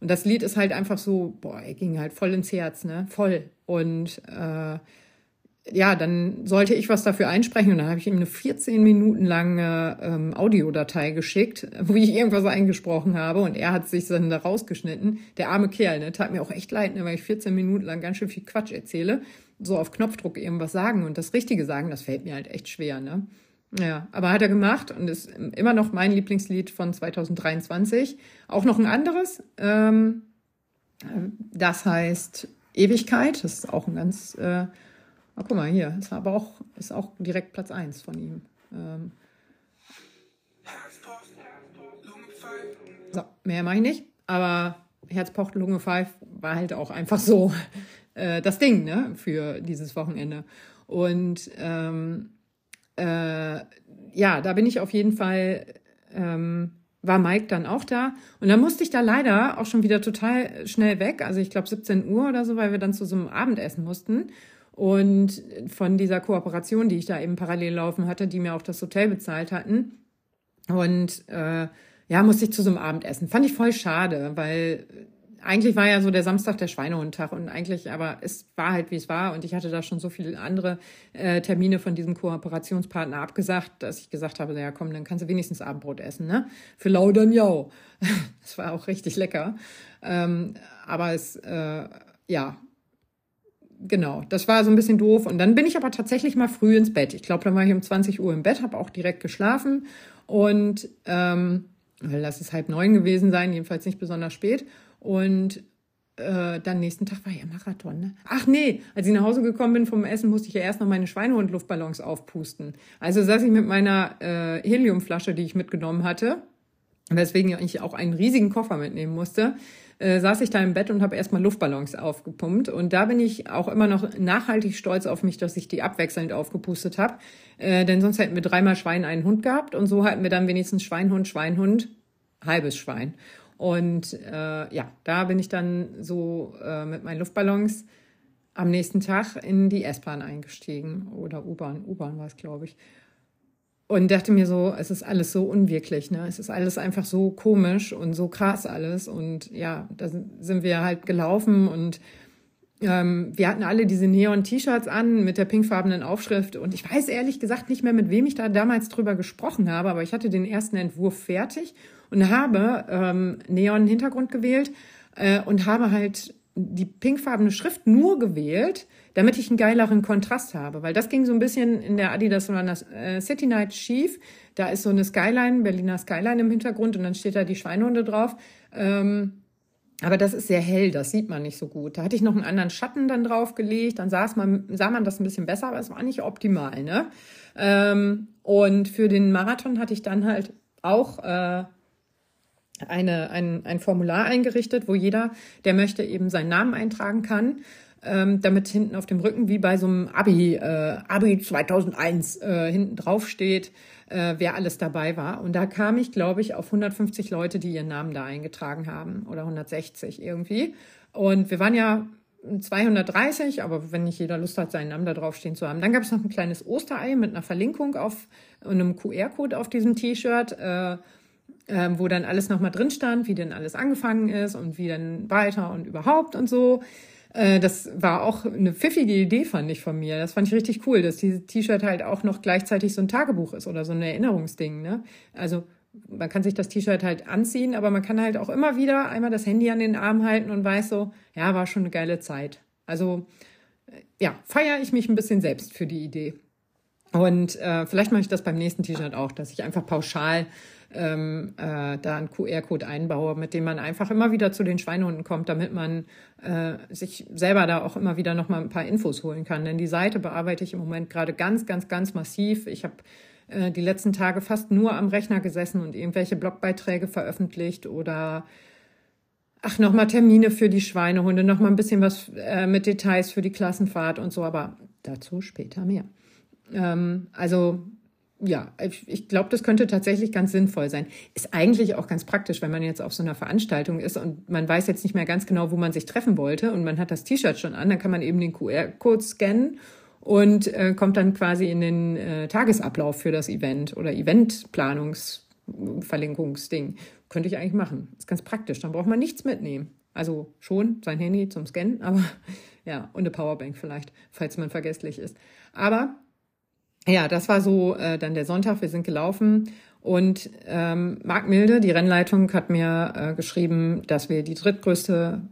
Und das Lied ist halt einfach so, boah, er ging halt voll ins Herz, ne? Voll. Und äh, ja, dann sollte ich was dafür einsprechen und dann habe ich ihm eine 14 Minuten lange ähm, Audiodatei geschickt, wo ich irgendwas eingesprochen habe und er hat sich dann da rausgeschnitten. Der arme Kerl, ne, tat mir auch echt leid, ne, weil ich 14 Minuten lang ganz schön viel Quatsch erzähle, so auf Knopfdruck irgendwas sagen und das Richtige sagen, das fällt mir halt echt schwer, ne. Ja, aber hat er gemacht und ist immer noch mein Lieblingslied von 2023. Auch noch ein anderes, ähm, das heißt Ewigkeit, das ist auch ein ganz äh, Ah, guck mal, hier ist aber auch, ist auch direkt Platz 1 von ihm. Ähm so, mehr mache ich nicht. Aber Herz pocht, Lunge pfeift war halt auch einfach so äh, das Ding ne, für dieses Wochenende. Und ähm, äh, ja, da bin ich auf jeden Fall, ähm, war Mike dann auch da. Und dann musste ich da leider auch schon wieder total schnell weg. Also ich glaube 17 Uhr oder so, weil wir dann zu so einem Abendessen mussten. Und von dieser Kooperation, die ich da eben parallel laufen hatte, die mir auch das Hotel bezahlt hatten. Und äh, ja, musste ich zu so einem Abendessen. Fand ich voll schade, weil eigentlich war ja so der Samstag der Schweinehundtag und eigentlich, aber es war halt wie es war und ich hatte da schon so viele andere äh, Termine von diesem Kooperationspartner abgesagt, dass ich gesagt habe, ja komm, dann kannst du wenigstens Abendbrot essen, ne? Für Laudern jau. das war auch richtig lecker. Ähm, aber es, äh, ja, genau, das war so ein bisschen doof. Und dann bin ich aber tatsächlich mal früh ins Bett. Ich glaube, dann war ich um 20 Uhr im Bett, habe auch direkt geschlafen. Und ähm, lass es halb neun gewesen sein, jedenfalls nicht besonders spät. Und äh, dann nächsten Tag war ja Marathon. Ne? Ach nee, als ich nach Hause gekommen bin vom Essen, musste ich ja erst noch meine Schweinehund-Luftballons aufpusten. Also saß ich mit meiner äh, Heliumflasche, die ich mitgenommen hatte, weswegen ich auch einen riesigen Koffer mitnehmen musste, äh, saß ich da im Bett und habe erstmal Luftballons aufgepumpt. Und da bin ich auch immer noch nachhaltig stolz auf mich, dass ich die abwechselnd aufgepustet habe. Äh, denn sonst hätten wir dreimal Schwein, einen Hund gehabt. Und so hatten wir dann wenigstens Schweinhund, Schweinhund, halbes Schwein. Und äh, ja, da bin ich dann so äh, mit meinen Luftballons am nächsten Tag in die S-Bahn eingestiegen oder U-Bahn. U-Bahn war es, glaube ich. Und dachte mir so, es ist alles so unwirklich, ne? Es ist alles einfach so komisch und so krass alles. Und ja, da sind wir halt gelaufen und ähm, wir hatten alle diese Neon-T-Shirts an mit der pinkfarbenen Aufschrift. Und ich weiß ehrlich gesagt nicht mehr, mit wem ich da damals drüber gesprochen habe, aber ich hatte den ersten Entwurf fertig und habe ähm, Neon-Hintergrund gewählt äh, und habe halt die pinkfarbene Schrift nur gewählt, damit ich einen geileren Kontrast habe. Weil das ging so ein bisschen in der Adidas Runner äh, City Night schief. Da ist so eine Skyline, Berliner Skyline im Hintergrund und dann steht da die Schweinhunde drauf. Ähm, aber das ist sehr hell, das sieht man nicht so gut. Da hatte ich noch einen anderen Schatten dann draufgelegt, dann saß man, sah man das ein bisschen besser, aber es war nicht optimal. Ne? Ähm, und für den Marathon hatte ich dann halt auch äh, eine, ein, ein Formular eingerichtet, wo jeder, der möchte, eben seinen Namen eintragen kann, ähm, damit hinten auf dem Rücken, wie bei so einem Abi, äh, Abi 2001, äh, hinten drauf steht, äh, wer alles dabei war. Und da kam ich, glaube ich, auf 150 Leute, die ihren Namen da eingetragen haben oder 160 irgendwie. Und wir waren ja 230, aber wenn nicht jeder Lust hat, seinen Namen da drauf stehen zu haben. Dann gab es noch ein kleines Osterei mit einer Verlinkung auf einem QR-Code auf diesem T-Shirt. Äh, ähm, wo dann alles nochmal drin stand, wie denn alles angefangen ist und wie dann weiter und überhaupt und so. Äh, das war auch eine pfiffige Idee, fand ich von mir. Das fand ich richtig cool, dass dieses T-Shirt halt auch noch gleichzeitig so ein Tagebuch ist oder so ein Erinnerungsding. Ne? Also man kann sich das T-Shirt halt anziehen, aber man kann halt auch immer wieder einmal das Handy an den Arm halten und weiß so, ja, war schon eine geile Zeit. Also äh, ja, feiere ich mich ein bisschen selbst für die Idee. Und äh, vielleicht mache ich das beim nächsten T-Shirt auch, dass ich einfach pauschal ähm, äh, da einen QR-Code einbaue, mit dem man einfach immer wieder zu den Schweinehunden kommt, damit man äh, sich selber da auch immer wieder noch mal ein paar Infos holen kann. Denn die Seite bearbeite ich im Moment gerade ganz, ganz, ganz massiv. Ich habe äh, die letzten Tage fast nur am Rechner gesessen und irgendwelche Blogbeiträge veröffentlicht oder ach, nochmal Termine für die Schweinehunde, nochmal ein bisschen was äh, mit Details für die Klassenfahrt und so, aber dazu später mehr. Ähm, also ja, ich glaube, das könnte tatsächlich ganz sinnvoll sein. Ist eigentlich auch ganz praktisch, wenn man jetzt auf so einer Veranstaltung ist und man weiß jetzt nicht mehr ganz genau, wo man sich treffen wollte und man hat das T-Shirt schon an, dann kann man eben den QR-Code scannen und äh, kommt dann quasi in den äh, Tagesablauf für das Event oder Eventplanungsverlinkungsding. Könnte ich eigentlich machen. Ist ganz praktisch. Dann braucht man nichts mitnehmen. Also schon sein Handy zum Scannen, aber ja, und eine Powerbank vielleicht, falls man vergesslich ist. Aber ja, das war so äh, dann der Sonntag. Wir sind gelaufen und ähm, Marc Milde, die Rennleitung, hat mir äh, geschrieben, dass wir die drittgrößte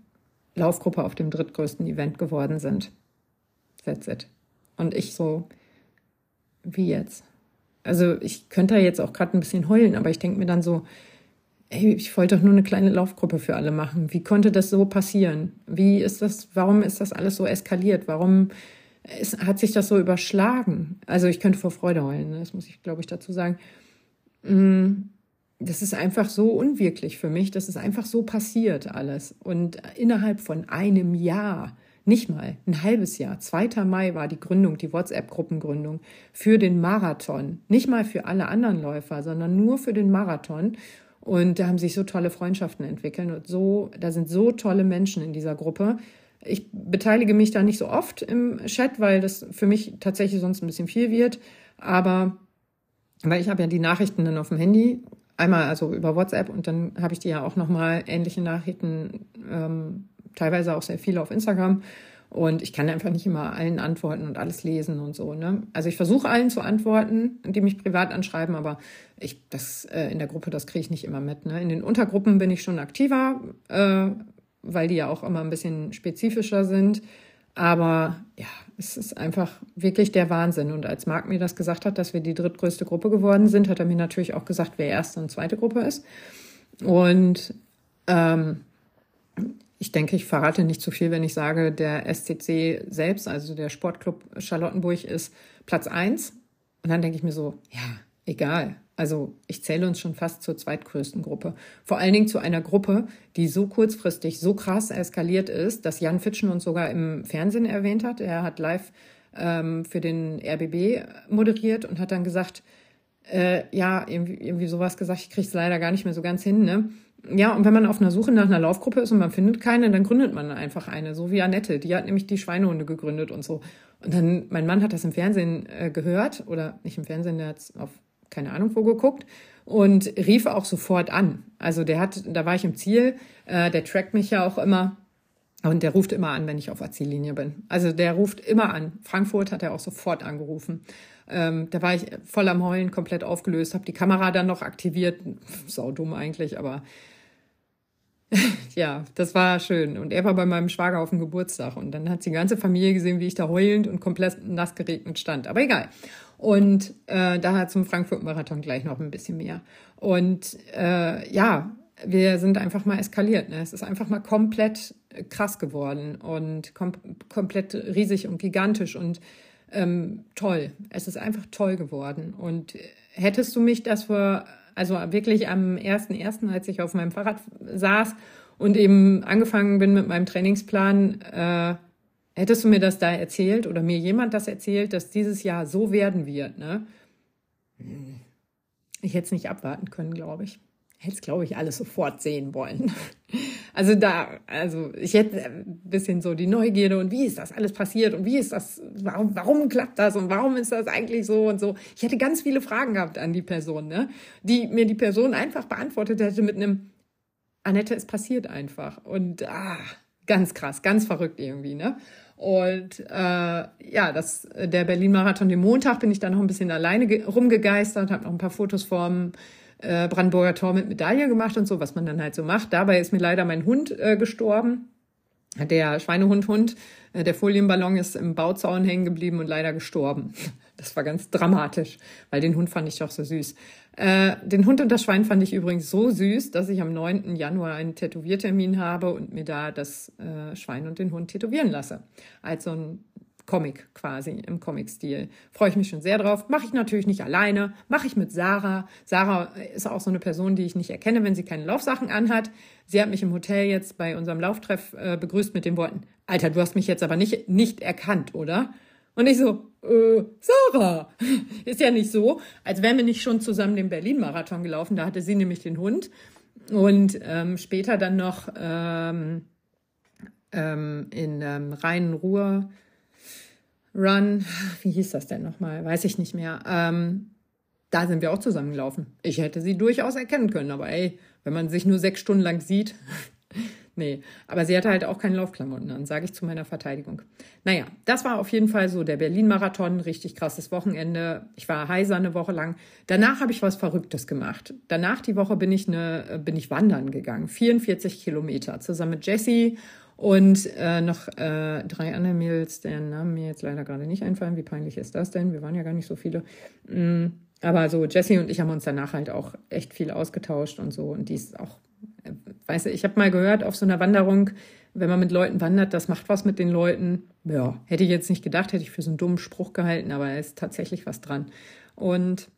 Laufgruppe auf dem drittgrößten Event geworden sind. That's it. Und ich so, wie jetzt? Also ich könnte da jetzt auch gerade ein bisschen heulen, aber ich denke mir dann so, ey, ich wollte doch nur eine kleine Laufgruppe für alle machen. Wie konnte das so passieren? Wie ist das, warum ist das alles so eskaliert? Warum es hat sich das so überschlagen. Also ich könnte vor Freude heulen, ne? das muss ich, glaube ich, dazu sagen. Mm, das ist einfach so unwirklich für mich. Das ist einfach so passiert alles. Und innerhalb von einem Jahr, nicht mal ein halbes Jahr, 2. Mai war die Gründung, die WhatsApp-Gruppengründung für den Marathon. Nicht mal für alle anderen Läufer, sondern nur für den Marathon. Und da haben sich so tolle Freundschaften entwickelt und so, da sind so tolle Menschen in dieser Gruppe. Ich beteilige mich da nicht so oft im Chat, weil das für mich tatsächlich sonst ein bisschen viel wird. Aber weil ich habe ja die Nachrichten dann auf dem Handy, einmal also über WhatsApp und dann habe ich die ja auch nochmal ähnliche Nachrichten, ähm, teilweise auch sehr viele auf Instagram. Und ich kann einfach nicht immer allen antworten und alles lesen und so. Ne? Also ich versuche allen zu antworten, die mich privat anschreiben, aber ich das äh, in der Gruppe, das kriege ich nicht immer mit. Ne? In den Untergruppen bin ich schon aktiver, äh, weil die ja auch immer ein bisschen spezifischer sind. Aber ja, es ist einfach wirklich der Wahnsinn. Und als Marc mir das gesagt hat, dass wir die drittgrößte Gruppe geworden sind, hat er mir natürlich auch gesagt, wer erste und zweite Gruppe ist. Und ähm, ich denke, ich verrate nicht zu viel, wenn ich sage, der SCC selbst, also der Sportclub Charlottenburg, ist Platz eins. Und dann denke ich mir so, ja, egal. Also ich zähle uns schon fast zur zweitgrößten Gruppe. Vor allen Dingen zu einer Gruppe, die so kurzfristig, so krass eskaliert ist, dass Jan Fitschen uns sogar im Fernsehen erwähnt hat. Er hat live ähm, für den RBB moderiert und hat dann gesagt, äh, ja, irgendwie, irgendwie sowas gesagt, ich kriege es leider gar nicht mehr so ganz hin. Ne? Ja, und wenn man auf einer Suche nach einer Laufgruppe ist und man findet keine, dann gründet man einfach eine, so wie Annette. Die hat nämlich die Schweinehunde gegründet und so. Und dann, mein Mann hat das im Fernsehen äh, gehört, oder nicht im Fernsehen, der hat auf keine Ahnung wo geguckt und rief auch sofort an. Also der hat, da war ich im Ziel, äh, der trackt mich ja auch immer und der ruft immer an, wenn ich auf der Ziellinie bin. Also der ruft immer an. Frankfurt hat er auch sofort angerufen. Ähm, da war ich voll am Heulen, komplett aufgelöst, habe die Kamera dann noch aktiviert. Sau dumm eigentlich, aber ja, das war schön. Und er war bei meinem Schwager auf dem Geburtstag und dann hat die ganze Familie gesehen, wie ich da heulend und komplett nass geregnet stand. Aber egal. Und äh, daher zum Frankfurt-Marathon gleich noch ein bisschen mehr. Und äh, ja, wir sind einfach mal eskaliert. Ne? Es ist einfach mal komplett krass geworden und kom komplett riesig und gigantisch und ähm, toll. Es ist einfach toll geworden. Und hättest du mich das vor, also wirklich am 1.1., als ich auf meinem Fahrrad saß und eben angefangen bin mit meinem Trainingsplan, äh, hättest du mir das da erzählt oder mir jemand das erzählt, dass dieses Jahr so werden wird, ne? Ich hätte es nicht abwarten können, glaube ich. Hätte es, glaube ich, alles sofort sehen wollen. Also da, also ich hätte ein bisschen so die Neugierde und wie ist das alles passiert und wie ist das, warum, warum klappt das und warum ist das eigentlich so und so. Ich hätte ganz viele Fragen gehabt an die Person, ne? Die mir die Person einfach beantwortet hätte mit einem Annette, es passiert einfach. Und ah, ganz krass, ganz verrückt irgendwie, ne? Und äh, ja, das, der Berlin-Marathon, den Montag bin ich dann noch ein bisschen alleine rumgegeistert, habe noch ein paar Fotos vom äh, Brandenburger Tor mit Medaille gemacht und so, was man dann halt so macht. Dabei ist mir leider mein Hund äh, gestorben. Der Schweinehund-Hund, äh, der Folienballon ist im Bauzaun hängen geblieben und leider gestorben. Das war ganz dramatisch, weil den Hund fand ich doch so süß. Äh, den Hund und das Schwein fand ich übrigens so süß, dass ich am 9. Januar einen Tätowiertermin habe und mir da das äh, Schwein und den Hund tätowieren lasse. Als so ein Comic quasi im Comic-Stil. Freue ich mich schon sehr drauf. Mache ich natürlich nicht alleine, mache ich mit Sarah. Sarah ist auch so eine Person, die ich nicht erkenne, wenn sie keine Laufsachen anhat. Sie hat mich im Hotel jetzt bei unserem Lauftreff äh, begrüßt mit den Worten, Alter, du hast mich jetzt aber nicht, nicht erkannt, oder? Und ich so, äh, Sarah, ist ja nicht so, als wären wir nicht schon zusammen den Berlin-Marathon gelaufen. Da hatte sie nämlich den Hund. Und ähm, später dann noch ähm, ähm, in ähm, Rhein-Ruhr Run, wie hieß das denn nochmal? Weiß ich nicht mehr. Ähm, da sind wir auch zusammengelaufen. Ich hätte sie durchaus erkennen können, aber ey, wenn man sich nur sechs Stunden lang sieht, Nee, aber sie hatte halt auch keine Laufklamotten an, sage ich zu meiner Verteidigung. Naja, das war auf jeden Fall so der Berlin-Marathon, richtig krasses Wochenende. Ich war heiser eine Woche lang. Danach habe ich was Verrücktes gemacht. Danach die Woche bin ich, eine, bin ich wandern gegangen, 44 Kilometer, zusammen mit Jessie und äh, noch äh, drei andere Mädels, deren Namen mir jetzt leider gerade nicht einfallen. Wie peinlich ist das denn? Wir waren ja gar nicht so viele. Mm, aber so Jessie und ich haben uns danach halt auch echt viel ausgetauscht und so. Und die ist auch weiß ich habe mal gehört auf so einer Wanderung, wenn man mit Leuten wandert, das macht was mit den Leuten. Ja, hätte ich jetzt nicht gedacht, hätte ich für so einen dummen Spruch gehalten, aber es ist tatsächlich was dran. Und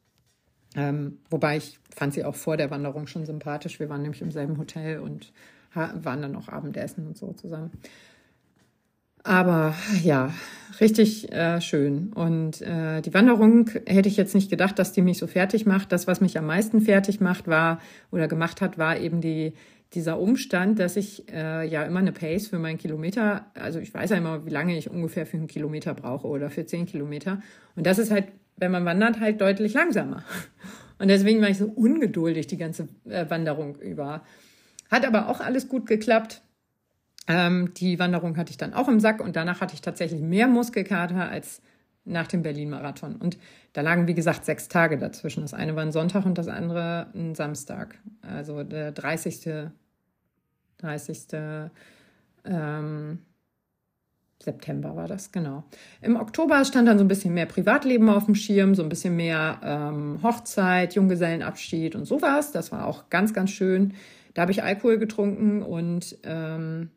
ähm, wobei ich fand sie auch vor der Wanderung schon sympathisch. Wir waren nämlich im selben Hotel und waren dann auch Abendessen und so zusammen. Aber ja, richtig äh, schön. Und äh, die Wanderung hätte ich jetzt nicht gedacht, dass die mich so fertig macht. Das, was mich am meisten fertig macht, war oder gemacht hat, war eben die dieser Umstand, dass ich äh, ja immer eine Pace für meinen Kilometer, also ich weiß ja immer, wie lange ich ungefähr für einen Kilometer brauche oder für zehn Kilometer. Und das ist halt, wenn man wandert, halt deutlich langsamer. Und deswegen war ich so ungeduldig die ganze äh, Wanderung über. Hat aber auch alles gut geklappt. Ähm, die Wanderung hatte ich dann auch im Sack und danach hatte ich tatsächlich mehr Muskelkater als nach dem Berlin-Marathon. Und da lagen, wie gesagt, sechs Tage dazwischen. Das eine war ein Sonntag und das andere ein Samstag. Also der 30. 30. Ähm, September war das, genau. Im Oktober stand dann so ein bisschen mehr Privatleben auf dem Schirm, so ein bisschen mehr ähm, Hochzeit, Junggesellenabschied und sowas. Das war auch ganz, ganz schön. Da habe ich Alkohol getrunken und ähm,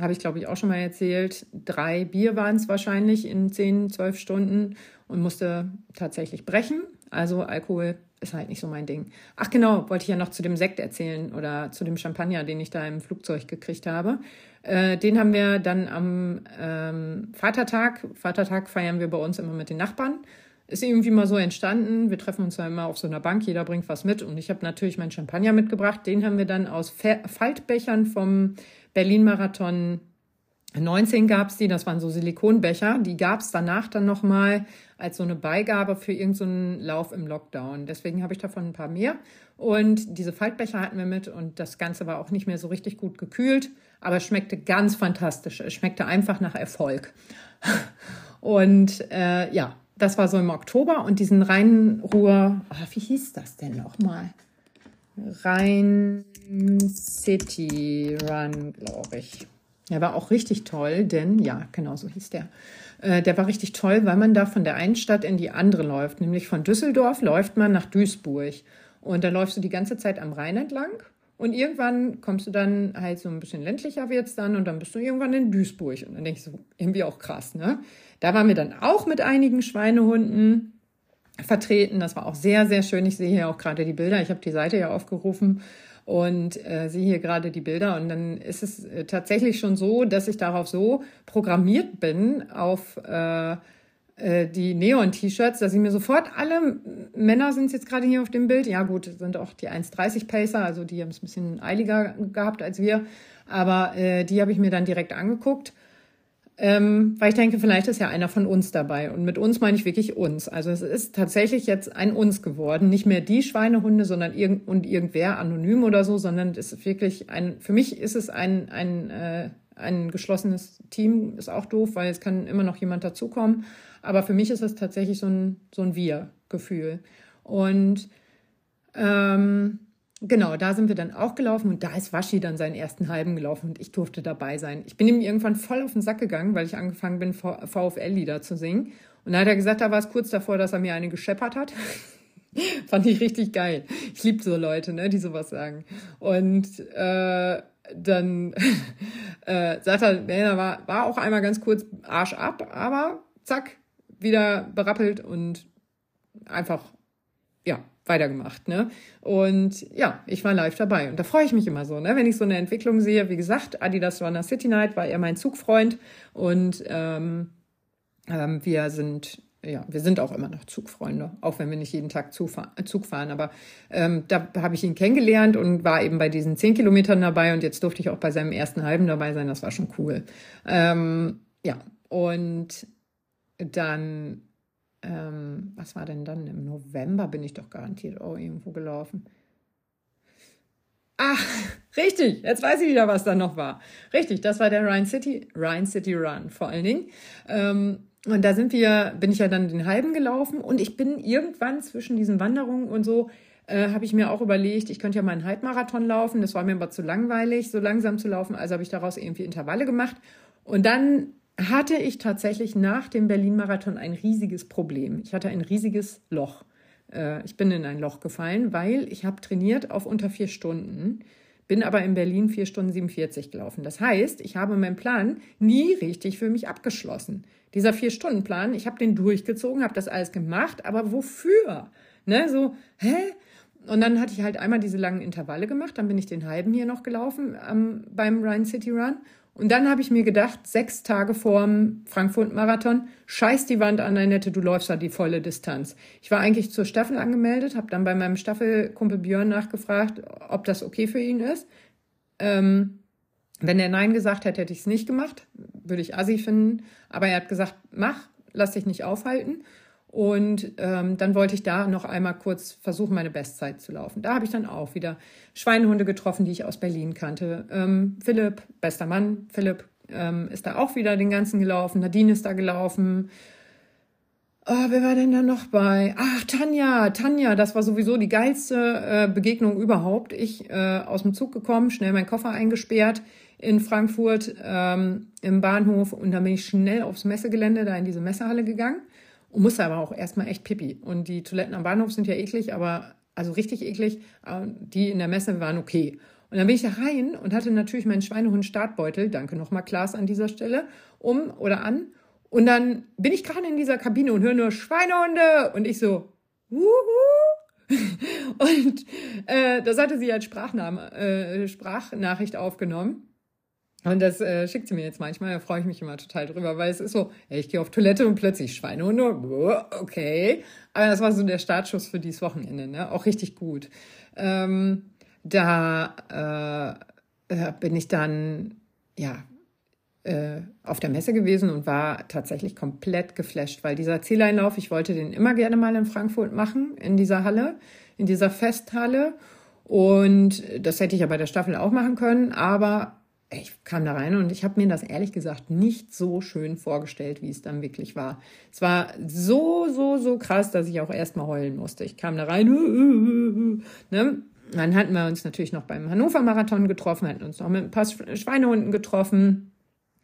habe ich glaube ich auch schon mal erzählt. Drei Bier waren es wahrscheinlich in zehn, zwölf Stunden und musste tatsächlich brechen. Also Alkohol ist halt nicht so mein Ding. Ach genau, wollte ich ja noch zu dem Sekt erzählen oder zu dem Champagner, den ich da im Flugzeug gekriegt habe. Äh, den haben wir dann am ähm, Vatertag. Vatertag feiern wir bei uns immer mit den Nachbarn. Ist irgendwie mal so entstanden. Wir treffen uns da immer auf so einer Bank, jeder bringt was mit. Und ich habe natürlich meinen Champagner mitgebracht. Den haben wir dann aus Faltbechern vom Berlin-Marathon 19 gab es die, das waren so Silikonbecher. Die gab es danach dann nochmal als so eine Beigabe für irgendeinen so Lauf im Lockdown. Deswegen habe ich davon ein paar mehr. Und diese Faltbecher hatten wir mit und das Ganze war auch nicht mehr so richtig gut gekühlt, aber es schmeckte ganz fantastisch. Es schmeckte einfach nach Erfolg. Und äh, ja, das war so im Oktober und diesen Rheinruhr, oh, wie hieß das denn nochmal? Rhein City Run, glaube ich. Der war auch richtig toll, denn ja, genau so hieß der. Äh, der war richtig toll, weil man da von der einen Stadt in die andere läuft. Nämlich von Düsseldorf läuft man nach Duisburg. Und da läufst du die ganze Zeit am Rhein entlang. Und irgendwann kommst du dann halt so ein bisschen ländlicher wird's dann und dann bist du irgendwann in Duisburg. Und dann denke ich so, irgendwie auch krass, ne? Da waren wir dann auch mit einigen Schweinehunden vertreten. Das war auch sehr, sehr schön. Ich sehe hier auch gerade die Bilder. Ich habe die Seite ja aufgerufen und äh, sehe hier gerade die Bilder. Und dann ist es äh, tatsächlich schon so, dass ich darauf so programmiert bin, auf äh, die Neon-T-Shirts, dass ich mir sofort alle Männer sind jetzt gerade hier auf dem Bild. Ja, gut, sind auch die 1,30 Pacer, also die haben es ein bisschen eiliger gehabt als wir. Aber äh, die habe ich mir dann direkt angeguckt ähm, weil ich denke, vielleicht ist ja einer von uns dabei. Und mit uns meine ich wirklich uns. Also es ist tatsächlich jetzt ein uns geworden. Nicht mehr die Schweinehunde, sondern irgend und irgendwer anonym oder so, sondern es ist wirklich ein, für mich ist es ein, ein, äh, ein geschlossenes Team, ist auch doof, weil es kann immer noch jemand dazukommen. Aber für mich ist es tatsächlich so ein, so ein Wir-Gefühl. Und ähm, Genau, da sind wir dann auch gelaufen und da ist Waschi dann seinen ersten halben gelaufen und ich durfte dabei sein. Ich bin ihm irgendwann voll auf den Sack gegangen, weil ich angefangen bin, VfL-Lieder zu singen. Und da hat er gesagt, da war es kurz davor, dass er mir eine gescheppert hat. Fand ich richtig geil. Ich liebe so Leute, ne, die sowas sagen. Und äh, dann äh, sagt er, nee, war, war auch einmal ganz kurz Arsch ab, aber zack, wieder berappelt und einfach, ja, weitergemacht. Ne? Und ja, ich war live dabei. Und da freue ich mich immer so, ne? wenn ich so eine Entwicklung sehe. Wie gesagt, Adidas Runner City Night war er mein Zugfreund. Und ähm, ähm, wir sind ja, wir sind auch immer noch Zugfreunde, auch wenn wir nicht jeden Tag Zug fahren. Aber ähm, da habe ich ihn kennengelernt und war eben bei diesen zehn Kilometern dabei und jetzt durfte ich auch bei seinem ersten halben dabei sein. Das war schon cool. Ähm, ja, und dann ähm, was war denn dann? Im November bin ich doch garantiert auch irgendwo gelaufen. Ach, richtig, jetzt weiß ich wieder, was da noch war. Richtig, das war der Rhine City, Rhine City Run vor allen Dingen. Ähm, und da sind wir, bin ich ja dann den halben gelaufen und ich bin irgendwann zwischen diesen Wanderungen und so, äh, habe ich mir auch überlegt, ich könnte ja mal einen Halbmarathon laufen. Das war mir aber zu langweilig, so langsam zu laufen. Also habe ich daraus irgendwie Intervalle gemacht. Und dann hatte ich tatsächlich nach dem Berlin-Marathon ein riesiges Problem. Ich hatte ein riesiges Loch. Äh, ich bin in ein Loch gefallen, weil ich habe trainiert auf unter vier Stunden, bin aber in Berlin vier Stunden 47 gelaufen. Das heißt, ich habe meinen Plan nie richtig für mich abgeschlossen. Dieser Vier-Stunden-Plan, ich habe den durchgezogen, habe das alles gemacht, aber wofür? Ne, so, hä? Und dann hatte ich halt einmal diese langen Intervalle gemacht, dann bin ich den halben hier noch gelaufen ähm, beim Rhine City Run und dann habe ich mir gedacht, sechs Tage vorm Frankfurt-Marathon, scheiß die Wand an, Annette, du läufst da die volle Distanz. Ich war eigentlich zur Staffel angemeldet, habe dann bei meinem Staffelkumpel Björn nachgefragt, ob das okay für ihn ist. Ähm, wenn er Nein gesagt hätte, hätte ich es nicht gemacht, würde ich assi finden. Aber er hat gesagt, mach, lass dich nicht aufhalten. Und ähm, dann wollte ich da noch einmal kurz versuchen, meine Bestzeit zu laufen. Da habe ich dann auch wieder Schweinehunde getroffen, die ich aus Berlin kannte. Ähm, Philipp, bester Mann, Philipp ähm, ist da auch wieder den ganzen gelaufen. Nadine ist da gelaufen. Oh, wer war denn da noch bei? Ach, Tanja, Tanja, das war sowieso die geilste äh, Begegnung überhaupt. Ich äh, aus dem Zug gekommen, schnell meinen Koffer eingesperrt in Frankfurt ähm, im Bahnhof und dann bin ich schnell aufs Messegelände, da in diese Messehalle gegangen und musste aber auch erstmal echt pipi. Und die Toiletten am Bahnhof sind ja eklig, aber also richtig eklig. Die in der Messe waren okay. Und dann bin ich da rein und hatte natürlich meinen Schweinehund-Startbeutel, danke nochmal Klaas an dieser Stelle, um oder an. Und dann bin ich gerade in dieser Kabine und höre nur Schweinehunde und ich so, wuhu. und äh, das hatte sie als Sprachname, äh, Sprachnachricht aufgenommen. Und das äh, schickt sie mir jetzt manchmal, da freue ich mich immer total drüber, weil es ist so, ey, ich gehe auf Toilette und plötzlich Schweinehunde, okay. Aber das war so der Startschuss für dieses Wochenende, ne? Auch richtig gut. Ähm, da äh, bin ich dann, ja, äh, auf der Messe gewesen und war tatsächlich komplett geflasht, weil dieser Zieleinlauf, ich wollte den immer gerne mal in Frankfurt machen, in dieser Halle, in dieser Festhalle. Und das hätte ich ja bei der Staffel auch machen können, aber ich kam da rein und ich habe mir das ehrlich gesagt nicht so schön vorgestellt, wie es dann wirklich war. Es war so, so, so krass, dass ich auch erstmal heulen musste. Ich kam da rein, ne? Dann hatten wir uns natürlich noch beim Hannover Marathon getroffen, hatten uns noch mit ein paar Schweinehunden getroffen.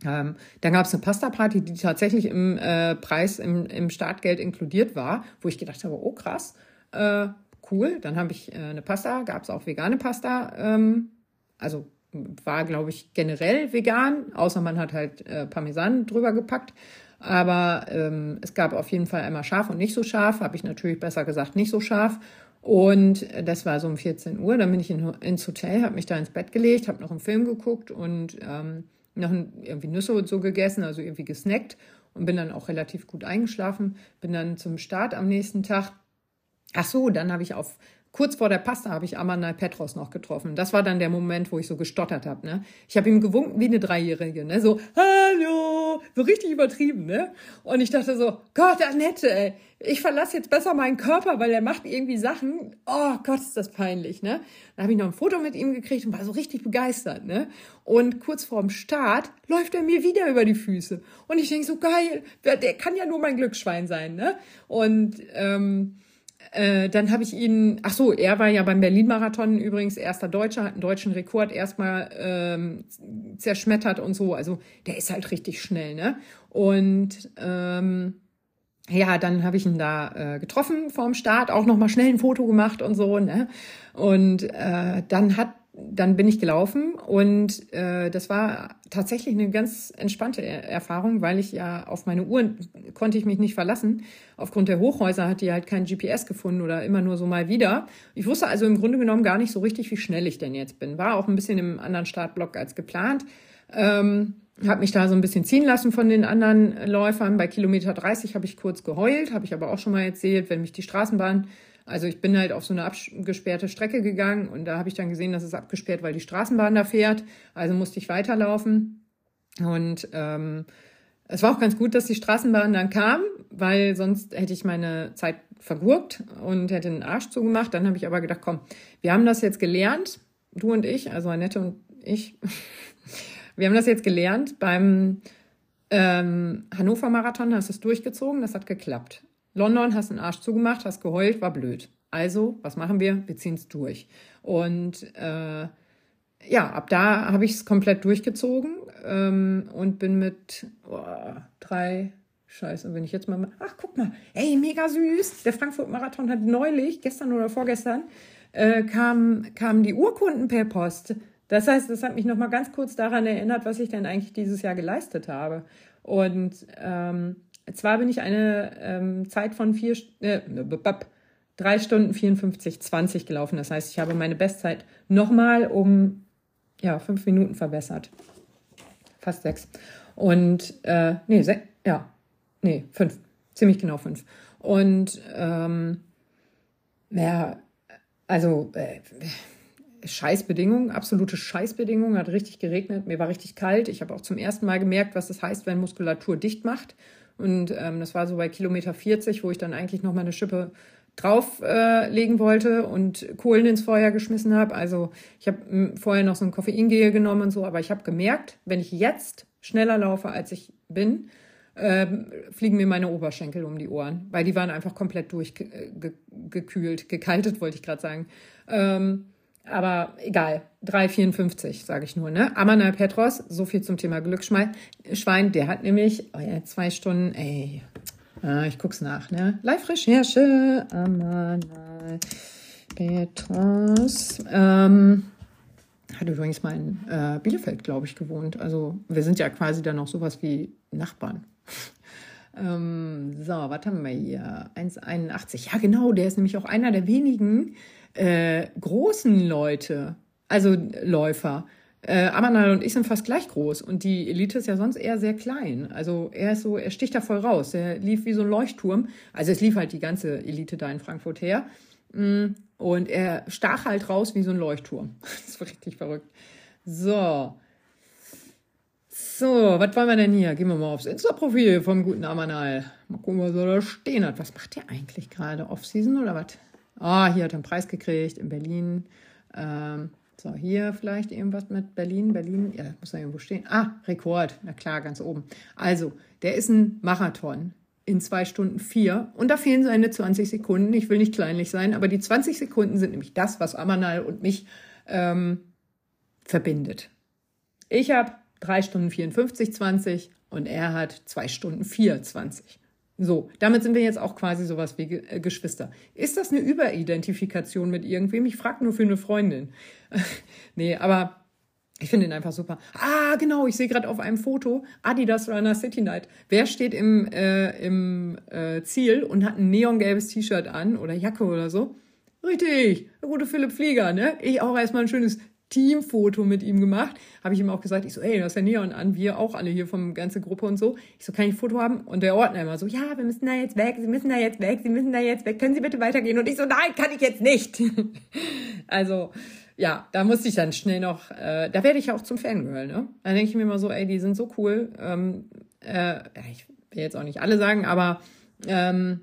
Ähm, dann gab es eine Pasta-Party, die tatsächlich im äh, Preis, im, im Startgeld inkludiert war, wo ich gedacht habe, oh krass, äh, cool. Dann habe ich äh, eine Pasta, gab es auch vegane Pasta, ähm, also war, glaube ich, generell vegan, außer man hat halt äh, Parmesan drüber gepackt. Aber ähm, es gab auf jeden Fall einmal scharf und nicht so scharf, habe ich natürlich besser gesagt nicht so scharf. Und das war so um 14 Uhr. Dann bin ich in, ins Hotel, habe mich da ins Bett gelegt, habe noch einen Film geguckt und ähm, noch irgendwie Nüsse und so gegessen, also irgendwie gesnackt und bin dann auch relativ gut eingeschlafen. Bin dann zum Start am nächsten Tag. Ach so, dann habe ich auf kurz vor der Pasta habe ich Amanal Petros noch getroffen. Das war dann der Moment, wo ich so gestottert habe. Ne? Ich habe ihm gewunken wie eine Dreijährige, ne? so Hallo, so richtig übertrieben. Ne? Und ich dachte so, Gott, Annette, ey, ich verlasse jetzt besser meinen Körper, weil er macht irgendwie Sachen. Oh Gott, ist das peinlich. Ne? Dann habe ich noch ein Foto mit ihm gekriegt und war so richtig begeistert. Ne? Und kurz vorm Start läuft er mir wieder über die Füße. Und ich denke so, geil, der kann ja nur mein Glücksschwein sein. Ne? Und ähm, äh, dann habe ich ihn, ach so, er war ja beim Berlin-Marathon übrigens erster Deutscher, hat einen deutschen Rekord erstmal ähm, zerschmettert und so. Also der ist halt richtig schnell, ne? Und ähm, ja, dann habe ich ihn da äh, getroffen vorm Start, auch nochmal schnell ein Foto gemacht und so, ne? Und äh, dann hat dann bin ich gelaufen und äh, das war tatsächlich eine ganz entspannte Erfahrung, weil ich ja auf meine Uhr konnte ich mich nicht verlassen. Aufgrund der Hochhäuser hat die halt kein GPS gefunden oder immer nur so mal wieder. Ich wusste also im Grunde genommen gar nicht so richtig, wie schnell ich denn jetzt bin. War auch ein bisschen im anderen Startblock als geplant. Ähm, habe mich da so ein bisschen ziehen lassen von den anderen Läufern. Bei Kilometer 30 habe ich kurz geheult, habe ich aber auch schon mal erzählt, wenn mich die Straßenbahn also ich bin halt auf so eine abgesperrte Strecke gegangen und da habe ich dann gesehen, dass es abgesperrt, weil die Straßenbahn da fährt. Also musste ich weiterlaufen. Und ähm, es war auch ganz gut, dass die Straßenbahn dann kam, weil sonst hätte ich meine Zeit vergurkt und hätte den Arsch zugemacht. Dann habe ich aber gedacht, komm, wir haben das jetzt gelernt, du und ich, also Annette und ich. wir haben das jetzt gelernt beim ähm, Hannover Marathon, hast es durchgezogen, das hat geklappt. London, hast den Arsch zugemacht, hast geheult, war blöd. Also, was machen wir? Wir ziehen es durch. Und äh, ja, ab da habe ich es komplett durchgezogen ähm, und bin mit oh, drei, scheiße, wenn ich jetzt mal, ach guck mal, ey, mega süß. Der Frankfurt-Marathon hat neulich, gestern oder vorgestern, äh, kam, kamen die Urkunden per Post. Das heißt, das hat mich nochmal ganz kurz daran erinnert, was ich denn eigentlich dieses Jahr geleistet habe. Und ähm, zwar bin ich eine ähm, Zeit von vier, äh, drei Stunden 54, 20 gelaufen. Das heißt, ich habe meine Bestzeit nochmal um ja, fünf Minuten verbessert. Fast sechs. Und, äh, nee, sech, ja, nee, fünf. Ziemlich genau fünf. Und, ähm, ja, also, äh, Scheißbedingungen, absolute Scheißbedingungen, hat richtig geregnet, mir war richtig kalt. Ich habe auch zum ersten Mal gemerkt, was das heißt, wenn Muskulatur dicht macht. Und ähm, das war so bei Kilometer 40, wo ich dann eigentlich noch mal eine Schippe drauflegen äh, wollte und Kohlen ins Feuer geschmissen habe. Also ich habe hm, vorher noch so ein Koffeingel genommen und so, aber ich habe gemerkt, wenn ich jetzt schneller laufe, als ich bin, äh, fliegen mir meine Oberschenkel um die Ohren, weil die waren einfach komplett durchgekühlt, gekaltet, wollte ich gerade sagen. Ähm, aber egal, 3,54 sage ich nur. Ne? Amanal Petros, so viel zum Thema Glücksschwein. Der hat nämlich, oh ja, zwei Stunden, ey, äh, ich guck's nach, ne? Live-Recherche, Amanal Petros. Ähm, Hat übrigens mal in äh, Bielefeld, glaube ich, gewohnt. Also wir sind ja quasi dann noch sowas wie Nachbarn. ähm, so, was haben wir hier? 1,81. Ja, genau, der ist nämlich auch einer der wenigen äh, großen Leute, also Läufer. Äh, Amanal und ich sind fast gleich groß und die Elite ist ja sonst eher sehr klein. Also er ist so, er sticht da voll raus. Er lief wie so ein Leuchtturm. Also es lief halt die ganze Elite da in Frankfurt her. Mm, und er stach halt raus wie so ein Leuchtturm. Das war richtig verrückt. So. So, was wollen wir denn hier? Gehen wir mal aufs Insta-Profil vom guten Amanal. Mal gucken, was er da stehen hat. Was macht der eigentlich gerade? Off-Season oder was? Ah, hier hat er einen Preis gekriegt in Berlin. Ähm, so, hier vielleicht irgendwas mit Berlin. Berlin, ja, muss da irgendwo stehen. Ah, Rekord. Na klar, ganz oben. Also, der ist ein Marathon in zwei Stunden vier. Und da fehlen seine 20 Sekunden. Ich will nicht kleinlich sein, aber die 20 Sekunden sind nämlich das, was Amanal und mich ähm, verbindet. Ich habe drei Stunden 54, 20 und er hat zwei Stunden 4, 20. So, damit sind wir jetzt auch quasi sowas wie äh, Geschwister. Ist das eine Überidentifikation mit irgendwem? Ich frage nur für eine Freundin. nee, aber ich finde ihn einfach super. Ah, genau, ich sehe gerade auf einem Foto Adidas Runner City Night. Wer steht im, äh, im äh, Ziel und hat ein neongelbes T-Shirt an oder Jacke oder so? Richtig, der gute Philipp Flieger, ne? Ich auch erstmal ein schönes Teamfoto mit ihm gemacht. Habe ich ihm auch gesagt, ich so, ey, du hast ja Neon an, wir auch alle hier vom ganze Gruppe und so. Ich so, kann ich ein Foto haben? Und der Ordner immer so, ja, wir müssen da jetzt weg, Sie müssen da jetzt weg, Sie müssen da jetzt weg, können Sie bitte weitergehen? Und ich so, nein, kann ich jetzt nicht. also, ja, da musste ich dann schnell noch, äh, da werde ich auch zum Fangirl, ne? Da denke ich mir immer so, ey, die sind so cool. Ähm, äh, ich will jetzt auch nicht alle sagen, aber ähm,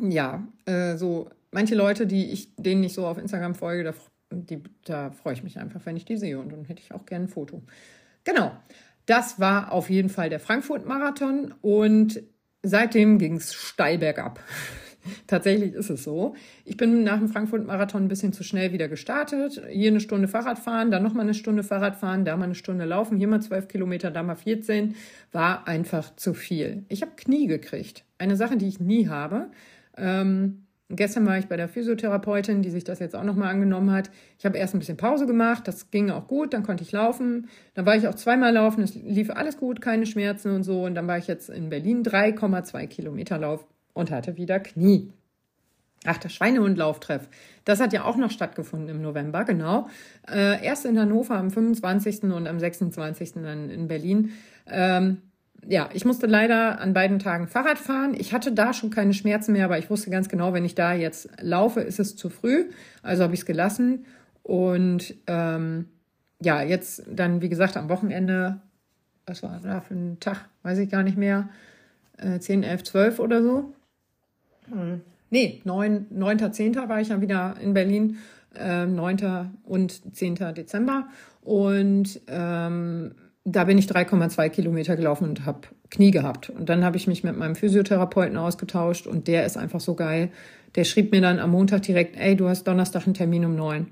ja, äh, so manche Leute, die ich, denen ich so auf Instagram folge, da die, da freue ich mich einfach, wenn ich die sehe und dann hätte ich auch gerne ein Foto. Genau, das war auf jeden Fall der Frankfurt-Marathon und seitdem ging es steil bergab. Tatsächlich ist es so. Ich bin nach dem Frankfurt-Marathon ein bisschen zu schnell wieder gestartet. Hier eine Stunde Fahrrad fahren, dann nochmal eine Stunde Fahrrad fahren, da mal eine Stunde laufen, hier mal zwölf Kilometer, da mal 14. War einfach zu viel. Ich habe Knie gekriegt. Eine Sache, die ich nie habe. Ähm, Gestern war ich bei der Physiotherapeutin, die sich das jetzt auch nochmal angenommen hat. Ich habe erst ein bisschen Pause gemacht, das ging auch gut, dann konnte ich laufen. Dann war ich auch zweimal laufen, es lief alles gut, keine Schmerzen und so. Und dann war ich jetzt in Berlin 3,2 Kilometer Lauf und hatte wieder Knie. Ach, der Schweinehund-Lauftreff. Das hat ja auch noch stattgefunden im November, genau. Äh, erst in Hannover am 25. und am 26. dann in Berlin. Ähm, ja, ich musste leider an beiden Tagen Fahrrad fahren. Ich hatte da schon keine Schmerzen mehr, aber ich wusste ganz genau, wenn ich da jetzt laufe, ist es zu früh. Also habe ich es gelassen. Und ähm, ja, jetzt dann, wie gesagt, am Wochenende, was war da für ein Tag, weiß ich gar nicht mehr, äh, 10, 11, 12 oder so. Hm. Nee, 9, 9. 10. war ich dann wieder in Berlin, äh, 9. und 10. Dezember. Und ähm, da bin ich 3,2 Kilometer gelaufen und habe Knie gehabt. Und dann habe ich mich mit meinem Physiotherapeuten ausgetauscht und der ist einfach so geil. Der schrieb mir dann am Montag direkt, ey, du hast Donnerstag einen Termin um neun.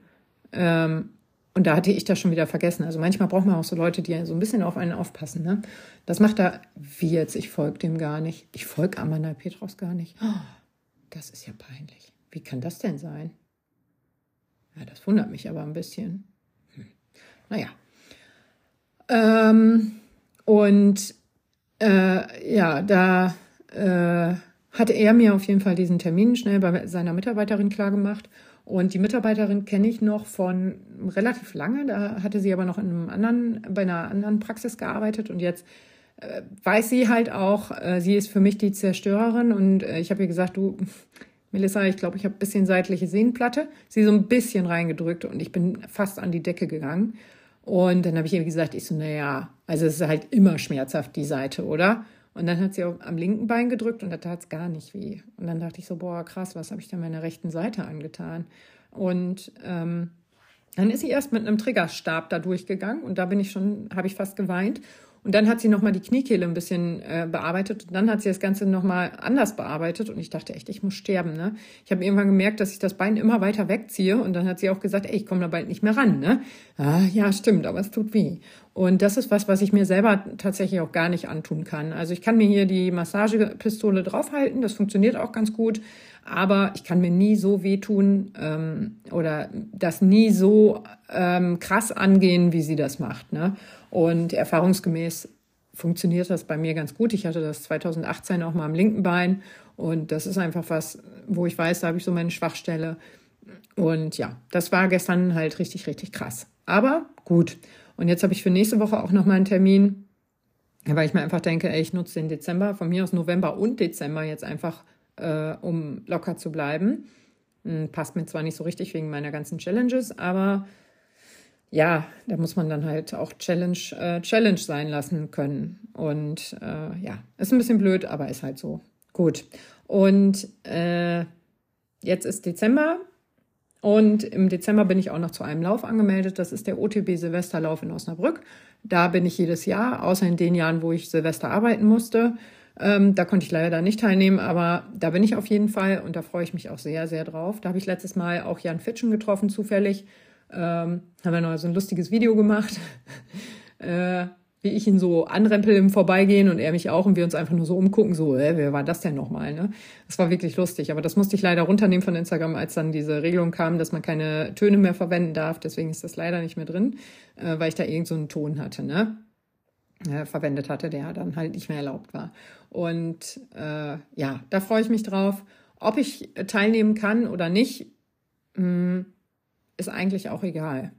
Ähm, und da hatte ich das schon wieder vergessen. Also manchmal braucht man auch so Leute, die so ein bisschen auf einen aufpassen. Ne? Das macht er, wie jetzt, ich folge dem gar nicht. Ich folge Amanda Petros gar nicht. Das ist ja peinlich. Wie kann das denn sein? Ja, das wundert mich aber ein bisschen. Hm. Naja, ähm, und äh, ja, da äh, hatte er mir auf jeden Fall diesen Termin schnell bei seiner Mitarbeiterin klargemacht. Und die Mitarbeiterin kenne ich noch von relativ lange. Da hatte sie aber noch in einem anderen, bei einer anderen Praxis gearbeitet und jetzt äh, weiß sie halt auch, äh, sie ist für mich die Zerstörerin und äh, ich habe ihr gesagt, du, Melissa, ich glaube, ich habe ein bisschen seitliche Sehnenplatte. Sie so ein bisschen reingedrückt und ich bin fast an die Decke gegangen. Und dann habe ich ihr gesagt, ich so, naja, also es ist halt immer schmerzhaft, die Seite, oder? Und dann hat sie auch am linken Bein gedrückt und da tat es gar nicht weh. Und dann dachte ich so, boah, krass, was habe ich denn meiner rechten Seite angetan? Und ähm, dann ist sie erst mit einem Triggerstab da durchgegangen und da bin ich schon, habe ich fast geweint. Und dann hat sie nochmal die Kniekehle ein bisschen äh, bearbeitet und dann hat sie das Ganze nochmal anders bearbeitet und ich dachte echt, ich muss sterben. Ne? Ich habe irgendwann gemerkt, dass ich das Bein immer weiter wegziehe und dann hat sie auch gesagt, ey, ich komme da bald nicht mehr ran. Ne? Ah, ja, stimmt, aber es tut weh. Und das ist was, was ich mir selber tatsächlich auch gar nicht antun kann. Also ich kann mir hier die Massagepistole draufhalten, das funktioniert auch ganz gut, aber ich kann mir nie so wehtun ähm, oder das nie so ähm, krass angehen, wie sie das macht. Ne? Und erfahrungsgemäß funktioniert das bei mir ganz gut. Ich hatte das 2018 auch mal am linken Bein und das ist einfach was, wo ich weiß, da habe ich so meine Schwachstelle. Und ja, das war gestern halt richtig, richtig krass. Aber gut. Und jetzt habe ich für nächste Woche auch noch mal einen Termin, weil ich mir einfach denke, ey, ich nutze den Dezember, von mir aus November und Dezember jetzt einfach, äh, um locker zu bleiben. Hm, passt mir zwar nicht so richtig wegen meiner ganzen Challenges, aber ja, da muss man dann halt auch Challenge, äh, Challenge sein lassen können. Und äh, ja, ist ein bisschen blöd, aber ist halt so. Gut. Und äh, jetzt ist Dezember. Und im Dezember bin ich auch noch zu einem Lauf angemeldet. Das ist der OTB Silvesterlauf in Osnabrück. Da bin ich jedes Jahr, außer in den Jahren, wo ich Silvester arbeiten musste. Ähm, da konnte ich leider nicht teilnehmen, aber da bin ich auf jeden Fall und da freue ich mich auch sehr, sehr drauf. Da habe ich letztes Mal auch Jan Fitschen getroffen, zufällig. Ähm, haben wir noch so ein lustiges Video gemacht, äh, wie ich ihn so anrempel im Vorbeigehen und er mich auch und wir uns einfach nur so umgucken, so, äh, wer war das denn nochmal? Ne? Das war wirklich lustig, aber das musste ich leider runternehmen von Instagram, als dann diese Regelung kam, dass man keine Töne mehr verwenden darf. Deswegen ist das leider nicht mehr drin, äh, weil ich da irgend so einen Ton hatte, ne? Äh, verwendet hatte, der dann halt nicht mehr erlaubt war. Und äh, ja, da freue ich mich drauf. Ob ich teilnehmen kann oder nicht, mh, hm, ist eigentlich auch egal.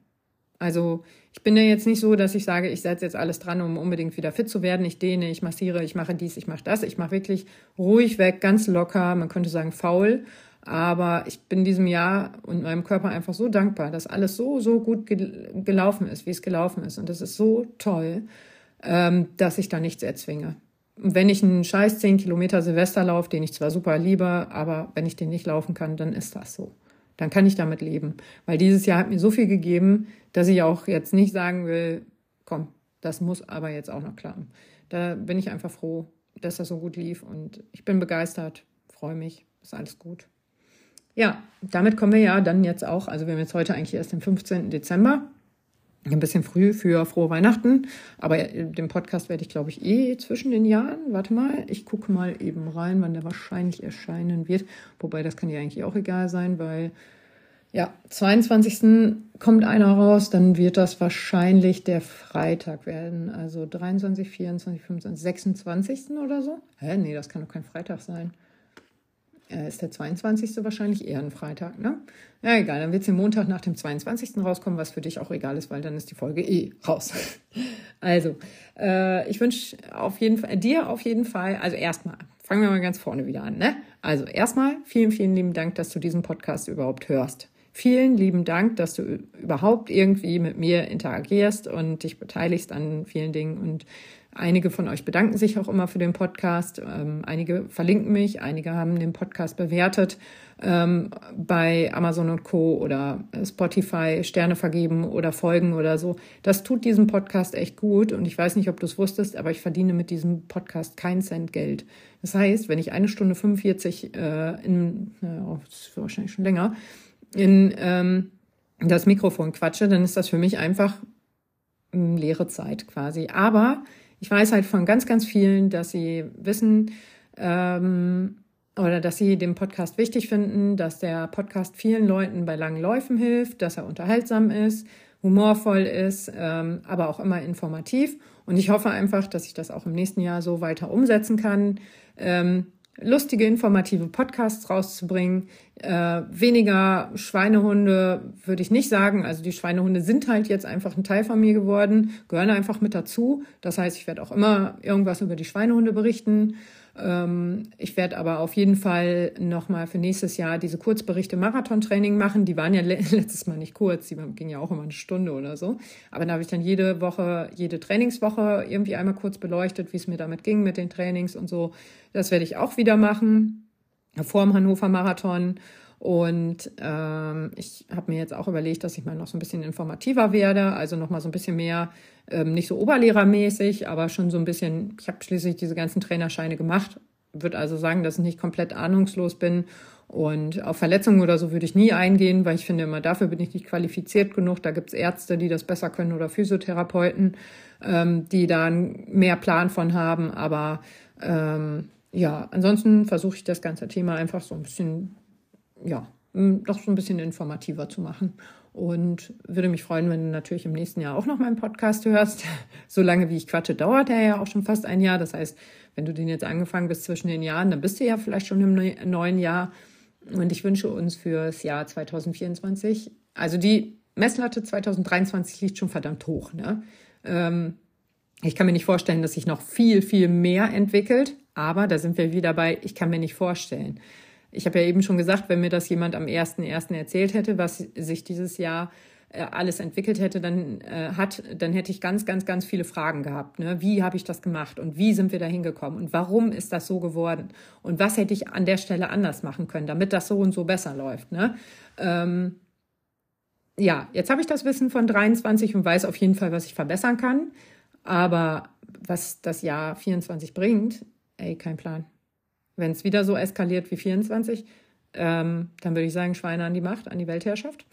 Also ich bin ja jetzt nicht so, dass ich sage, ich setze jetzt alles dran, um unbedingt wieder fit zu werden. Ich dehne, ich massiere, ich mache dies, ich mache das. Ich mache wirklich ruhig weg, ganz locker, man könnte sagen faul. Aber ich bin diesem Jahr und meinem Körper einfach so dankbar, dass alles so, so gut gelaufen ist, wie es gelaufen ist. Und das ist so toll, ähm, dass ich da nichts erzwinge. Und wenn ich einen scheiß 10 Kilometer Silvester laufe, den ich zwar super liebe, aber wenn ich den nicht laufen kann, dann ist das so dann kann ich damit leben. Weil dieses Jahr hat mir so viel gegeben, dass ich auch jetzt nicht sagen will, komm, das muss aber jetzt auch noch klappen. Da bin ich einfach froh, dass das so gut lief und ich bin begeistert, freue mich, ist alles gut. Ja, damit kommen wir ja dann jetzt auch, also wir haben jetzt heute eigentlich erst den 15. Dezember, ein bisschen früh für frohe Weihnachten, aber den Podcast werde ich, glaube ich, eh zwischen den Jahren. Warte mal, ich gucke mal eben rein, wann der wahrscheinlich erscheinen wird. Wobei das kann ja eigentlich auch egal sein, weil ja, 22. kommt einer raus, dann wird das wahrscheinlich der Freitag werden. Also 23, 24, 25, 26. oder so. Hä? Nee, das kann doch kein Freitag sein äh, ist der 22. wahrscheinlich eher ein Freitag, ne? Ja, egal, dann wird es Montag nach dem 22. rauskommen, was für dich auch egal ist, weil dann ist die Folge eh raus. also, äh, ich wünsche auf jeden Fall, dir auf jeden Fall, also erstmal, fangen wir mal ganz vorne wieder an, ne? Also erstmal vielen, vielen lieben Dank, dass du diesen Podcast überhaupt hörst. Vielen lieben Dank, dass du überhaupt irgendwie mit mir interagierst und dich beteiligst an vielen Dingen und Einige von euch bedanken sich auch immer für den Podcast. Ähm, einige verlinken mich, einige haben den Podcast bewertet ähm, bei Amazon und Co. oder Spotify Sterne vergeben oder folgen oder so. Das tut diesem Podcast echt gut und ich weiß nicht, ob du es wusstest, aber ich verdiene mit diesem Podcast keinen Cent Geld. Das heißt, wenn ich eine Stunde 45 äh, in, äh, das ist wahrscheinlich schon länger, in ähm, das Mikrofon quatsche, dann ist das für mich einfach leere Zeit quasi. Aber ich weiß halt von ganz, ganz vielen, dass sie wissen ähm, oder dass sie den Podcast wichtig finden, dass der Podcast vielen Leuten bei langen Läufen hilft, dass er unterhaltsam ist, humorvoll ist, ähm, aber auch immer informativ. Und ich hoffe einfach, dass ich das auch im nächsten Jahr so weiter umsetzen kann. Ähm, lustige, informative Podcasts rauszubringen. Äh, weniger Schweinehunde würde ich nicht sagen. Also die Schweinehunde sind halt jetzt einfach ein Teil von mir geworden, gehören einfach mit dazu. Das heißt, ich werde auch immer irgendwas über die Schweinehunde berichten. Ähm, ich werde aber auf jeden Fall nochmal für nächstes Jahr diese Kurzberichte Marathontraining machen. Die waren ja letztes Mal nicht kurz, die gingen ja auch immer eine Stunde oder so. Aber da habe ich dann jede Woche, jede Trainingswoche irgendwie einmal kurz beleuchtet, wie es mir damit ging mit den Trainings und so. Das werde ich auch wieder machen vor dem Hannover Marathon. Und ähm, ich habe mir jetzt auch überlegt, dass ich mal noch so ein bisschen informativer werde, also noch mal so ein bisschen mehr, ähm, nicht so oberlehrermäßig, aber schon so ein bisschen, ich habe schließlich diese ganzen Trainerscheine gemacht, würde also sagen, dass ich nicht komplett ahnungslos bin Und auf Verletzungen oder so würde ich nie eingehen, weil ich finde immer, dafür bin ich nicht qualifiziert genug. Da gibt's Ärzte, die das besser können oder Physiotherapeuten, ähm, die da mehr Plan von haben. Aber ähm, ja, ansonsten versuche ich das ganze Thema einfach so ein bisschen, ja, doch so ein bisschen informativer zu machen. Und würde mich freuen, wenn du natürlich im nächsten Jahr auch noch meinen Podcast hörst. So lange wie ich quatsche, dauert er ja auch schon fast ein Jahr. Das heißt, wenn du den jetzt angefangen bist zwischen den Jahren, dann bist du ja vielleicht schon im neuen Jahr. Und ich wünsche uns fürs Jahr 2024, also die Messlatte 2023 liegt schon verdammt hoch. Ne? Ähm, ich kann mir nicht vorstellen, dass sich noch viel, viel mehr entwickelt. Aber da sind wir wieder bei, ich kann mir nicht vorstellen. Ich habe ja eben schon gesagt, wenn mir das jemand am 1.1. erzählt hätte, was sich dieses Jahr äh, alles entwickelt hätte, dann äh, hat, dann hätte ich ganz, ganz, ganz viele Fragen gehabt. Ne? Wie habe ich das gemacht und wie sind wir da hingekommen und warum ist das so geworden und was hätte ich an der Stelle anders machen können, damit das so und so besser läuft. Ne? Ähm, ja, jetzt habe ich das Wissen von 23 und weiß auf jeden Fall, was ich verbessern kann. Aber was das Jahr 24 bringt, ey, kein Plan. Wenn es wieder so eskaliert wie 24, ähm, dann würde ich sagen, Schweine an die Macht, an die Weltherrschaft.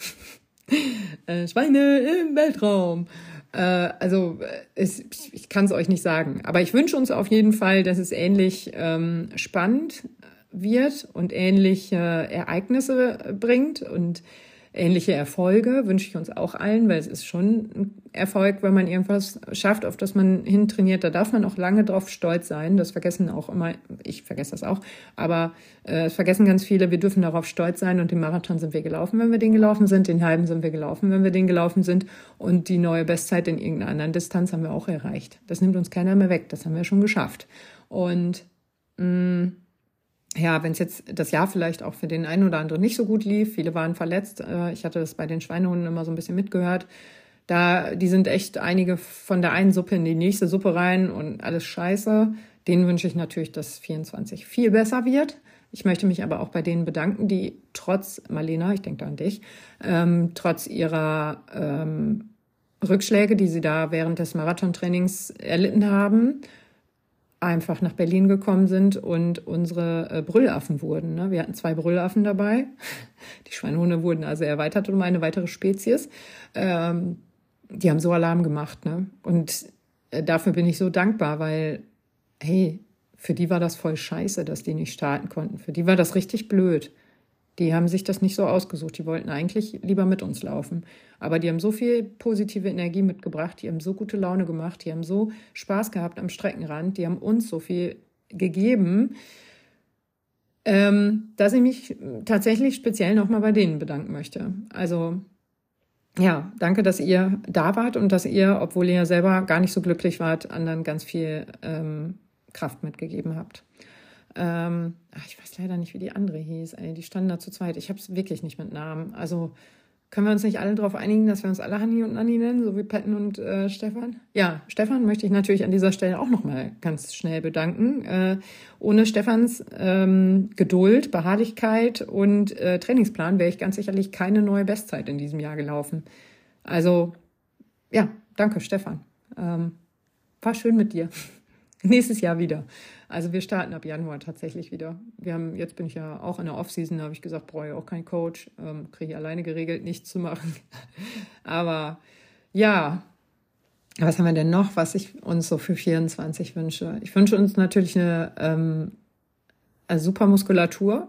äh, Schweine im Weltraum. Äh, also äh, es, ich kann es euch nicht sagen. Aber ich wünsche uns auf jeden Fall, dass es ähnlich ähm, spannend wird und ähnliche Ereignisse bringt und ähnliche Erfolge wünsche ich uns auch allen, weil es ist schon ein Erfolg, wenn man irgendwas schafft, auf das man hintrainiert. Da darf man auch lange drauf stolz sein. Das vergessen auch immer, ich vergesse das auch, aber äh, vergessen ganz viele, wir dürfen darauf stolz sein und den Marathon sind wir gelaufen, wenn wir den gelaufen sind, den halben sind wir gelaufen, wenn wir den gelaufen sind und die neue Bestzeit in irgendeiner anderen Distanz haben wir auch erreicht. Das nimmt uns keiner mehr weg, das haben wir schon geschafft. Und mh, mm, ja, wenn es jetzt das Jahr vielleicht auch für den einen oder anderen nicht so gut lief, viele waren verletzt, äh, ich hatte das bei den Schweinehunden immer so ein bisschen mitgehört, da, die sind echt einige von der einen Suppe in die nächste Suppe rein und alles scheiße. Denen wünsche ich natürlich, dass 24 viel besser wird. Ich möchte mich aber auch bei denen bedanken, die trotz, Marlena, ich denke da an dich, ähm, trotz ihrer ähm, Rückschläge, die sie da während des Marathontrainings erlitten haben, einfach nach Berlin gekommen sind und unsere äh, Brüllaffen wurden. Ne? Wir hatten zwei Brüllaffen dabei. Die Schweinhunde wurden also erweitert um eine weitere Spezies. Ähm, die haben so Alarm gemacht. Ne? Und äh, dafür bin ich so dankbar, weil, hey, für die war das voll scheiße, dass die nicht starten konnten. Für die war das richtig blöd. Die haben sich das nicht so ausgesucht. Die wollten eigentlich lieber mit uns laufen. Aber die haben so viel positive Energie mitgebracht, die haben so gute Laune gemacht, die haben so Spaß gehabt am Streckenrand, die haben uns so viel gegeben, ähm, dass ich mich tatsächlich speziell nochmal bei denen bedanken möchte. Also ja, danke, dass ihr da wart und dass ihr, obwohl ihr selber gar nicht so glücklich wart, anderen ganz viel ähm, Kraft mitgegeben habt. Ähm, ach, ich weiß leider nicht, wie die andere hieß. Ey, die standen da zu zweit. Ich habe es wirklich nicht mit Namen. Also können wir uns nicht alle darauf einigen, dass wir uns alle Hanni und Nanni nennen, so wie Petten und äh, Stefan? Ja, Stefan möchte ich natürlich an dieser Stelle auch nochmal ganz schnell bedanken. Äh, ohne Stefans ähm, Geduld, Beharrlichkeit und äh, Trainingsplan wäre ich ganz sicherlich keine neue Bestzeit in diesem Jahr gelaufen. Also, ja, danke, Stefan. Ähm, war schön mit dir. Nächstes Jahr wieder. Also wir starten ab Januar tatsächlich wieder. Wir haben, jetzt bin ich ja auch in der Offseason, da habe ich gesagt, brauche ich auch keinen Coach, ähm, kriege ich alleine geregelt, nichts zu machen. Aber ja, was haben wir denn noch, was ich uns so für 24 wünsche? Ich wünsche uns natürlich eine, ähm, eine super Muskulatur,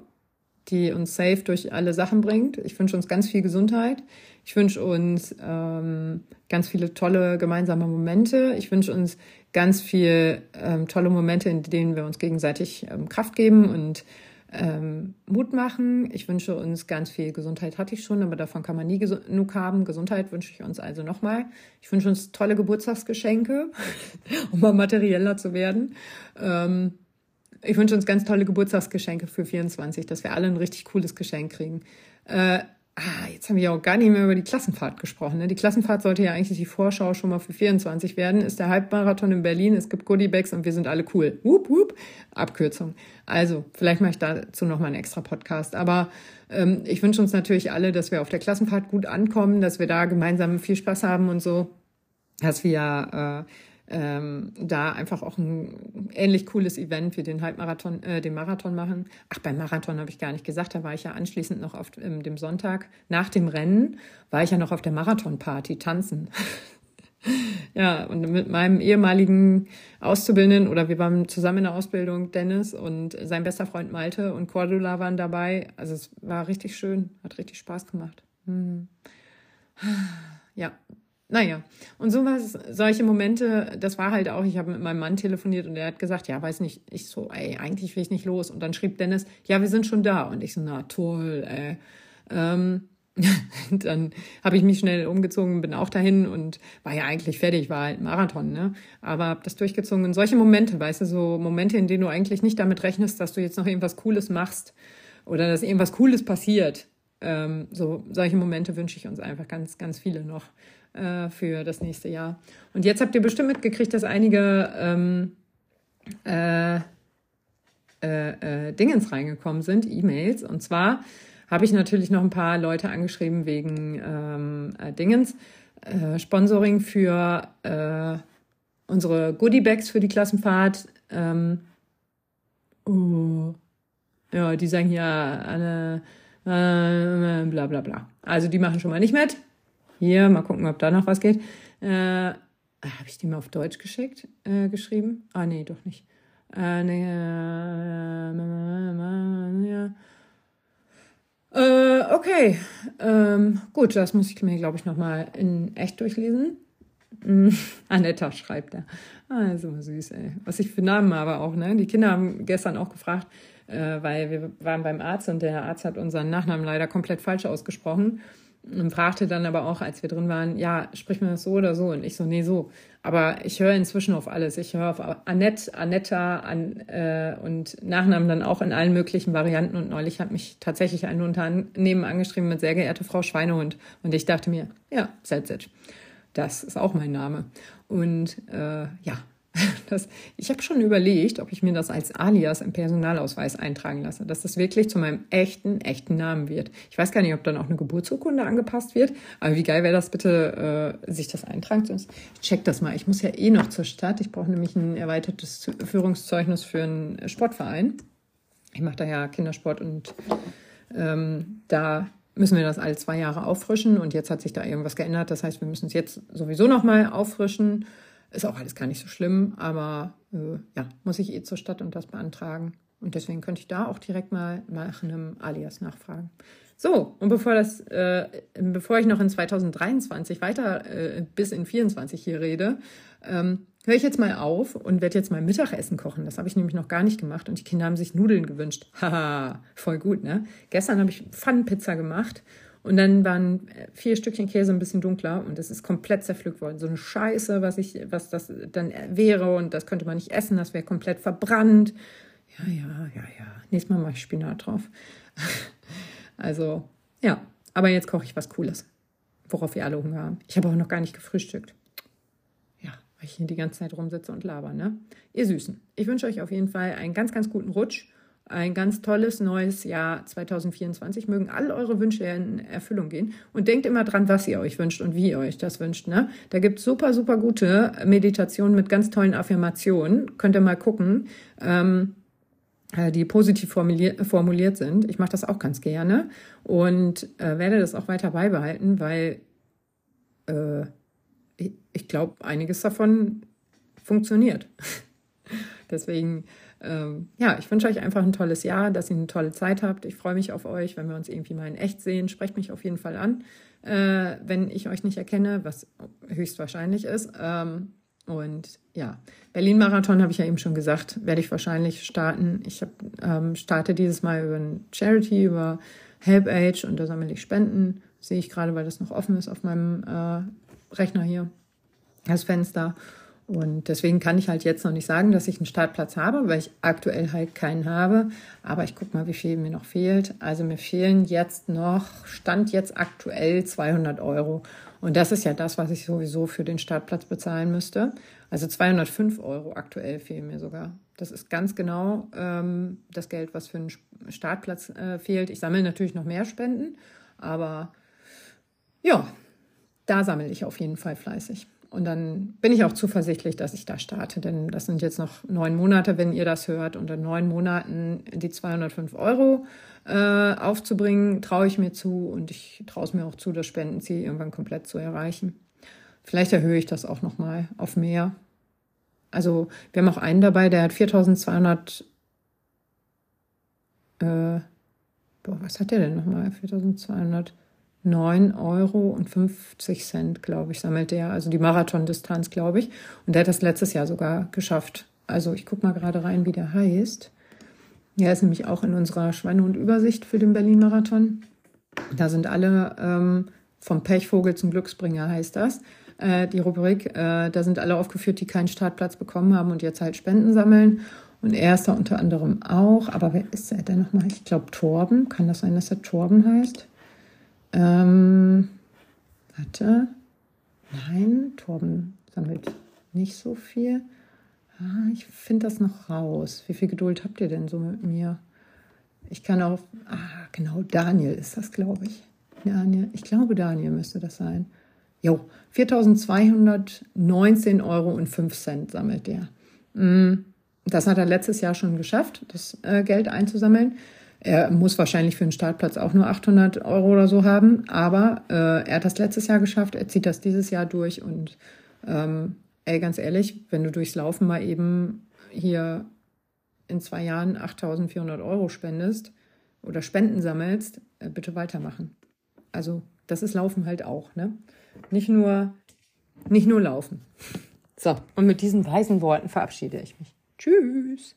die uns safe durch alle Sachen bringt. Ich wünsche uns ganz viel Gesundheit. Ich wünsche uns ähm, ganz viele tolle gemeinsame Momente. Ich wünsche uns ganz viel ähm, tolle Momente, in denen wir uns gegenseitig ähm, Kraft geben und ähm, Mut machen. Ich wünsche uns ganz viel Gesundheit, hatte ich schon, aber davon kann man nie genug haben. Gesundheit wünsche ich uns also nochmal. Ich wünsche uns tolle Geburtstagsgeschenke, um mal materieller zu werden. Ähm, ich wünsche uns ganz tolle Geburtstagsgeschenke für 24, dass wir alle ein richtig cooles Geschenk kriegen. Äh, Ah, jetzt haben wir auch gar nicht mehr über die Klassenfahrt gesprochen. Ne? Die Klassenfahrt sollte ja eigentlich die Vorschau schon mal für 24 werden. Ist der Halbmarathon in Berlin, es gibt Goodiebags und wir sind alle cool. Wup, wup. Abkürzung. Also, vielleicht mache ich dazu nochmal einen extra Podcast. Aber ähm, ich wünsche uns natürlich alle, dass wir auf der Klassenfahrt gut ankommen, dass wir da gemeinsam viel Spaß haben und so, dass wir ähm, da einfach auch ein ähnlich cooles Event wie den Halbmarathon, äh, den Marathon machen. Ach, beim Marathon habe ich gar nicht gesagt, da war ich ja anschließend noch auf ähm, dem Sonntag nach dem Rennen, war ich ja noch auf der Marathonparty tanzen. ja, und mit meinem ehemaligen Auszubildenden oder wir waren zusammen in der Ausbildung, Dennis und sein bester Freund Malte und Cordula waren dabei. Also es war richtig schön, hat richtig Spaß gemacht. Hm. Ja, naja, und so was, solche Momente, das war halt auch, ich habe mit meinem Mann telefoniert und er hat gesagt, ja, weiß nicht, ich so, ey, eigentlich will ich nicht los. Und dann schrieb Dennis, ja, wir sind schon da. Und ich so, na toll, ey. Ähm, dann habe ich mich schnell umgezogen, bin auch dahin und war ja eigentlich fertig, war halt Marathon, ne? Aber habe das durchgezogen. Und solche Momente, weißt du, so Momente, in denen du eigentlich nicht damit rechnest, dass du jetzt noch irgendwas Cooles machst oder dass irgendwas Cooles passiert. Ähm, so solche Momente wünsche ich uns einfach ganz, ganz viele noch äh, für das nächste Jahr. Und jetzt habt ihr bestimmt mitgekriegt, dass einige ähm, äh, äh, äh, Dingens reingekommen sind, E-Mails. Und zwar habe ich natürlich noch ein paar Leute angeschrieben wegen ähm, äh, Dingens. Äh, Sponsoring für unsere Goodie-Bags für die Klassenfahrt. Ähm, oh, ja, die sagen ja alle äh, bla bla bla. Also die machen schon mal nicht mit. Hier, mal gucken, ob da noch was geht. Äh, Habe ich die mal auf Deutsch geschickt, äh, geschrieben? Ah, nee, doch nicht. Äh, nee, äh, ja. Äh, okay, ähm, gut, das muss ich mir, glaube ich, nochmal in echt durchlesen. Mm, Anetta schreibt er. Ah, so süß, ey. Was ich für Namen habe auch, ne? Die Kinder haben gestern auch gefragt, äh, weil wir waren beim Arzt und der Arzt hat unseren Nachnamen leider komplett falsch ausgesprochen und fragte dann aber auch, als wir drin waren, ja, sprich mir das so oder so? Und ich so, nee, so. Aber ich höre inzwischen auf alles. Ich höre auf Annette, Anetta an, äh, und Nachnamen dann auch in allen möglichen Varianten. Und neulich hat mich tatsächlich ein Unternehmen angeschrieben mit sehr geehrte Frau Schweinehund. Und ich dachte mir, ja, that's. Das ist auch mein Name. Und äh, ja, das, ich habe schon überlegt, ob ich mir das als Alias im Personalausweis eintragen lasse, dass das wirklich zu meinem echten, echten Namen wird. Ich weiß gar nicht, ob dann auch eine Geburtsurkunde angepasst wird, aber wie geil wäre das bitte, äh, sich das eintragen zu lassen. Ich check das mal. Ich muss ja eh noch zur Stadt. Ich brauche nämlich ein erweitertes Führungszeugnis für einen Sportverein. Ich mache da ja Kindersport und ähm, da müssen wir das alle zwei Jahre auffrischen und jetzt hat sich da irgendwas geändert. Das heißt, wir müssen es jetzt sowieso nochmal auffrischen. Ist auch alles gar nicht so schlimm, aber äh, ja, muss ich eh zur Stadt und das beantragen. Und deswegen könnte ich da auch direkt mal nach einem Alias nachfragen. So, und bevor das, äh, bevor ich noch in 2023 weiter äh, bis in 24 hier rede, ähm, höre ich jetzt mal auf und werde jetzt mal Mittagessen kochen. Das habe ich nämlich noch gar nicht gemacht und die Kinder haben sich Nudeln gewünscht. Haha, voll gut, ne? Gestern habe ich Pfannenpizza gemacht und dann waren vier Stückchen Käse ein bisschen dunkler und es ist komplett zerpflückt worden. So eine Scheiße, was ich, was das dann wäre und das könnte man nicht essen, das wäre komplett verbrannt. Ja, ja, ja, ja. Nächstes Mal mache ich Spinat drauf. also, ja. Aber jetzt koche ich was Cooles, worauf wir alle Hunger haben. Ich habe auch noch gar nicht gefrühstückt. Ja, weil ich hier die ganze Zeit rumsitze und laber, ne? Ihr Süßen. Ich wünsche euch auf jeden Fall einen ganz, ganz guten Rutsch ein ganz tolles neues Jahr 2024. Mögen all eure Wünsche in Erfüllung gehen. Und denkt immer dran, was ihr euch wünscht und wie ihr euch das wünscht. Ne? Da gibt es super, super gute Meditationen mit ganz tollen Affirmationen. Könnt ihr mal gucken. Ähm, äh, die positiv formuliert, formuliert sind. Ich mache das auch ganz gerne und äh, werde das auch weiter beibehalten, weil äh, ich, ich glaube, einiges davon funktioniert. Deswegen ähm, ja, ich wünsche euch einfach ein tolles Jahr, dass ihr eine tolle Zeit habt. Ich freue mich auf euch, wenn wir uns irgendwie mal in echt sehen. Sprecht mich auf jeden Fall an, äh, wenn ich euch nicht erkenne, was höchstwahrscheinlich ist. Ähm, und ja, Berlin-Marathon habe ich ja eben schon gesagt, werde ich wahrscheinlich starten. Ich hab, ähm, starte dieses Mal über ein Charity, über HelpAge und da sammle ich Spenden. Sehe ich gerade, weil das noch offen ist auf meinem äh, Rechner hier, das Fenster. Und deswegen kann ich halt jetzt noch nicht sagen, dass ich einen Startplatz habe, weil ich aktuell halt keinen habe. Aber ich gucke mal, wie viel mir noch fehlt. Also mir fehlen jetzt noch, stand jetzt aktuell 200 Euro. Und das ist ja das, was ich sowieso für den Startplatz bezahlen müsste. Also 205 Euro aktuell fehlen mir sogar. Das ist ganz genau ähm, das Geld, was für einen Startplatz äh, fehlt. Ich sammle natürlich noch mehr Spenden, aber ja, da sammle ich auf jeden Fall fleißig. Und dann bin ich auch zuversichtlich, dass ich da starte, denn das sind jetzt noch neun Monate, wenn ihr das hört. Und in neun Monaten die 205 Euro äh, aufzubringen, traue ich mir zu und ich traue es mir auch zu, das Spendenziel irgendwann komplett zu erreichen. Vielleicht erhöhe ich das auch nochmal auf mehr. Also wir haben auch einen dabei, der hat 4200, äh, boah, was hat der denn nochmal? 4200 9 Euro und 50 Cent, glaube ich, sammelt der. Also die Marathondistanz, glaube ich. Und der hat das letztes Jahr sogar geschafft. Also ich gucke mal gerade rein, wie der heißt. Der ist nämlich auch in unserer Schweinehund-Übersicht für den Berlin-Marathon. Da sind alle ähm, vom Pechvogel zum Glücksbringer heißt das. Äh, die Rubrik, äh, da sind alle aufgeführt, die keinen Startplatz bekommen haben und jetzt halt Spenden sammeln. Und er ist da unter anderem auch. Aber wer ist er denn nochmal? Ich glaube Torben. Kann das sein, dass er Torben heißt? Ähm, warte. Nein, Torben sammelt nicht so viel. Ah, ich finde das noch raus. Wie viel Geduld habt ihr denn so mit mir? Ich kann auch, ah, genau, Daniel ist das, glaube ich. Daniel, ich glaube, Daniel müsste das sein. Jo, 4.219 Euro und 5 Cent sammelt der. Mm, das hat er letztes Jahr schon geschafft, das äh, Geld einzusammeln. Er muss wahrscheinlich für einen Startplatz auch nur 800 Euro oder so haben, aber äh, er hat das letztes Jahr geschafft, er zieht das dieses Jahr durch und ähm, ey, ganz ehrlich, wenn du durchs Laufen mal eben hier in zwei Jahren 8400 Euro spendest oder Spenden sammelst, äh, bitte weitermachen. Also das ist Laufen halt auch, ne? Nicht nur, nicht nur Laufen. So, und mit diesen weisen Worten verabschiede ich mich. Tschüss.